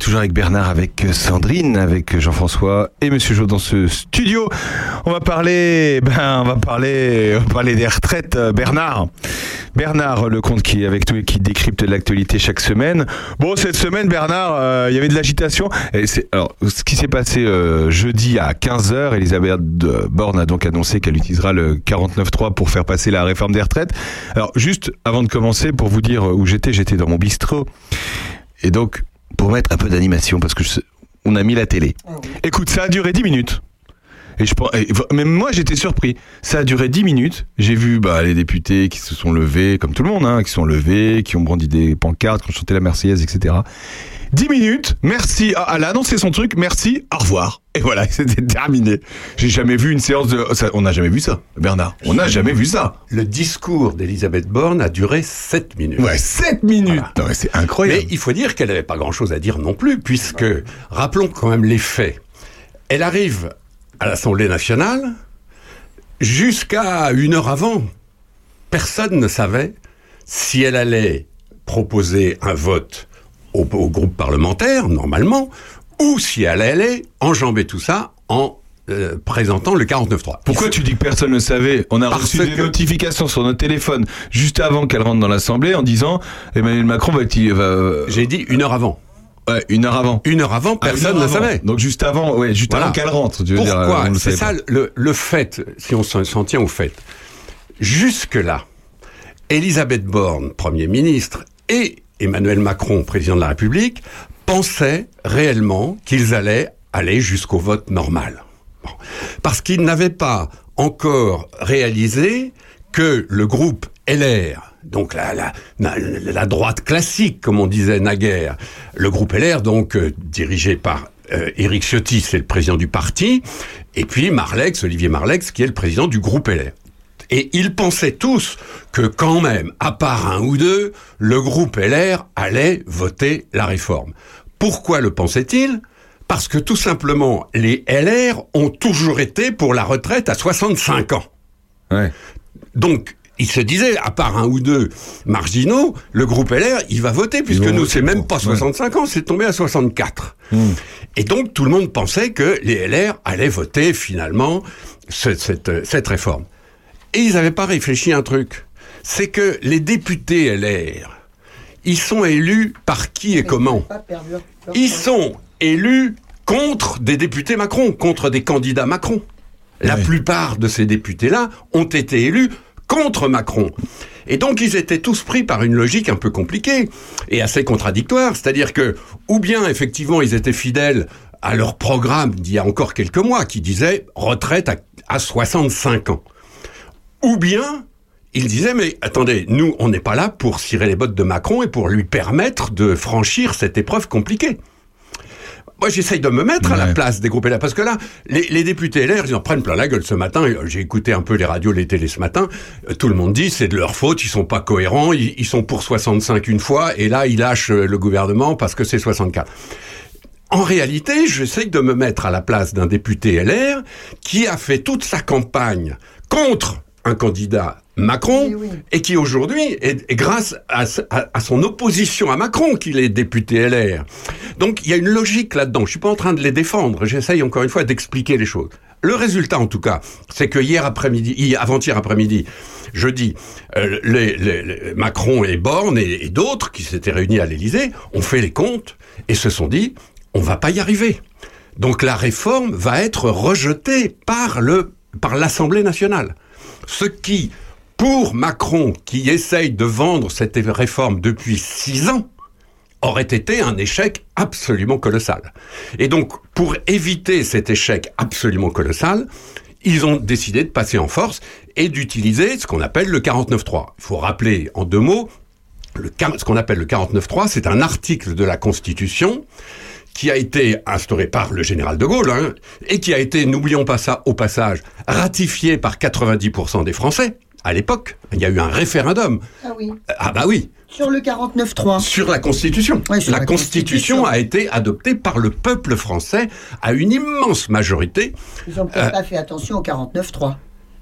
Speaker 1: Toujours avec Bernard, avec Sandrine, avec Jean-François et Monsieur Jo dans ce studio. On va parler, ben, on va parler, parler des retraites. Bernard, Bernard, le compte qui est avec nous et qui décrypte l'actualité chaque semaine. Bon, cette semaine, Bernard, euh, il y avait de l'agitation. Alors, ce qui s'est passé euh, jeudi à 15h, Elisabeth euh, Borne a donc annoncé qu'elle utilisera le 49.3 pour faire passer la réforme des retraites. Alors, juste avant de commencer, pour vous dire où j'étais, j'étais dans mon bistrot. Et donc, pour mettre un peu d'animation, parce que je- on a mis la télé. Écoute, ça a duré 10 minutes. Et je et même moi j'étais surpris. Ça a duré 10 minutes. J'ai vu bah, les députés qui se sont levés, comme tout le monde, hein, qui se sont levés, qui ont brandi des pancartes, qui ont chanté la Marseillaise, etc. 10 minutes, merci. Ah, Elle a annoncé son truc, merci, au revoir. Et voilà, *laughs* c'était terminé. J'ai jamais vu une séance de. ça- on n'a jamais vu ça, Bernard. On n'a jamais vu ça.
Speaker 14: Le discours d'Elisabeth Borne a duré 7 minutes.
Speaker 1: Ouais, 7 minutes C'est incroyable.
Speaker 14: Mais il faut dire qu'elle n'avait pas grand-chose à dire non plus, puisque, rappelons quand même les faits. Elle arrive à l'Assemblée nationale jusqu'à une heure avant. Personne ne savait si elle allait proposer un vote au, au groupe parlementaire, normalement, ou si elle allait enjamber tout ça en euh, présentant le 49-3.
Speaker 1: Pourquoi tu dis que personne ne savait? On a
Speaker 14: Parce
Speaker 1: reçu des
Speaker 14: que-
Speaker 1: notifications sur notre téléphone juste avant qu'elle rentre dans l'Assemblée en disant Emmanuel Macron va. va
Speaker 14: J'ai dit une heure avant.
Speaker 1: Ouais, une heure avant.
Speaker 14: Une heure avant,
Speaker 1: Ah,
Speaker 14: personne ne
Speaker 1: avant.
Speaker 14: savait.
Speaker 1: Donc juste avant, ouais, juste
Speaker 14: Voilà.
Speaker 1: avant qu'elle rentre. Tu veux
Speaker 14: Pourquoi
Speaker 1: euh,
Speaker 14: C'est ça le, le fait, si on s'en s'en tient au fait. Jusque-là, Elisabeth Borne, Premier ministre, et Emmanuel Macron, président de la République, pensaient réellement qu'ils allaient aller jusqu'au vote normal. Parce qu'ils n'avaient pas encore réalisé que le groupe LR, donc la droite classique, comme on disait naguère, le groupe LR, donc euh, dirigé par euh, Éric Ciotti, c'est le président du parti, et puis Marlex, Olivier Marlex, qui est le président du groupe LR. Et ils pensaient tous que quand même, à part un ou deux, le groupe LR allait voter la réforme. Pourquoi le pensait-il Parce que tout simplement, les LR ont toujours été pour la retraite à 65 ans. Donc, il se disait, à part un ou deux marginaux, le groupe LR, il va voter, puisque nous, c'est même pas 65 ans, c'est tombé à 64. Et donc, tout le monde pensait que les LR allaient voter, finalement, ce- cette, cette réforme. Et ils n'avaient pas réfléchi à un truc. C'est que les députés LR, ils sont élus par qui et comment Ils sont élus contre des députés Macron, contre des candidats Macron. La plupart de ces députés-là ont été élus contre Macron. Et donc ils étaient tous pris par une logique un peu compliquée et assez contradictoire, c'est-à-dire que ou bien effectivement ils étaient fidèles à leur programme d'il y a encore quelques mois qui disait retraite à, à 65 ans. Ou bien ils disaient mais attendez, nous on n'est pas là pour cirer les bottes de Macron et pour lui permettre de franchir cette épreuve compliquée. Moi, j'essaye de me mettre à la place des groupes LR, parce que là, les, les députés LR, ils en prennent plein la gueule ce matin. Euh, J'ai écouté un peu les radios, les télés ce matin. Euh, Tout le monde dit c'est de leur faute, ils sont pas cohérents, ils, ils sont pour 65 une fois, et là, ils lâchent euh, le gouvernement parce que c'est 64. En réalité, j'essaye de me mettre à la place d'un député LR qui a fait toute sa campagne contre un candidat Macron et qui aujourd'hui est, grâce à, s- à- à son opposition à Macron qu'il est député LR. Donc il y a une logique là-dedans. Je suis pas en train de les défendre. J'essaye encore une fois d'expliquer les choses. Le résultat, en tout cas, c'est que hier après-midi, hier- avant-hier après-midi, jeudi, euh, les, les- les- Macron et Borne et, et d'autres qui s'étaient réunis à l'Élysée ont fait les comptes et se sont dit on va pas y arriver. Donc la réforme va être rejetée par le par l'Assemblée nationale. Ce qui, pour Macron, qui essaye de vendre cette réforme depuis six ans, aurait été un échec absolument colossal. Et donc, pour éviter cet échec absolument colossal, ils ont décidé de passer en force et d'utiliser ce qu'on appelle le 49.3. Il faut rappeler en deux mots, ce qu'on appelle le 49.3, c'est un article de la Constitution qui a été instauré par le général de Gaulle, hein, et qui a été, n'oublions pas ça au passage, ratifié par 90% des Français. À l'époque, il y a eu un référendum.
Speaker 2: Ah oui.
Speaker 14: Ah bah oui,
Speaker 2: Sur le 49.3.
Speaker 14: sur la Constitution.
Speaker 2: Ouais, sur
Speaker 14: la,
Speaker 2: la
Speaker 14: Constitution, a été adoptée par le peuple français à une immense majorité.
Speaker 2: Ils ont peut-être
Speaker 14: Euh,
Speaker 2: pas fait attention au 49.3.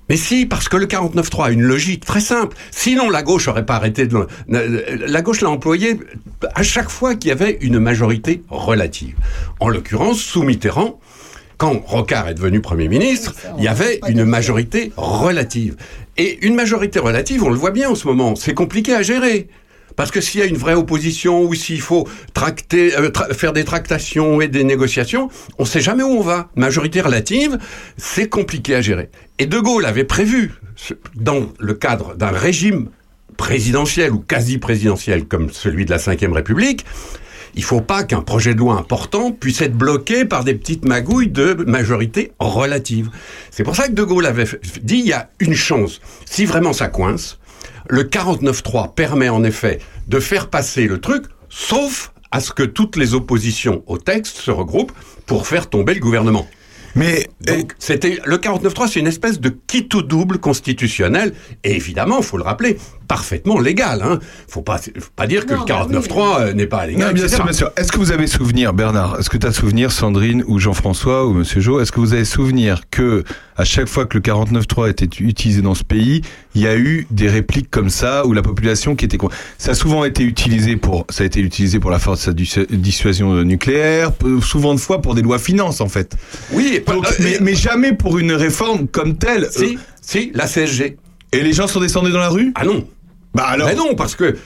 Speaker 14: Mais si, parce que le 49.3 a une logique très simple. Sinon, la gauche aurait pas arrêté de... La gauche l'a employé à chaque fois qu'il y avait une majorité relative. En l'occurrence, sous Mitterrand, quand Rocard est devenu Premier ministre, il y avait une majorité relative. Et une majorité relative, on le voit bien en ce moment, c'est compliqué à gérer. Parce que s'il y a une vraie opposition ou s'il faut tracter, euh, faire des tractations et des négociations, on ne sait jamais où on va. Majorité relative, c'est compliqué à gérer. Et De Gaulle avait prévu, dans le cadre d'un régime présidentiel ou quasi présidentiel comme celui de la Ve République, il faut pas qu'un projet de loi important puisse être bloqué par des petites magouilles de majorité relative. C'est pour ça que De Gaulle avait dit il y a une chance. Si vraiment ça coince, le 49.3 permet en effet de faire passer le truc, sauf à ce que toutes les oppositions au texte se regroupent pour faire tomber le gouvernement.
Speaker 1: Mais
Speaker 14: donc c'était le 49.3, c'est une espèce de quitte au double constitutionnel et évidemment, faut le rappeler, parfaitement légal. Hein. Faut pas, faut pas dire que le 49.3 euh, n'est pas légal.
Speaker 1: Non, bien sûr, bien sûr. Est-ce que vous avez souvenir, Bernard Est-ce que tu as souvenir, Sandrine ou Jean-François ou Monsieur Jo Est-ce que vous avez souvenir que à chaque fois que le 49.3 était utilisé dans ce pays, il y a eu des répliques comme ça où la population qui était con- ça a souvent été utilisé pour ça a été utilisé pour la force de dis- dissuasion nucléaire, souvent de fois pour des lois finances en fait.
Speaker 14: Oui,
Speaker 1: Donc, mais, mais jamais pour une réforme comme telle.
Speaker 14: Si, si, la CSG.
Speaker 1: Et les gens sont descendus dans la rue?
Speaker 14: Ah non.
Speaker 1: Bah alors.
Speaker 14: Mais non, parce que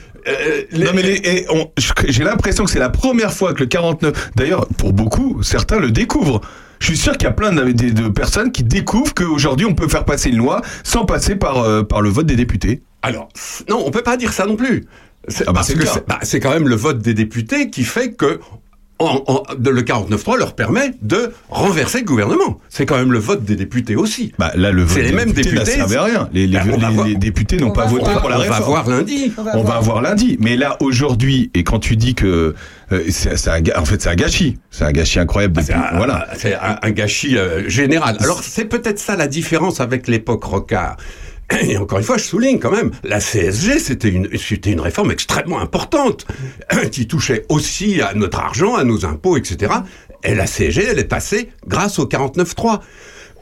Speaker 1: non mais les- et on- j'ai l'impression que c'est la première fois que le 49. D'ailleurs, pour beaucoup, certains le découvrent. Je suis sûr qu'il y a plein de, de- de personnes qui découvrent qu'aujourd'hui on peut faire passer une loi sans passer par euh, par le vote des députés.
Speaker 14: Alors, non, on peut pas dire ça non plus. C'est
Speaker 1: Ah bah,
Speaker 14: parce que bah, c'est quand même le vote des députés qui fait que en- en- de- le 49.3 leur permet de renverser le gouvernement. C'est quand même le vote des députés aussi.
Speaker 1: Bah là, le vote
Speaker 14: C'est les
Speaker 1: des
Speaker 14: mêmes
Speaker 1: députés n'a
Speaker 14: députés.
Speaker 1: servi à rien. Les, les-
Speaker 14: Bah, on va
Speaker 1: les-
Speaker 14: voir.
Speaker 1: les députés n'ont pas voté
Speaker 14: on va-
Speaker 1: pour la
Speaker 14: on
Speaker 1: réforme.
Speaker 14: va voir lundi.
Speaker 1: On va voir lundi. Mais là, aujourd'hui, et quand tu dis que euh, c'est c'est un, en fait, c'est un gâchis, c'est un gâchis incroyable. Depuis, voilà.
Speaker 14: C'est un, un gâchis euh, général. Alors c'est peut-être ça la différence avec l'époque Rocard. *coughs* Et encore une fois, je souligne quand même, la CSG, c'était une, c'était une réforme extrêmement importante, *coughs* qui touchait aussi à notre argent, à nos impôts, etc. Et la CSG, elle est passée grâce au 49.3.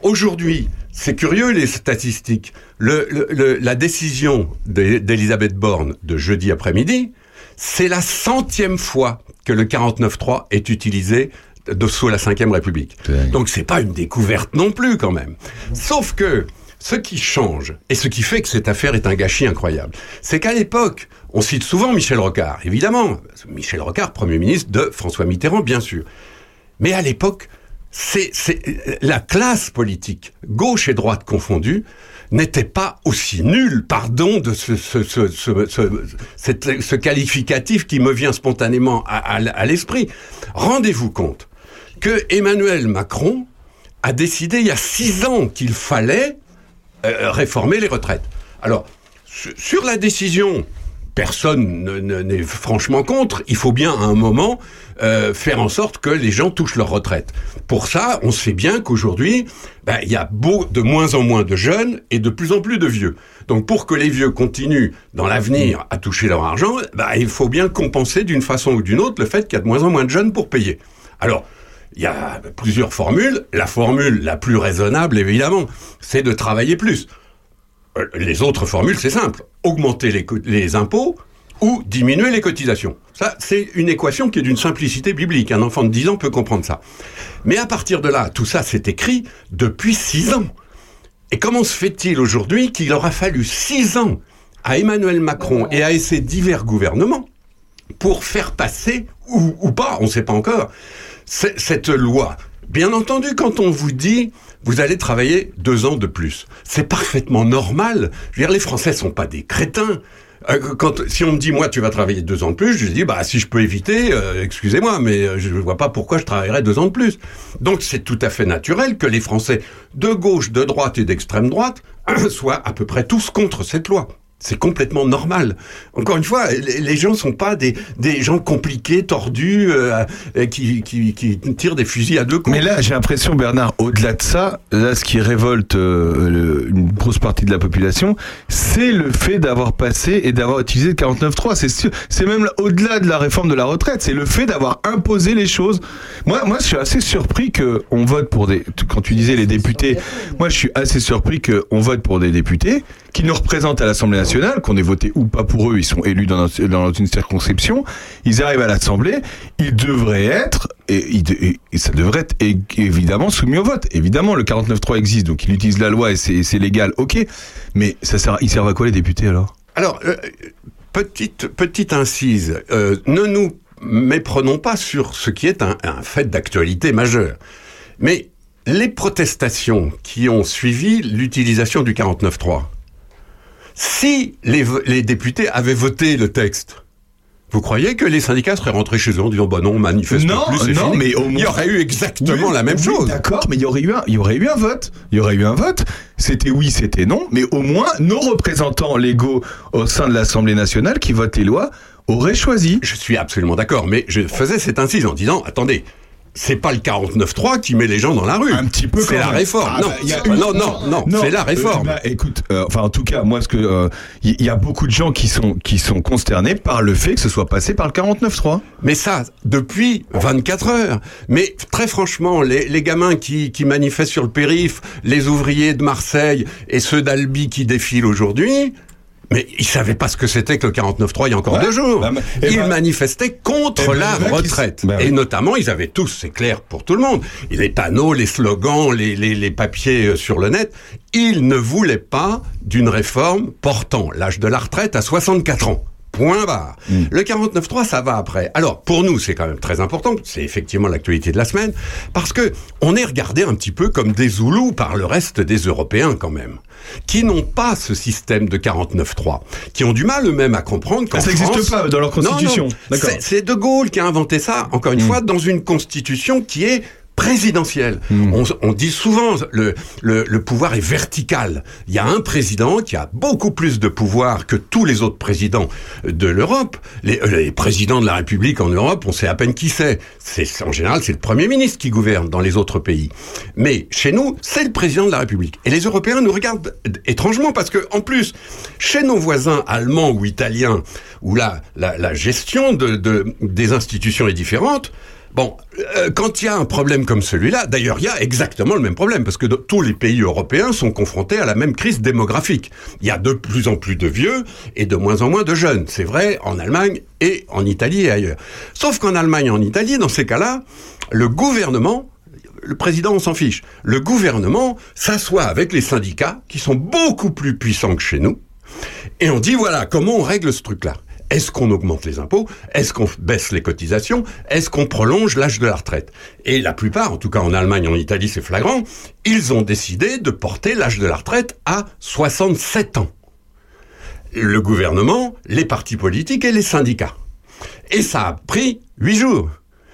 Speaker 14: Aujourd'hui, c'est curieux les statistiques. Le, le- le- la décision d'E- d'Elisabeth Borne de jeudi après-midi, c'est la centième fois que le 49.3 est utilisé de, sous la Ve République. Donc c'est pas une découverte non plus quand même. Sauf que ce qui change et ce qui fait que cette affaire est un gâchis incroyable, c'est qu'à l'époque, on cite souvent Michel Rocard, évidemment. Michel Rocard, Premier ministre de François Mitterrand, bien sûr. Mais à l'époque, c'est, la classe politique, gauche et droite confondues, n'était pas aussi nulle, pardon de ce, qualificatif qui me vient spontanément à l'esprit. Rendez-vous compte que Emmanuel Macron a décidé il y a six ans qu'il fallait euh, réformer les retraites. Alors, su- sur la décision, personne ne- ne- n'est franchement contre. Il faut bien à un moment euh, faire en sorte que les gens touchent leur retraite. Pour ça, on sait bien qu'aujourd'hui, ben, il y a de moins en moins de jeunes et de plus en plus de vieux. Donc pour que les vieux continuent dans l'avenir à toucher leur argent, ben, il faut bien compenser d'une façon ou d'une autre le fait qu'il y a de moins en moins de jeunes pour payer. Alors, il y a plusieurs formules. La formule la plus raisonnable, évidemment, c'est de travailler plus. Euh, Les autres formules, c'est simple. Augmenter les, impôts ou diminuer les cotisations. Ça, c'est une équation qui est d'une simplicité biblique. Un enfant de 10 ans peut comprendre ça. Mais à partir de là, tout ça s'est écrit depuis 6 ans. Et comment se fait-il aujourd'hui qu'il aura fallu 6 ans à Emmanuel Macron et à ces divers gouvernements pour faire passer, ou, pas, on ne sait pas encore, cette loi. Bien entendu, quand on vous dit vous allez travailler deux ans de plus, c'est parfaitement normal. Je veux dire, les Français sont pas des crétins. Euh, Quand, si on me dit moi tu vas travailler deux ans de plus, je dis bah si je peux éviter, euh, excusez-moi, mais euh, je ne vois pas pourquoi je travaillerais deux ans de plus. Donc c'est tout à fait naturel que les Français de gauche, de droite et d'extrême droite *clears throat* soient à peu près tous contre cette loi. C'est complètement normal. Encore une fois, les, gens sont pas des, des gens compliqués, tordus, euh, qui, qui, qui tirent des fusils à deux coups.
Speaker 1: Mais là, j'ai l'impression, Bernard, au-delà de ça, là, ce qui révolte euh, le- une grosse partie de la population, c'est le fait d'avoir passé et d'avoir utilisé le 49.3. C'est c'est même là, au-delà de la réforme de la retraite, c'est le fait d'avoir imposé les choses. Moi, moi, je suis assez surpris que on vote pour des. Quand tu disais les députés, moi, je suis assez surpris que on vote pour des députés qui nous représentent à l'Assemblée nationale, qu'on ait voté ou pas pour eux, ils sont élus dans, dans une circonscription, ils arrivent à l'Assemblée, ils devraient être, et, ça devrait être évidemment soumis au vote. Évidemment, le 49.3 existe, donc il utilise la loi et c'est légal, ok, mais ça sert, ils servent à quoi les députés alors?
Speaker 14: Alors, euh, petite, petite incise, euh, ne nous méprenons pas sur ce qui est un, un fait d'actualité majeur. Mais les protestations qui ont suivi l'utilisation du 49.3, si les, députés avaient voté le texte, Vous croyez que les syndicats seraient rentrés chez eux en disant bah non, on manifeste
Speaker 1: Non,
Speaker 14: plus,
Speaker 1: non,
Speaker 14: fini
Speaker 1: mais au
Speaker 14: il y
Speaker 1: moins-
Speaker 14: aurait eu exactement
Speaker 1: Oui,
Speaker 14: la même
Speaker 1: oui,
Speaker 14: chose.
Speaker 1: D'accord, mais il y aurait eu un, il y aurait eu un vote. Il y aurait eu un vote. C'était oui, c'était non, mais au moins nos représentants légaux au sein de l'Assemblée nationale qui votent les lois auraient choisi.
Speaker 14: Je suis absolument d'accord, mais je faisais cette incise en disant attendez. C'est pas le 49-3 qui met les gens dans la rue. Un petit
Speaker 1: peu
Speaker 14: C'est la réforme.
Speaker 1: Ah,
Speaker 14: non,
Speaker 1: bah, il y a
Speaker 14: c'est-
Speaker 1: une-
Speaker 14: non, non, non, c'est la
Speaker 1: euh,
Speaker 14: réforme.
Speaker 1: bah, écoute, euh, enfin en tout cas, moi ce que euh, il y, y a beaucoup de gens qui sont qui sont consternés par le fait que ce soit passé par le 49-3.
Speaker 14: Mais ça, depuis 24 heures. Mais très franchement, les, les gamins qui, qui manifestent sur le périph', les ouvriers de Marseille et ceux d'Albi qui défilent aujourd'hui, mais ils savaient pas ce que c'était que le 49.3 il y a encore
Speaker 1: Ouais.
Speaker 14: deux jours.
Speaker 1: Bah, bah,
Speaker 14: ils
Speaker 1: ben-
Speaker 14: manifestaient contre
Speaker 1: ben,
Speaker 14: la retraite.
Speaker 1: bah
Speaker 14: et notamment, ils avaient tous, c'est clair pour tout le monde, les panneaux, les slogans, les, les, les papiers euh, sur le net, ils ne voulaient pas d'une réforme portant l'âge de la retraite à 64 ans. Point barre.
Speaker 1: Mm.
Speaker 14: Le 49.3, ça va après. Alors, pour nous, c'est quand même très important. C'est effectivement l'actualité de la semaine. Parce que on est regardé un petit peu comme des Zoulous par le reste des Européens, quand même. Qui n'ont pas ce système de 49.3. Qui ont du mal eux-mêmes à comprendre qu'en
Speaker 1: Ah, ça n'existe pas dans leur
Speaker 14: Non, non.
Speaker 1: constitution. D'accord.
Speaker 14: C'est- C'est De Gaulle qui a inventé ça, encore une fois, dans une constitution qui est présidentielle. On, on dit souvent le, le, le pouvoir est vertical. Il y a un président qui a beaucoup plus de pouvoir que tous les autres présidents de l'Europe. Les, euh, les présidents de la République en Europe, on sait à peine qui c'est. C'est en général c'est le premier ministre qui gouverne dans les autres pays. Mais chez nous, c'est le président de la République. Et les Européens nous regardent étrangement parce que en plus, chez nos voisins allemands ou italiens, où la, la, la gestion de, de, des institutions est différente, Bon, euh, quand il y a un problème comme celui-là, d'ailleurs, il y a exactement le même problème, parce que tous les pays européens sont confrontés à la même crise démographique. Il y a de plus en plus de vieux et de moins en moins de jeunes. C'est vrai en Allemagne et en Italie et ailleurs. Sauf qu'en Allemagne et en Italie, dans ces cas-là, le gouvernement le président, on s'en fiche. Le gouvernement s'assoit avec les syndicats, qui sont beaucoup plus puissants que chez nous, et on dit voilà, comment on règle ce truc-là Est-ce qu'on augmente les impôts? Est-ce qu'on baisse les cotisations? Est-ce qu'on prolonge l'âge de la retraite? Et la plupart, en tout cas en Allemagne, en Italie, c'est flagrant, ils ont décidé de porter l'âge de la retraite à 67 ans. Le gouvernement, les partis politiques et les syndicats. Et ça a pris huit jours.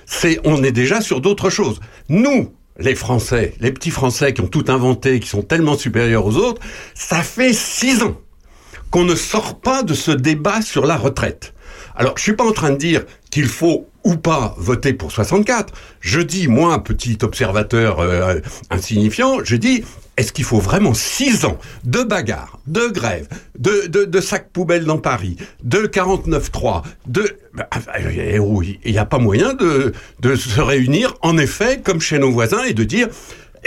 Speaker 14: C'est, on est déjà sur d'autres choses. Nous, les Français, les petits Français qui ont tout inventé, qui sont tellement supérieurs aux autres, ça fait six ans qu'on ne sort pas de ce débat sur la retraite. Alors, je suis pas en train de dire qu'il faut ou pas voter pour 64. Je dis, moi, petit observateur euh, insignifiant, je dis, est-ce qu'il faut vraiment six ans de bagarres, de grèves, de, de, de sacs poubelles dans Paris, de 49-3, de... bah, euh, oui, Il n'y a pas moyen de, de se réunir, en effet, comme chez nos voisins, et de dire,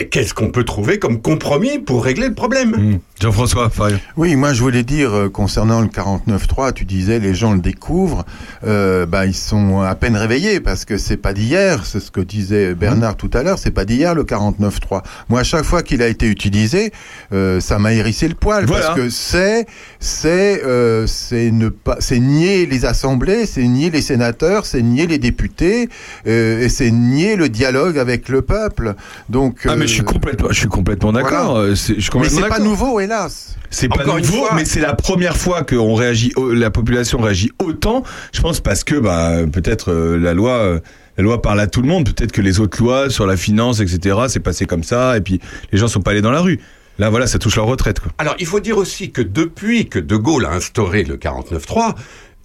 Speaker 14: qu'est-ce qu'on peut trouver comme compromis pour régler le problème
Speaker 1: Jean-François Faria.
Speaker 4: Oui, moi je voulais dire euh, concernant le 49.3, tu disais les gens le découvrent, euh, bah, ils sont à peine réveillés parce que c'est pas d'hier, c'est ce que disait Bernard tout à l'heure, c'est pas d'hier le 49.3. Moi à chaque fois qu'il a été utilisé, euh, ça m'a hérissé le poil
Speaker 1: Voilà.
Speaker 4: parce que c'est c'est euh, c'est ne pas c'est nier les assemblées, c'est nier les sénateurs, c'est nier les députés euh, et c'est nier le dialogue avec le peuple. Donc
Speaker 1: Ah mais je suis complètement, je suis complètement d'accord.
Speaker 4: Voilà.
Speaker 1: euh,
Speaker 4: mais c'est pas nouveau hélas.
Speaker 1: C'est pas
Speaker 14: Encore
Speaker 1: nouveau,
Speaker 14: fois-
Speaker 1: mais c'est la première fois que on réagit, au- la population réagit autant. Je pense parce que bah peut-être euh, la loi, euh, la loi parle à tout le monde. Peut-être que les autres lois sur la finance, etc. C'est passé comme ça, et puis les gens sont pas allés dans la rue. Là voilà, ça touche leur retraite quoi.
Speaker 14: Alors, il faut dire aussi que depuis que De Gaulle a instauré le 49-3,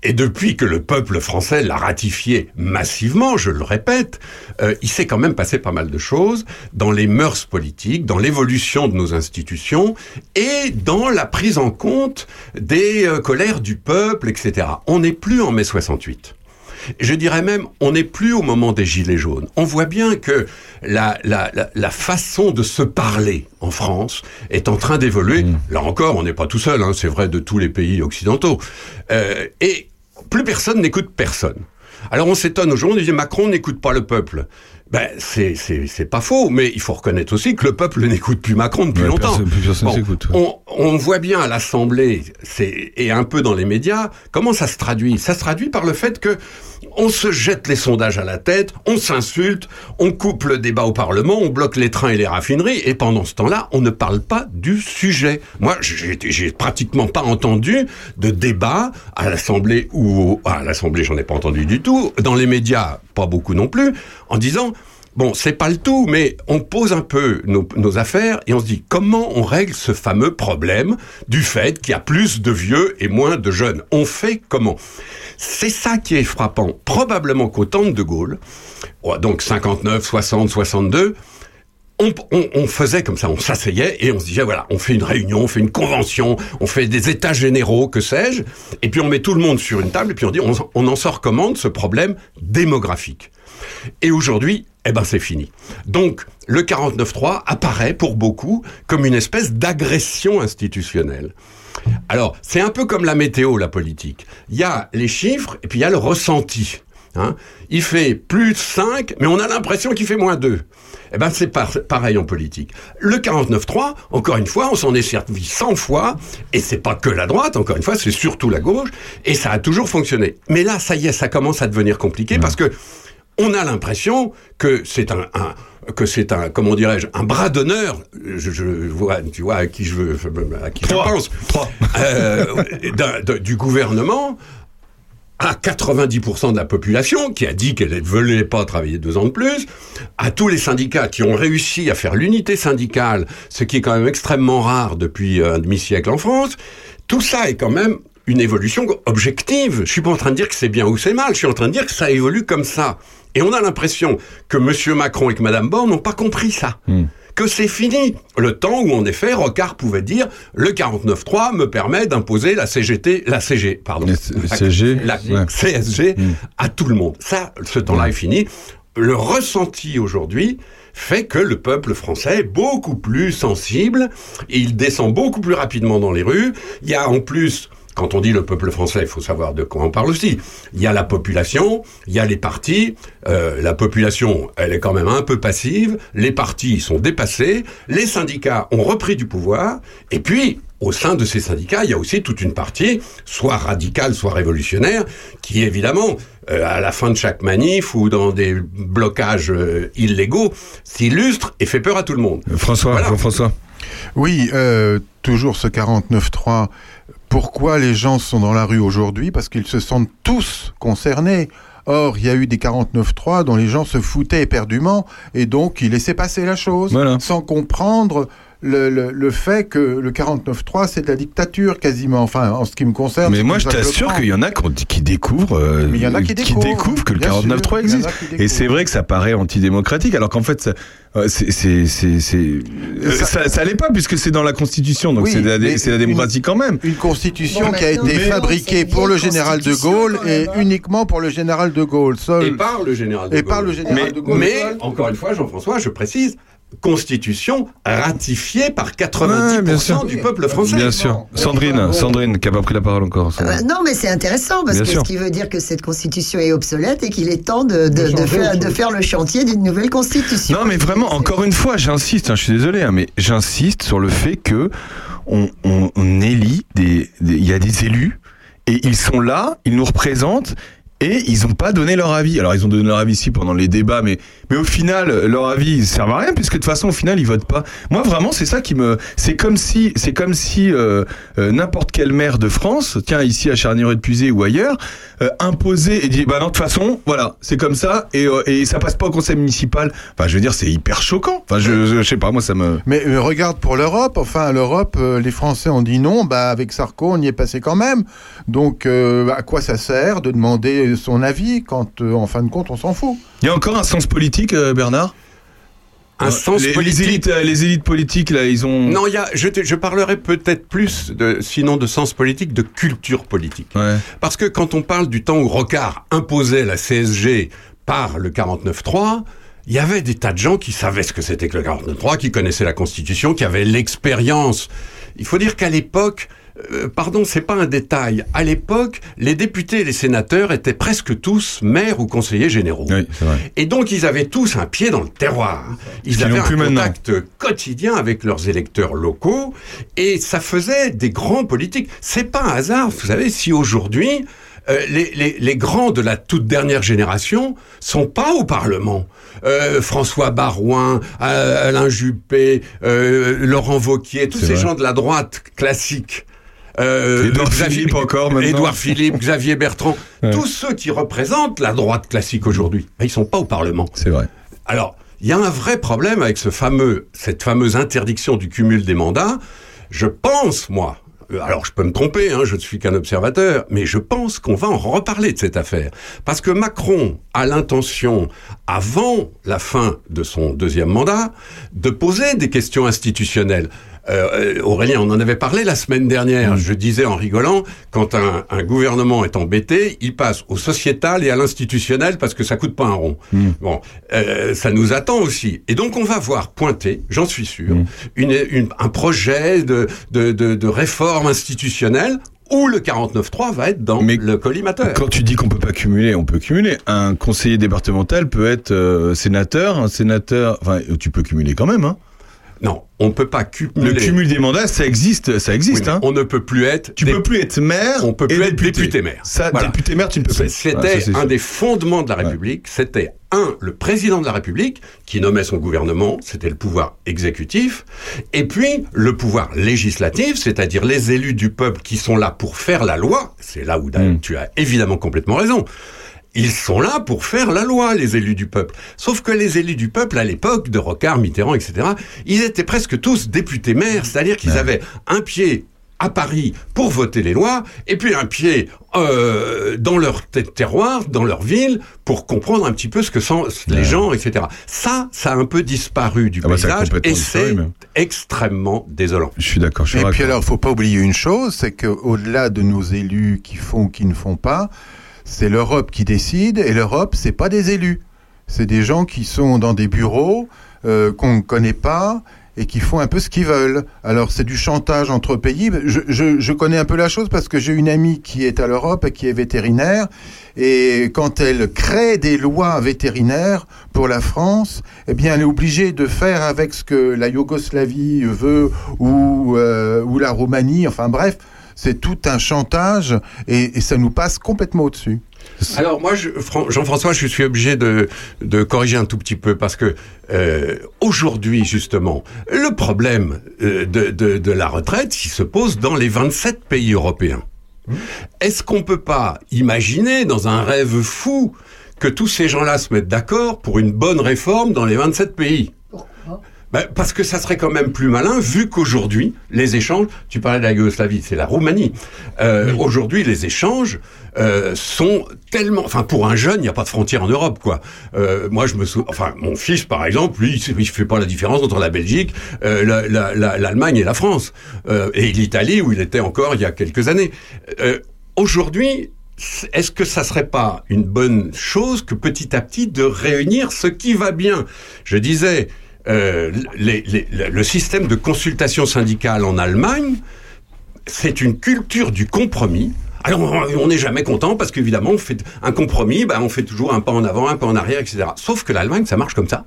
Speaker 14: et depuis que le peuple français l'a ratifié massivement, je le répète, euh, il s'est quand même passé pas mal de choses dans les mœurs politiques, dans l'évolution de nos institutions et dans la prise en compte des euh, colères du peuple, etc. On n'est plus en mai 68. Je dirais même, on n'est plus au moment des Gilets jaunes. On voit bien que la, la, la, la façon de se parler en France est en train d'évoluer. Là encore, on n'est pas tout seul, hein, c'est vrai de tous les pays occidentaux. Euh, et plus personne n'écoute personne. Alors on s'étonne aujourd'hui, on dit Macron n'écoute pas le peuple. Ben, c'est, c'est, c'est pas faux, mais il faut reconnaître aussi que le peuple n'écoute plus Macron depuis
Speaker 1: Ouais,
Speaker 14: longtemps.
Speaker 1: personne- plus personne s'écoute, ouais.
Speaker 14: on, on voit bien à l'Assemblée c'est, et un peu dans les médias comment ça se traduit. Ça se traduit par le fait que on se jette les sondages à la tête, on s'insulte, on coupe le débat au Parlement, on bloque les trains et les raffineries, et pendant ce temps-là, on ne parle pas du sujet. Moi, j'ai, j'ai pratiquement pas entendu de débat à l'Assemblée ou à l'Assemblée, j'en ai pas entendu du tout. Dans les médias, pas beaucoup non plus, en disant Bon, c'est pas le tout, mais on pose un peu nos, affaires et on se dit comment on règle ce fameux problème du fait qu'il y a plus de vieux et moins de jeunes? On fait comment? C'est ça qui est frappant. Probablement qu'au temps de De Gaulle, ouais, donc 59, 60, 62, on, on, on faisait comme ça, on s'asseyait et on se disait voilà, on fait une réunion, on fait une convention, on fait des états généraux, que sais-je, et puis on met tout le monde sur une table et puis on dit on, on en sort comment de ce problème démographique? Et aujourd'hui, eh ben c'est fini. Donc le 49.3 apparaît pour beaucoup comme une espèce d'agression institutionnelle. Alors, c'est un peu comme la météo, la politique. Il y a les chiffres et puis il y a le ressenti. Hein. Il fait plus 5, mais on a l'impression qu'il fait moins 2. Eh ben, c'est par- pareil en politique. Le 49-3, encore une fois, on s'en est servi 100 fois, et c'est pas que la droite, encore une fois, c'est surtout la gauche, et ça a toujours fonctionné. Mais là, ça y est, ça commence à devenir compliqué parce que on a l'impression que c'est un, un- que c'est un, comment dirais-je, un bras d'honneur. Je, je vois, tu vois, à qui je veux, à qui je pense. Euh, du gouvernement à 90% de la population qui a dit qu'elle ne voulait pas travailler deux ans de plus, à tous les syndicats qui ont réussi à faire l'unité syndicale, ce qui est quand même extrêmement rare depuis un demi-siècle en France, tout ça est quand même une évolution objective. Je suis pas en train de dire que c'est bien ou c'est mal, je suis en train de dire que ça évolue comme ça. Et on a l'impression que Monsieur Macron et que Madame Borne n'ont pas compris ça. Que c'est fini. Le temps où, en effet, Rocard pouvait dire le 49.3 me permet d'imposer la CGT, la CG, pardon. La-
Speaker 1: CG,
Speaker 14: la
Speaker 1: ouais.
Speaker 14: CSG à tout le monde. Ça, ce temps-là est fini. Le ressenti aujourd'hui fait que le peuple français est beaucoup plus sensible, il descend beaucoup plus rapidement dans les rues. Il y a en plus, quand on dit le peuple français, il faut savoir de quoi on parle aussi. Il y a la population, il y a les partis. Euh, la population, elle est quand même un peu passive. Les partis sont dépassés. Les syndicats ont repris du pouvoir. Et puis, au sein de ces syndicats, il y a aussi toute une partie, soit radicale, soit révolutionnaire, qui évidemment, euh, à la fin de chaque manif ou dans des blocages euh, illégaux, s'illustre et fait peur à tout le monde.
Speaker 1: François, Jean-François.
Speaker 4: Oui, euh, toujours ce 49.3. Pourquoi les gens sont dans la rue aujourd'hui Parce qu'ils se sentent tous concernés. Or, il y a eu des 49.3 dont les gens se foutaient éperdument et donc ils laissaient passer la chose sans comprendre le, le- le fait que le 49.3 c'est de la dictature quasiment. Enfin, en ce qui me concerne.
Speaker 1: Mais moi, je
Speaker 4: ça
Speaker 1: t'assure qu'il y en a qui, découvrent, euh,
Speaker 4: Mais il y en a qui découvrent,
Speaker 1: que le
Speaker 4: bien sûr,
Speaker 1: 49.3
Speaker 4: il y en a
Speaker 1: existe. Et c'est vrai que ça paraît antidémocratique, alors qu'en fait, ça, euh, c'est, c'est, c'est, c'est- euh, ça, ça l'est pas puisque c'est dans la Constitution, donc
Speaker 4: Oui,
Speaker 1: c'est, la, démocratie quand même.
Speaker 4: Une constitution
Speaker 1: Bon,
Speaker 4: qui a été fabriquée pour le général de Gaulle et uniquement pour le général de Gaulle. Seul.
Speaker 14: Et par le général de
Speaker 4: Et
Speaker 14: Gaulle.
Speaker 4: par le général
Speaker 14: mais,
Speaker 4: de Gaulle
Speaker 14: Mais,
Speaker 4: seul.
Speaker 14: encore une fois, Jean-François, je précise, constitution ratifiée par 90%
Speaker 1: Ouais, bien sûr.
Speaker 14: du peuple français.
Speaker 1: Bien sûr. Sandrine, Sandrine, qui a pas pris la parole encore.
Speaker 2: Euh, non, mais c'est intéressant parce
Speaker 1: Bien
Speaker 2: que
Speaker 1: sûr.
Speaker 2: ce qui veut dire que cette constitution est obsolète et qu'il est temps de, de- faire,
Speaker 1: autre
Speaker 2: de faire le chantier d'une nouvelle constitution.
Speaker 1: Non, mais vraiment, encore une fois, j'insiste, hein, je suis désolé, hein, mais j'insiste sur le fait que on, on, on élit des, des- il y a des élus et ils sont là, ils nous représentent. Et ils n'ont pas donné leur avis. Alors ils ont donné leur avis ici pendant les débats, mais mais au final leur avis ils servent à rien puisque de toute façon au final ils votent pas. Moi vraiment c'est ça qui me, c'est comme si c'est comme si euh, euh, n'importe quel maire de France, tiens ici à Charnier de Puisé ou ailleurs, euh, imposait et dit bah non de toute façon voilà c'est comme ça et euh, et ça passe pas au conseil municipal. Enfin je veux dire c'est hyper choquant. Enfin je, je, sais pas moi ça me.
Speaker 4: Mais regarde pour l'Europe, enfin l'Europe, les Français ont dit non, bah avec Sarko on y est passé quand même. Donc à quoi ça sert de demander son avis quand euh, en fin de compte on s'en fout
Speaker 1: Il y a encore un sens politique euh, Bernard?
Speaker 14: Un
Speaker 1: Euh,
Speaker 14: sens
Speaker 1: les,
Speaker 14: politique.
Speaker 1: Les élites, les élites politiques là ils ont.
Speaker 14: Non, il y a, je, te- je parlerai peut-être plus, de, sinon de sens politique, de culture politique. Parce que quand on parle du temps où Rocard imposait la CSG par le 49.3, il y avait des tas de gens qui savaient ce que c'était que le 49.3, qui connaissaient la Constitution, qui avaient l'expérience. Il faut dire qu'à l'époque, euh, pardon, c'est pas un détail. À l'époque, les députés et les sénateurs étaient presque tous maires ou conseillers généraux. Et donc, ils avaient tous un pied dans le terroir. Ils avaient un
Speaker 1: maintenant.
Speaker 14: contact quotidien avec leurs électeurs locaux et ça faisait des grands politiques. C'est pas un hasard, vous savez, si aujourd'hui euh, les, les- les grands de la toute dernière génération sont pas au Parlement. Euh, François Barouin, euh, Alain Juppé, euh, Laurent Vauquier, tous ces
Speaker 1: vrai.
Speaker 14: gens de la droite classique. Euh,
Speaker 1: Édouard Philippe encore maintenant.
Speaker 14: Édouard Philippe, Xavier Bertrand, *laughs*
Speaker 1: Ouais.
Speaker 14: tous ceux qui représentent la droite classique aujourd'hui, ils sont pas au Parlement.
Speaker 1: C'est vrai.
Speaker 14: Alors, il y a un vrai problème avec ce fameux, cette fameuse interdiction du cumul des mandats. Je pense, moi, euh, alors je peux me tromper, hein, je ne suis qu'un observateur, mais je pense qu'on va en reparler de cette affaire. Parce que Macron a l'intention, avant la fin de son deuxième mandat, de poser des questions institutionnelles. Euh, euh, Aurélien, on en avait parlé la semaine dernière. Je disais en rigolant, quand un, un gouvernement est embêté, il passe au sociétal et à l'institutionnel parce que ça coûte pas un rond. Bon, euh, ça nous attend aussi. Et donc on va voir pointer, j'en suis sûr, une, une- un projet de, de, de, de réforme institutionnelle où le 49.3 va être dans le collimateur.
Speaker 1: Quand tu dis qu'on peut pas cumuler, on peut cumuler. Un conseiller départemental peut être euh, sénateur, un sénateur. Enfin, tu peux cumuler quand même, hein.
Speaker 14: Non, on peut pas cumuler.
Speaker 1: Le cumul des mandats, ça existe, ça existe,
Speaker 14: Oui,
Speaker 1: hein.
Speaker 14: On ne peut plus être.
Speaker 1: Tu peux plus être maire.
Speaker 14: On peut plus être
Speaker 1: député.
Speaker 14: maire.
Speaker 1: Ça,
Speaker 14: Voilà.
Speaker 1: député maire, tu ne peux pas.
Speaker 14: C'était
Speaker 1: c'est
Speaker 14: un
Speaker 1: sûr.
Speaker 14: des fondements de la République. C'était un, le président de la République qui nommait son gouvernement, c'était le pouvoir exécutif, et puis le pouvoir législatif, c'est-à-dire les élus du peuple qui sont là pour faire la loi. C'est là où d'ailleurs, tu as évidemment complètement raison. Ils sont là pour faire la loi, les élus du peuple. Sauf que les élus du peuple, à l'époque de Rocard, Mitterrand, etc., ils étaient presque tous députés maires, c'est-à-dire qu'ils avaient un pied à Paris pour voter les lois, et puis un pied euh, dans leur ter- terroir, dans leur ville, pour comprendre un petit peu ce que sont les gens, etc. Ça, ça a un peu disparu du
Speaker 1: Ah bah,
Speaker 14: paysage, et c'est extrêmement désolant.
Speaker 1: Je suis d'accord.
Speaker 4: Et puis alors, faut pas oublier une chose, c'est que au-delà de nos élus qui font ou qui ne font pas, c'est l'Europe qui décide, et l'Europe, c'est pas des élus, c'est des gens qui sont dans des bureaux euh, qu'on ne connaît pas et qui font un peu ce qu'ils veulent. Alors c'est du chantage entre pays. Je, connais un peu la chose parce que j'ai une amie qui est à l'Europe et qui est vétérinaire. Et quand elle crée des lois vétérinaires pour la France, eh bien elle est obligée de faire avec ce que la Yougoslavie veut ou, euh, ou la Roumanie. Enfin bref, c'est tout un chantage et, et ça nous passe complètement au-dessus.
Speaker 14: Alors moi, je- Fran- Jean-François, je suis obligé de, de corriger un tout petit peu parce que euh, aujourd'hui, justement, le problème euh, de, de, de la retraite, il se pose dans les 27 pays européens. Est-ce qu'on peut pas imaginer, dans un rêve fou, que tous ces gens-là se mettent d'accord pour une bonne réforme dans les 27 pays? Ben, parce que ça serait quand même plus malin, vu qu'aujourd'hui, les échanges, tu parlais de la Yougoslavie, c'est la Roumanie, euh, aujourd'hui, les échanges euh, sont tellement... Enfin, pour un jeune, il n'y a pas de frontière en Europe, quoi. Euh, moi, je me souviens... Enfin, mon fils, par exemple, lui, il ne fait pas la différence entre la Belgique, euh, la- la- la- l'Allemagne et la France, euh, et l'Italie, où il était encore il y a quelques années. Euh, aujourd'hui... Est-ce que ça serait pas une bonne chose que petit à petit de réunir ce qui va bien? Je disais, euh, les- les- le système de consultation syndicale en Allemagne, c'est une culture du compromis. Alors on- n'est jamais content parce qu'évidemment on fait un compromis, bah, on fait toujours un pas en avant, un pas en arrière, etc. Sauf que l'Allemagne ça marche comme ça.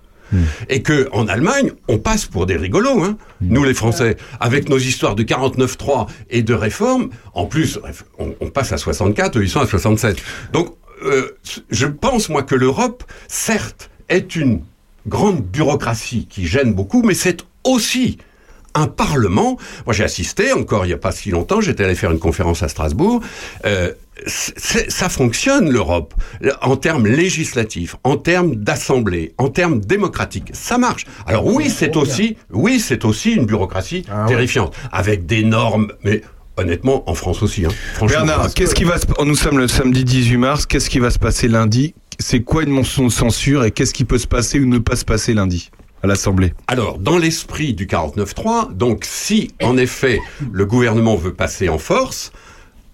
Speaker 14: Et que en Allemagne, on passe pour des rigolos, hein, nous les Français, avec nos histoires de 49-3 et de réformes. En plus, on, on passe à 64, eux, ils sont à 67. Donc, euh, je pense moi que l'Europe, certes, est une grande bureaucratie qui gêne beaucoup, mais c'est aussi un parlement. Moi, j'ai assisté encore il n'y a pas si longtemps. J'étais allé faire une conférence à Strasbourg. Euh, ça fonctionne l'Europe en termes législatifs, en termes d'assemblée, en termes démocratiques. Ça marche. Alors oui, c'est aussi, oui, c'est aussi une bureaucratie terrifiante avec des normes, mais honnêtement, en France aussi. Hein. Franchement,
Speaker 1: Bernard, qu'est-ce qui va se Nous sommes le samedi 18 mars. Qu'est-ce qui va se passer lundi? C'est quoi une motion de censure et qu'est-ce qui peut se passer ou ne pas se passer lundi à l'Assemblée?
Speaker 14: Alors, dans l'esprit du 49.3, donc si en effet le gouvernement veut passer en force,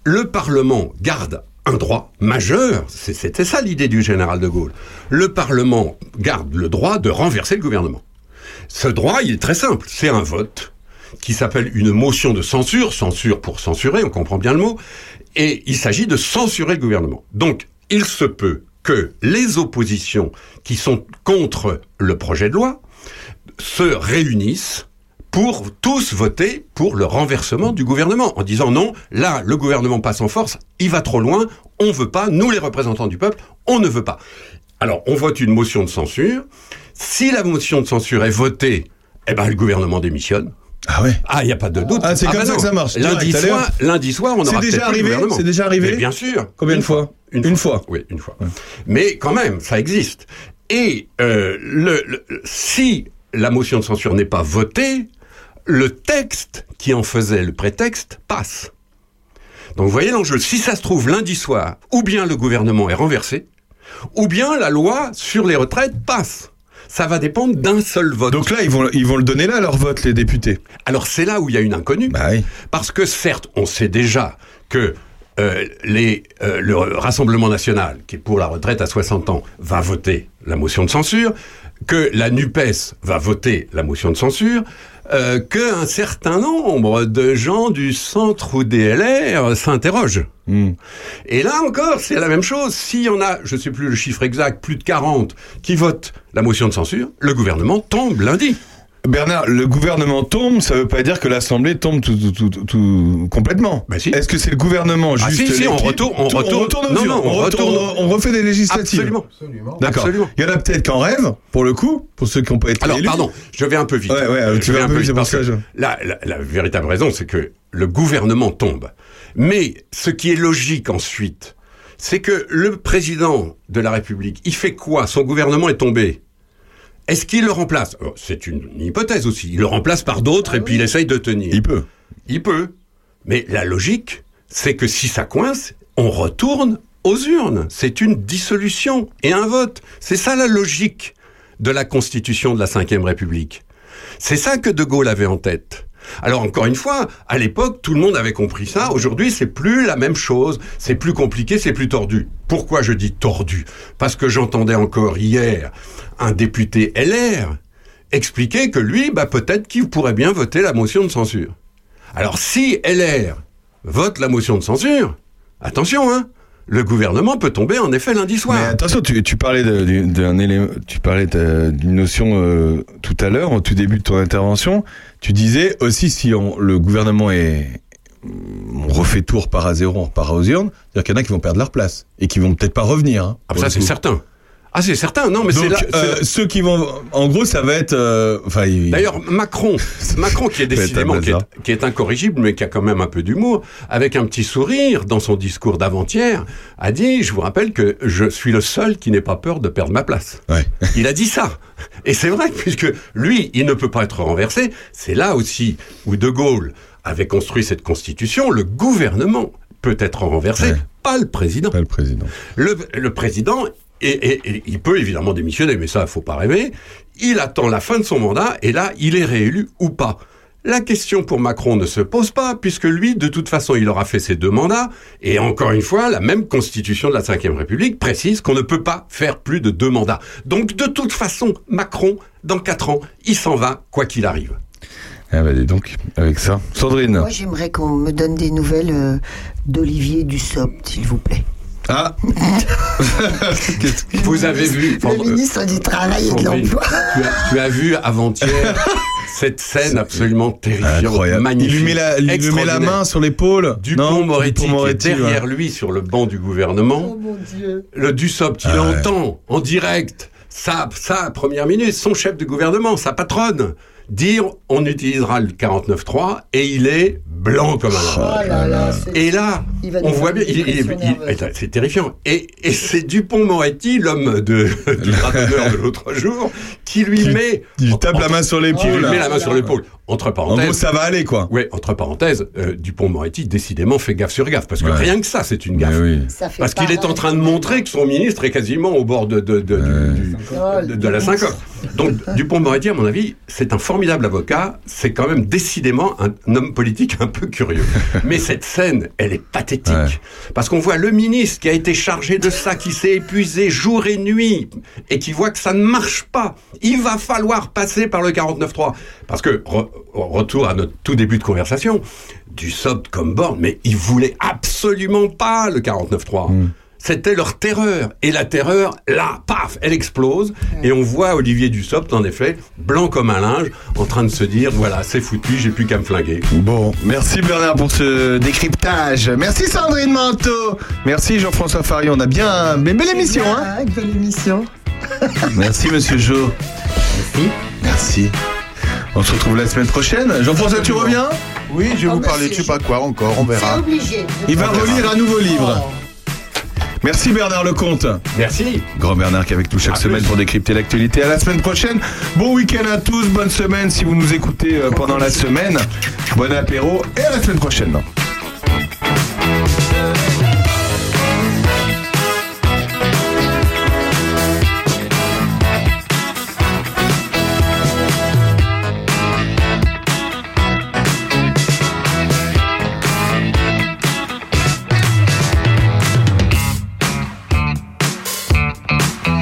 Speaker 14: le Parlement garde un droit majeur, c'était ça l'idée du général de Gaulle, le Parlement garde le droit de renverser le gouvernement. Ce droit, il est très simple, c'est un vote qui s'appelle une motion de censure, censure pour censurer, on comprend bien le mot, et il s'agit de censurer le gouvernement. Donc, il se peut que les oppositions qui sont contre le projet de loi se réunissent pour tous voter pour le renversement du gouvernement, en disant non, là, le gouvernement passe en force, il va trop loin, on veut pas, nous les représentants du peuple, on ne veut pas. Alors, on vote une motion de censure. Si la motion de censure est votée, eh ben, le gouvernement démissionne.
Speaker 1: Ah ouais
Speaker 14: Ah, il n'y a pas de doute.
Speaker 1: Ah, c'est comme ça
Speaker 14: non.
Speaker 1: que ça marche,
Speaker 14: Lundi
Speaker 1: direct,
Speaker 14: soir, lundi soir, on
Speaker 1: C'est
Speaker 14: aura
Speaker 1: déjà
Speaker 14: plus le
Speaker 1: arrivé. C'est déjà arrivé
Speaker 14: Mais Bien sûr.
Speaker 1: Combien de fois
Speaker 14: Une,
Speaker 1: fois.
Speaker 14: Oui, une fois. Mais quand même, ça existe. Et euh, le, le- si la motion de censure n'est pas votée, le texte qui en faisait le prétexte passe. Donc vous voyez l'enjeu. Si ça se trouve lundi soir, ou bien le gouvernement est renversé, ou bien la loi sur les retraites passe. Ça va dépendre d'un seul vote.
Speaker 1: Donc là, ils vont, ils vont le donner là, leur vote, les députés.
Speaker 14: Alors c'est là où il y a une inconnue. Parce que certes, on sait déjà que euh, les, euh, le Rassemblement national, qui est pour la retraite à 60 ans, va voter la motion de censure, que la NUPES va voter la motion de censure, euh, qu'un certain nombre de gens du centre ou des LR s'interrogent. Et là encore, c'est la même chose. S'il y en a, je ne sais plus le chiffre exact, plus de 40 qui votent la motion de censure, le gouvernement tombe lundi.
Speaker 1: Bernard, le gouvernement tombe, ça veut pas dire que l'Assemblée tombe tout, tout, tout, tout- tout- complètement. Est-ce que c'est le gouvernement
Speaker 14: Ah,
Speaker 1: juste
Speaker 14: si, si, on retourne- on retourne-
Speaker 1: aux
Speaker 14: non,
Speaker 1: urnes,
Speaker 14: non, on
Speaker 1: on, retourne-
Speaker 14: retourne-
Speaker 1: on refait des législatives.
Speaker 14: Absolument.
Speaker 1: D'accord.
Speaker 14: Absolument.
Speaker 1: Il y en a peut-être qu'en rêve, pour le coup, pour ceux qui n'ont pas été
Speaker 14: Alors,
Speaker 1: élus.
Speaker 14: pardon, je vais un peu vite.
Speaker 1: Ouais, ouais, tu
Speaker 14: Je
Speaker 1: vas
Speaker 14: vais
Speaker 1: un peu vite, c'est pour
Speaker 14: parce
Speaker 1: ça,
Speaker 14: que
Speaker 1: je-
Speaker 14: La, la- la véritable raison, c'est que le gouvernement tombe. Mais ce qui est logique ensuite, c'est que le président de la République, il fait quoi? Son gouvernement est tombé. Est-ce qu'il le remplace? Oh, C'est une hypothèse aussi. Il le remplace par d'autres et puis il essaye de tenir.
Speaker 1: Il peut.
Speaker 14: Il peut. Mais la logique, c'est que si ça coince, on retourne aux urnes. C'est une dissolution et un vote. C'est ça la logique de la constitution de la Ve République. C'est ça que De Gaulle avait en tête. Alors encore une fois, à l'époque, tout le monde avait compris ça. Aujourd'hui, c'est plus la même chose. C'est plus compliqué, c'est plus tordu. Pourquoi je dis tordu? Parce que j'entendais encore hier un député LR expliquer que lui, bah, peut-être qu'il pourrait bien voter la motion de censure. Alors si LR vote la motion de censure, attention, hein, le gouvernement peut tomber en effet lundi soir.
Speaker 1: Mais attention, tu, tu parlais d'un élément, tu parlais d'une notion euh, tout à l'heure, au tout début de ton intervention. Tu disais aussi si on, le gouvernement est, on refait tout, on repart à zéro, on repart aux urnes, c'est-à-dire qu'il y en a qui vont perdre leur place et qui vont peut-être pas revenir. hein,
Speaker 14: Ah, ça c'est certain. Ah c'est certain, non mais c'est
Speaker 1: euh, ceux qui vont, en gros, ça va être, euh, il-
Speaker 14: D'ailleurs, Macron, *laughs* Macron qui est décidément qui est,
Speaker 1: bazar.
Speaker 14: qui est incorrigible, mais qui a quand même un peu d'humour, avec un petit sourire dans son discours d'avant-hier, a dit Je vous rappelle que je suis le seul qui n'ait pas peur de perdre ma place. Il a dit ça. Et c'est vrai, puisque lui, il ne peut pas être renversé. C'est là aussi où De Gaulle avait construit cette constitution. Le gouvernement peut être renversé, pas le président.
Speaker 1: Pas le président.
Speaker 14: Le, le président, et, et- et il peut évidemment démissionner, mais ça, faut pas rêver. Il attend la fin de son mandat et là, il est réélu ou pas. La question pour Macron ne se pose pas, puisque lui, de toute façon, il aura fait ses deux mandats. Et encore une fois, la même constitution de la Ve République précise qu'on ne peut pas faire plus de deux mandats. Donc, de toute façon, Macron, dans quatre ans, il s'en va, quoi qu'il arrive.
Speaker 1: Ah bah dis donc, avec ça. Sandrine.
Speaker 2: Moi, j'aimerais qu'on me donne des nouvelles euh, d'Olivier Dussopt, s'il vous plaît.
Speaker 1: Ah *laughs*
Speaker 14: Vous avez vu...
Speaker 2: Le ministre du Travail et de l'Emploi.
Speaker 14: tu, as, tu as vu avant-hier *laughs* cette scène absolument terrifiante,
Speaker 1: Incroyable.
Speaker 14: magnifique.
Speaker 1: Il lui met la, il lui met la
Speaker 14: extraordinaire.
Speaker 1: main sur l'épaule.
Speaker 14: Dupont-Moretti, est derrière
Speaker 1: ouais.
Speaker 14: lui sur le banc du gouvernement. Le Dussopt, il
Speaker 1: Ah ouais.
Speaker 14: entend en direct sa, sa première ministre, son chef de gouvernement, sa patronne, dire on utilisera le 49.3 et il est blanc comme un
Speaker 2: Oh là là, c'est-
Speaker 14: Et là,
Speaker 2: Il
Speaker 14: on voit bien, il- il- il- il- c'est terrifiant. Et, et c'est Dupont-Moretti, l'homme de, *laughs* du de l'autre jour, qui lui met...
Speaker 1: Il tape la main sur l'épaule.
Speaker 14: Qui lui met la main sur l'épaule. Entre parenthèses.
Speaker 1: En gros, ça va aller, quoi.
Speaker 14: Oui, entre parenthèses, euh, Dupont-Moretti, décidément, fait gaffe sur gaffe. Parce que
Speaker 1: Ouais.
Speaker 14: rien que ça, c'est une gaffe. Parce qu'il est en train de montrer que son ministre est quasiment au bord de, de, de, du- de- de la syncope. Donc, Dupont-Moretti, à mon avis, c'est un formidable avocat. C'est quand même décidément un, homme politique un peu curieux. *laughs* Mais cette scène, elle est pathétique. Parce qu'on voit le ministre qui a été chargé de ça, qui s'est épuisé jour et nuit, et qui voit que ça ne marche pas. Il va falloir passer par le 49.3. Parce que, re- retour à notre tout début de conversation, du SOP comme borne, mais ils voulaient absolument pas le 49.3. C'était leur terreur. Et la terreur, là, paf, elle explose. Et on voit Olivier Dussopt, en effet, blanc comme un linge, en train de se dire, voilà, c'est foutu, j'ai plus qu'à me flinguer.
Speaker 1: Bon, merci Bernard pour ce décryptage. Merci Sandrine Manteau. Merci Jean-François Farion. On a bien. Mais belle émission, hein
Speaker 2: Ah, une belle émission. *laughs*
Speaker 1: Merci Monsieur Jo. Merci. Merci. On se retrouve la semaine prochaine. Jean-François, tu reviens?
Speaker 4: Oui, je vais vous parler de je sais pas quoi encore, on verra.
Speaker 2: obligé.
Speaker 1: Il va relire un nouveau livre. Merci Bernard Lecomte.
Speaker 14: Merci.
Speaker 1: Grand Bernard qui est avec nous chaque semaine pour décrypter l'actualité. À la semaine prochaine. Bon week-end à tous, bonne semaine si vous nous écoutez euh, pendant la semaine. Bon apéro et à la semaine prochaine.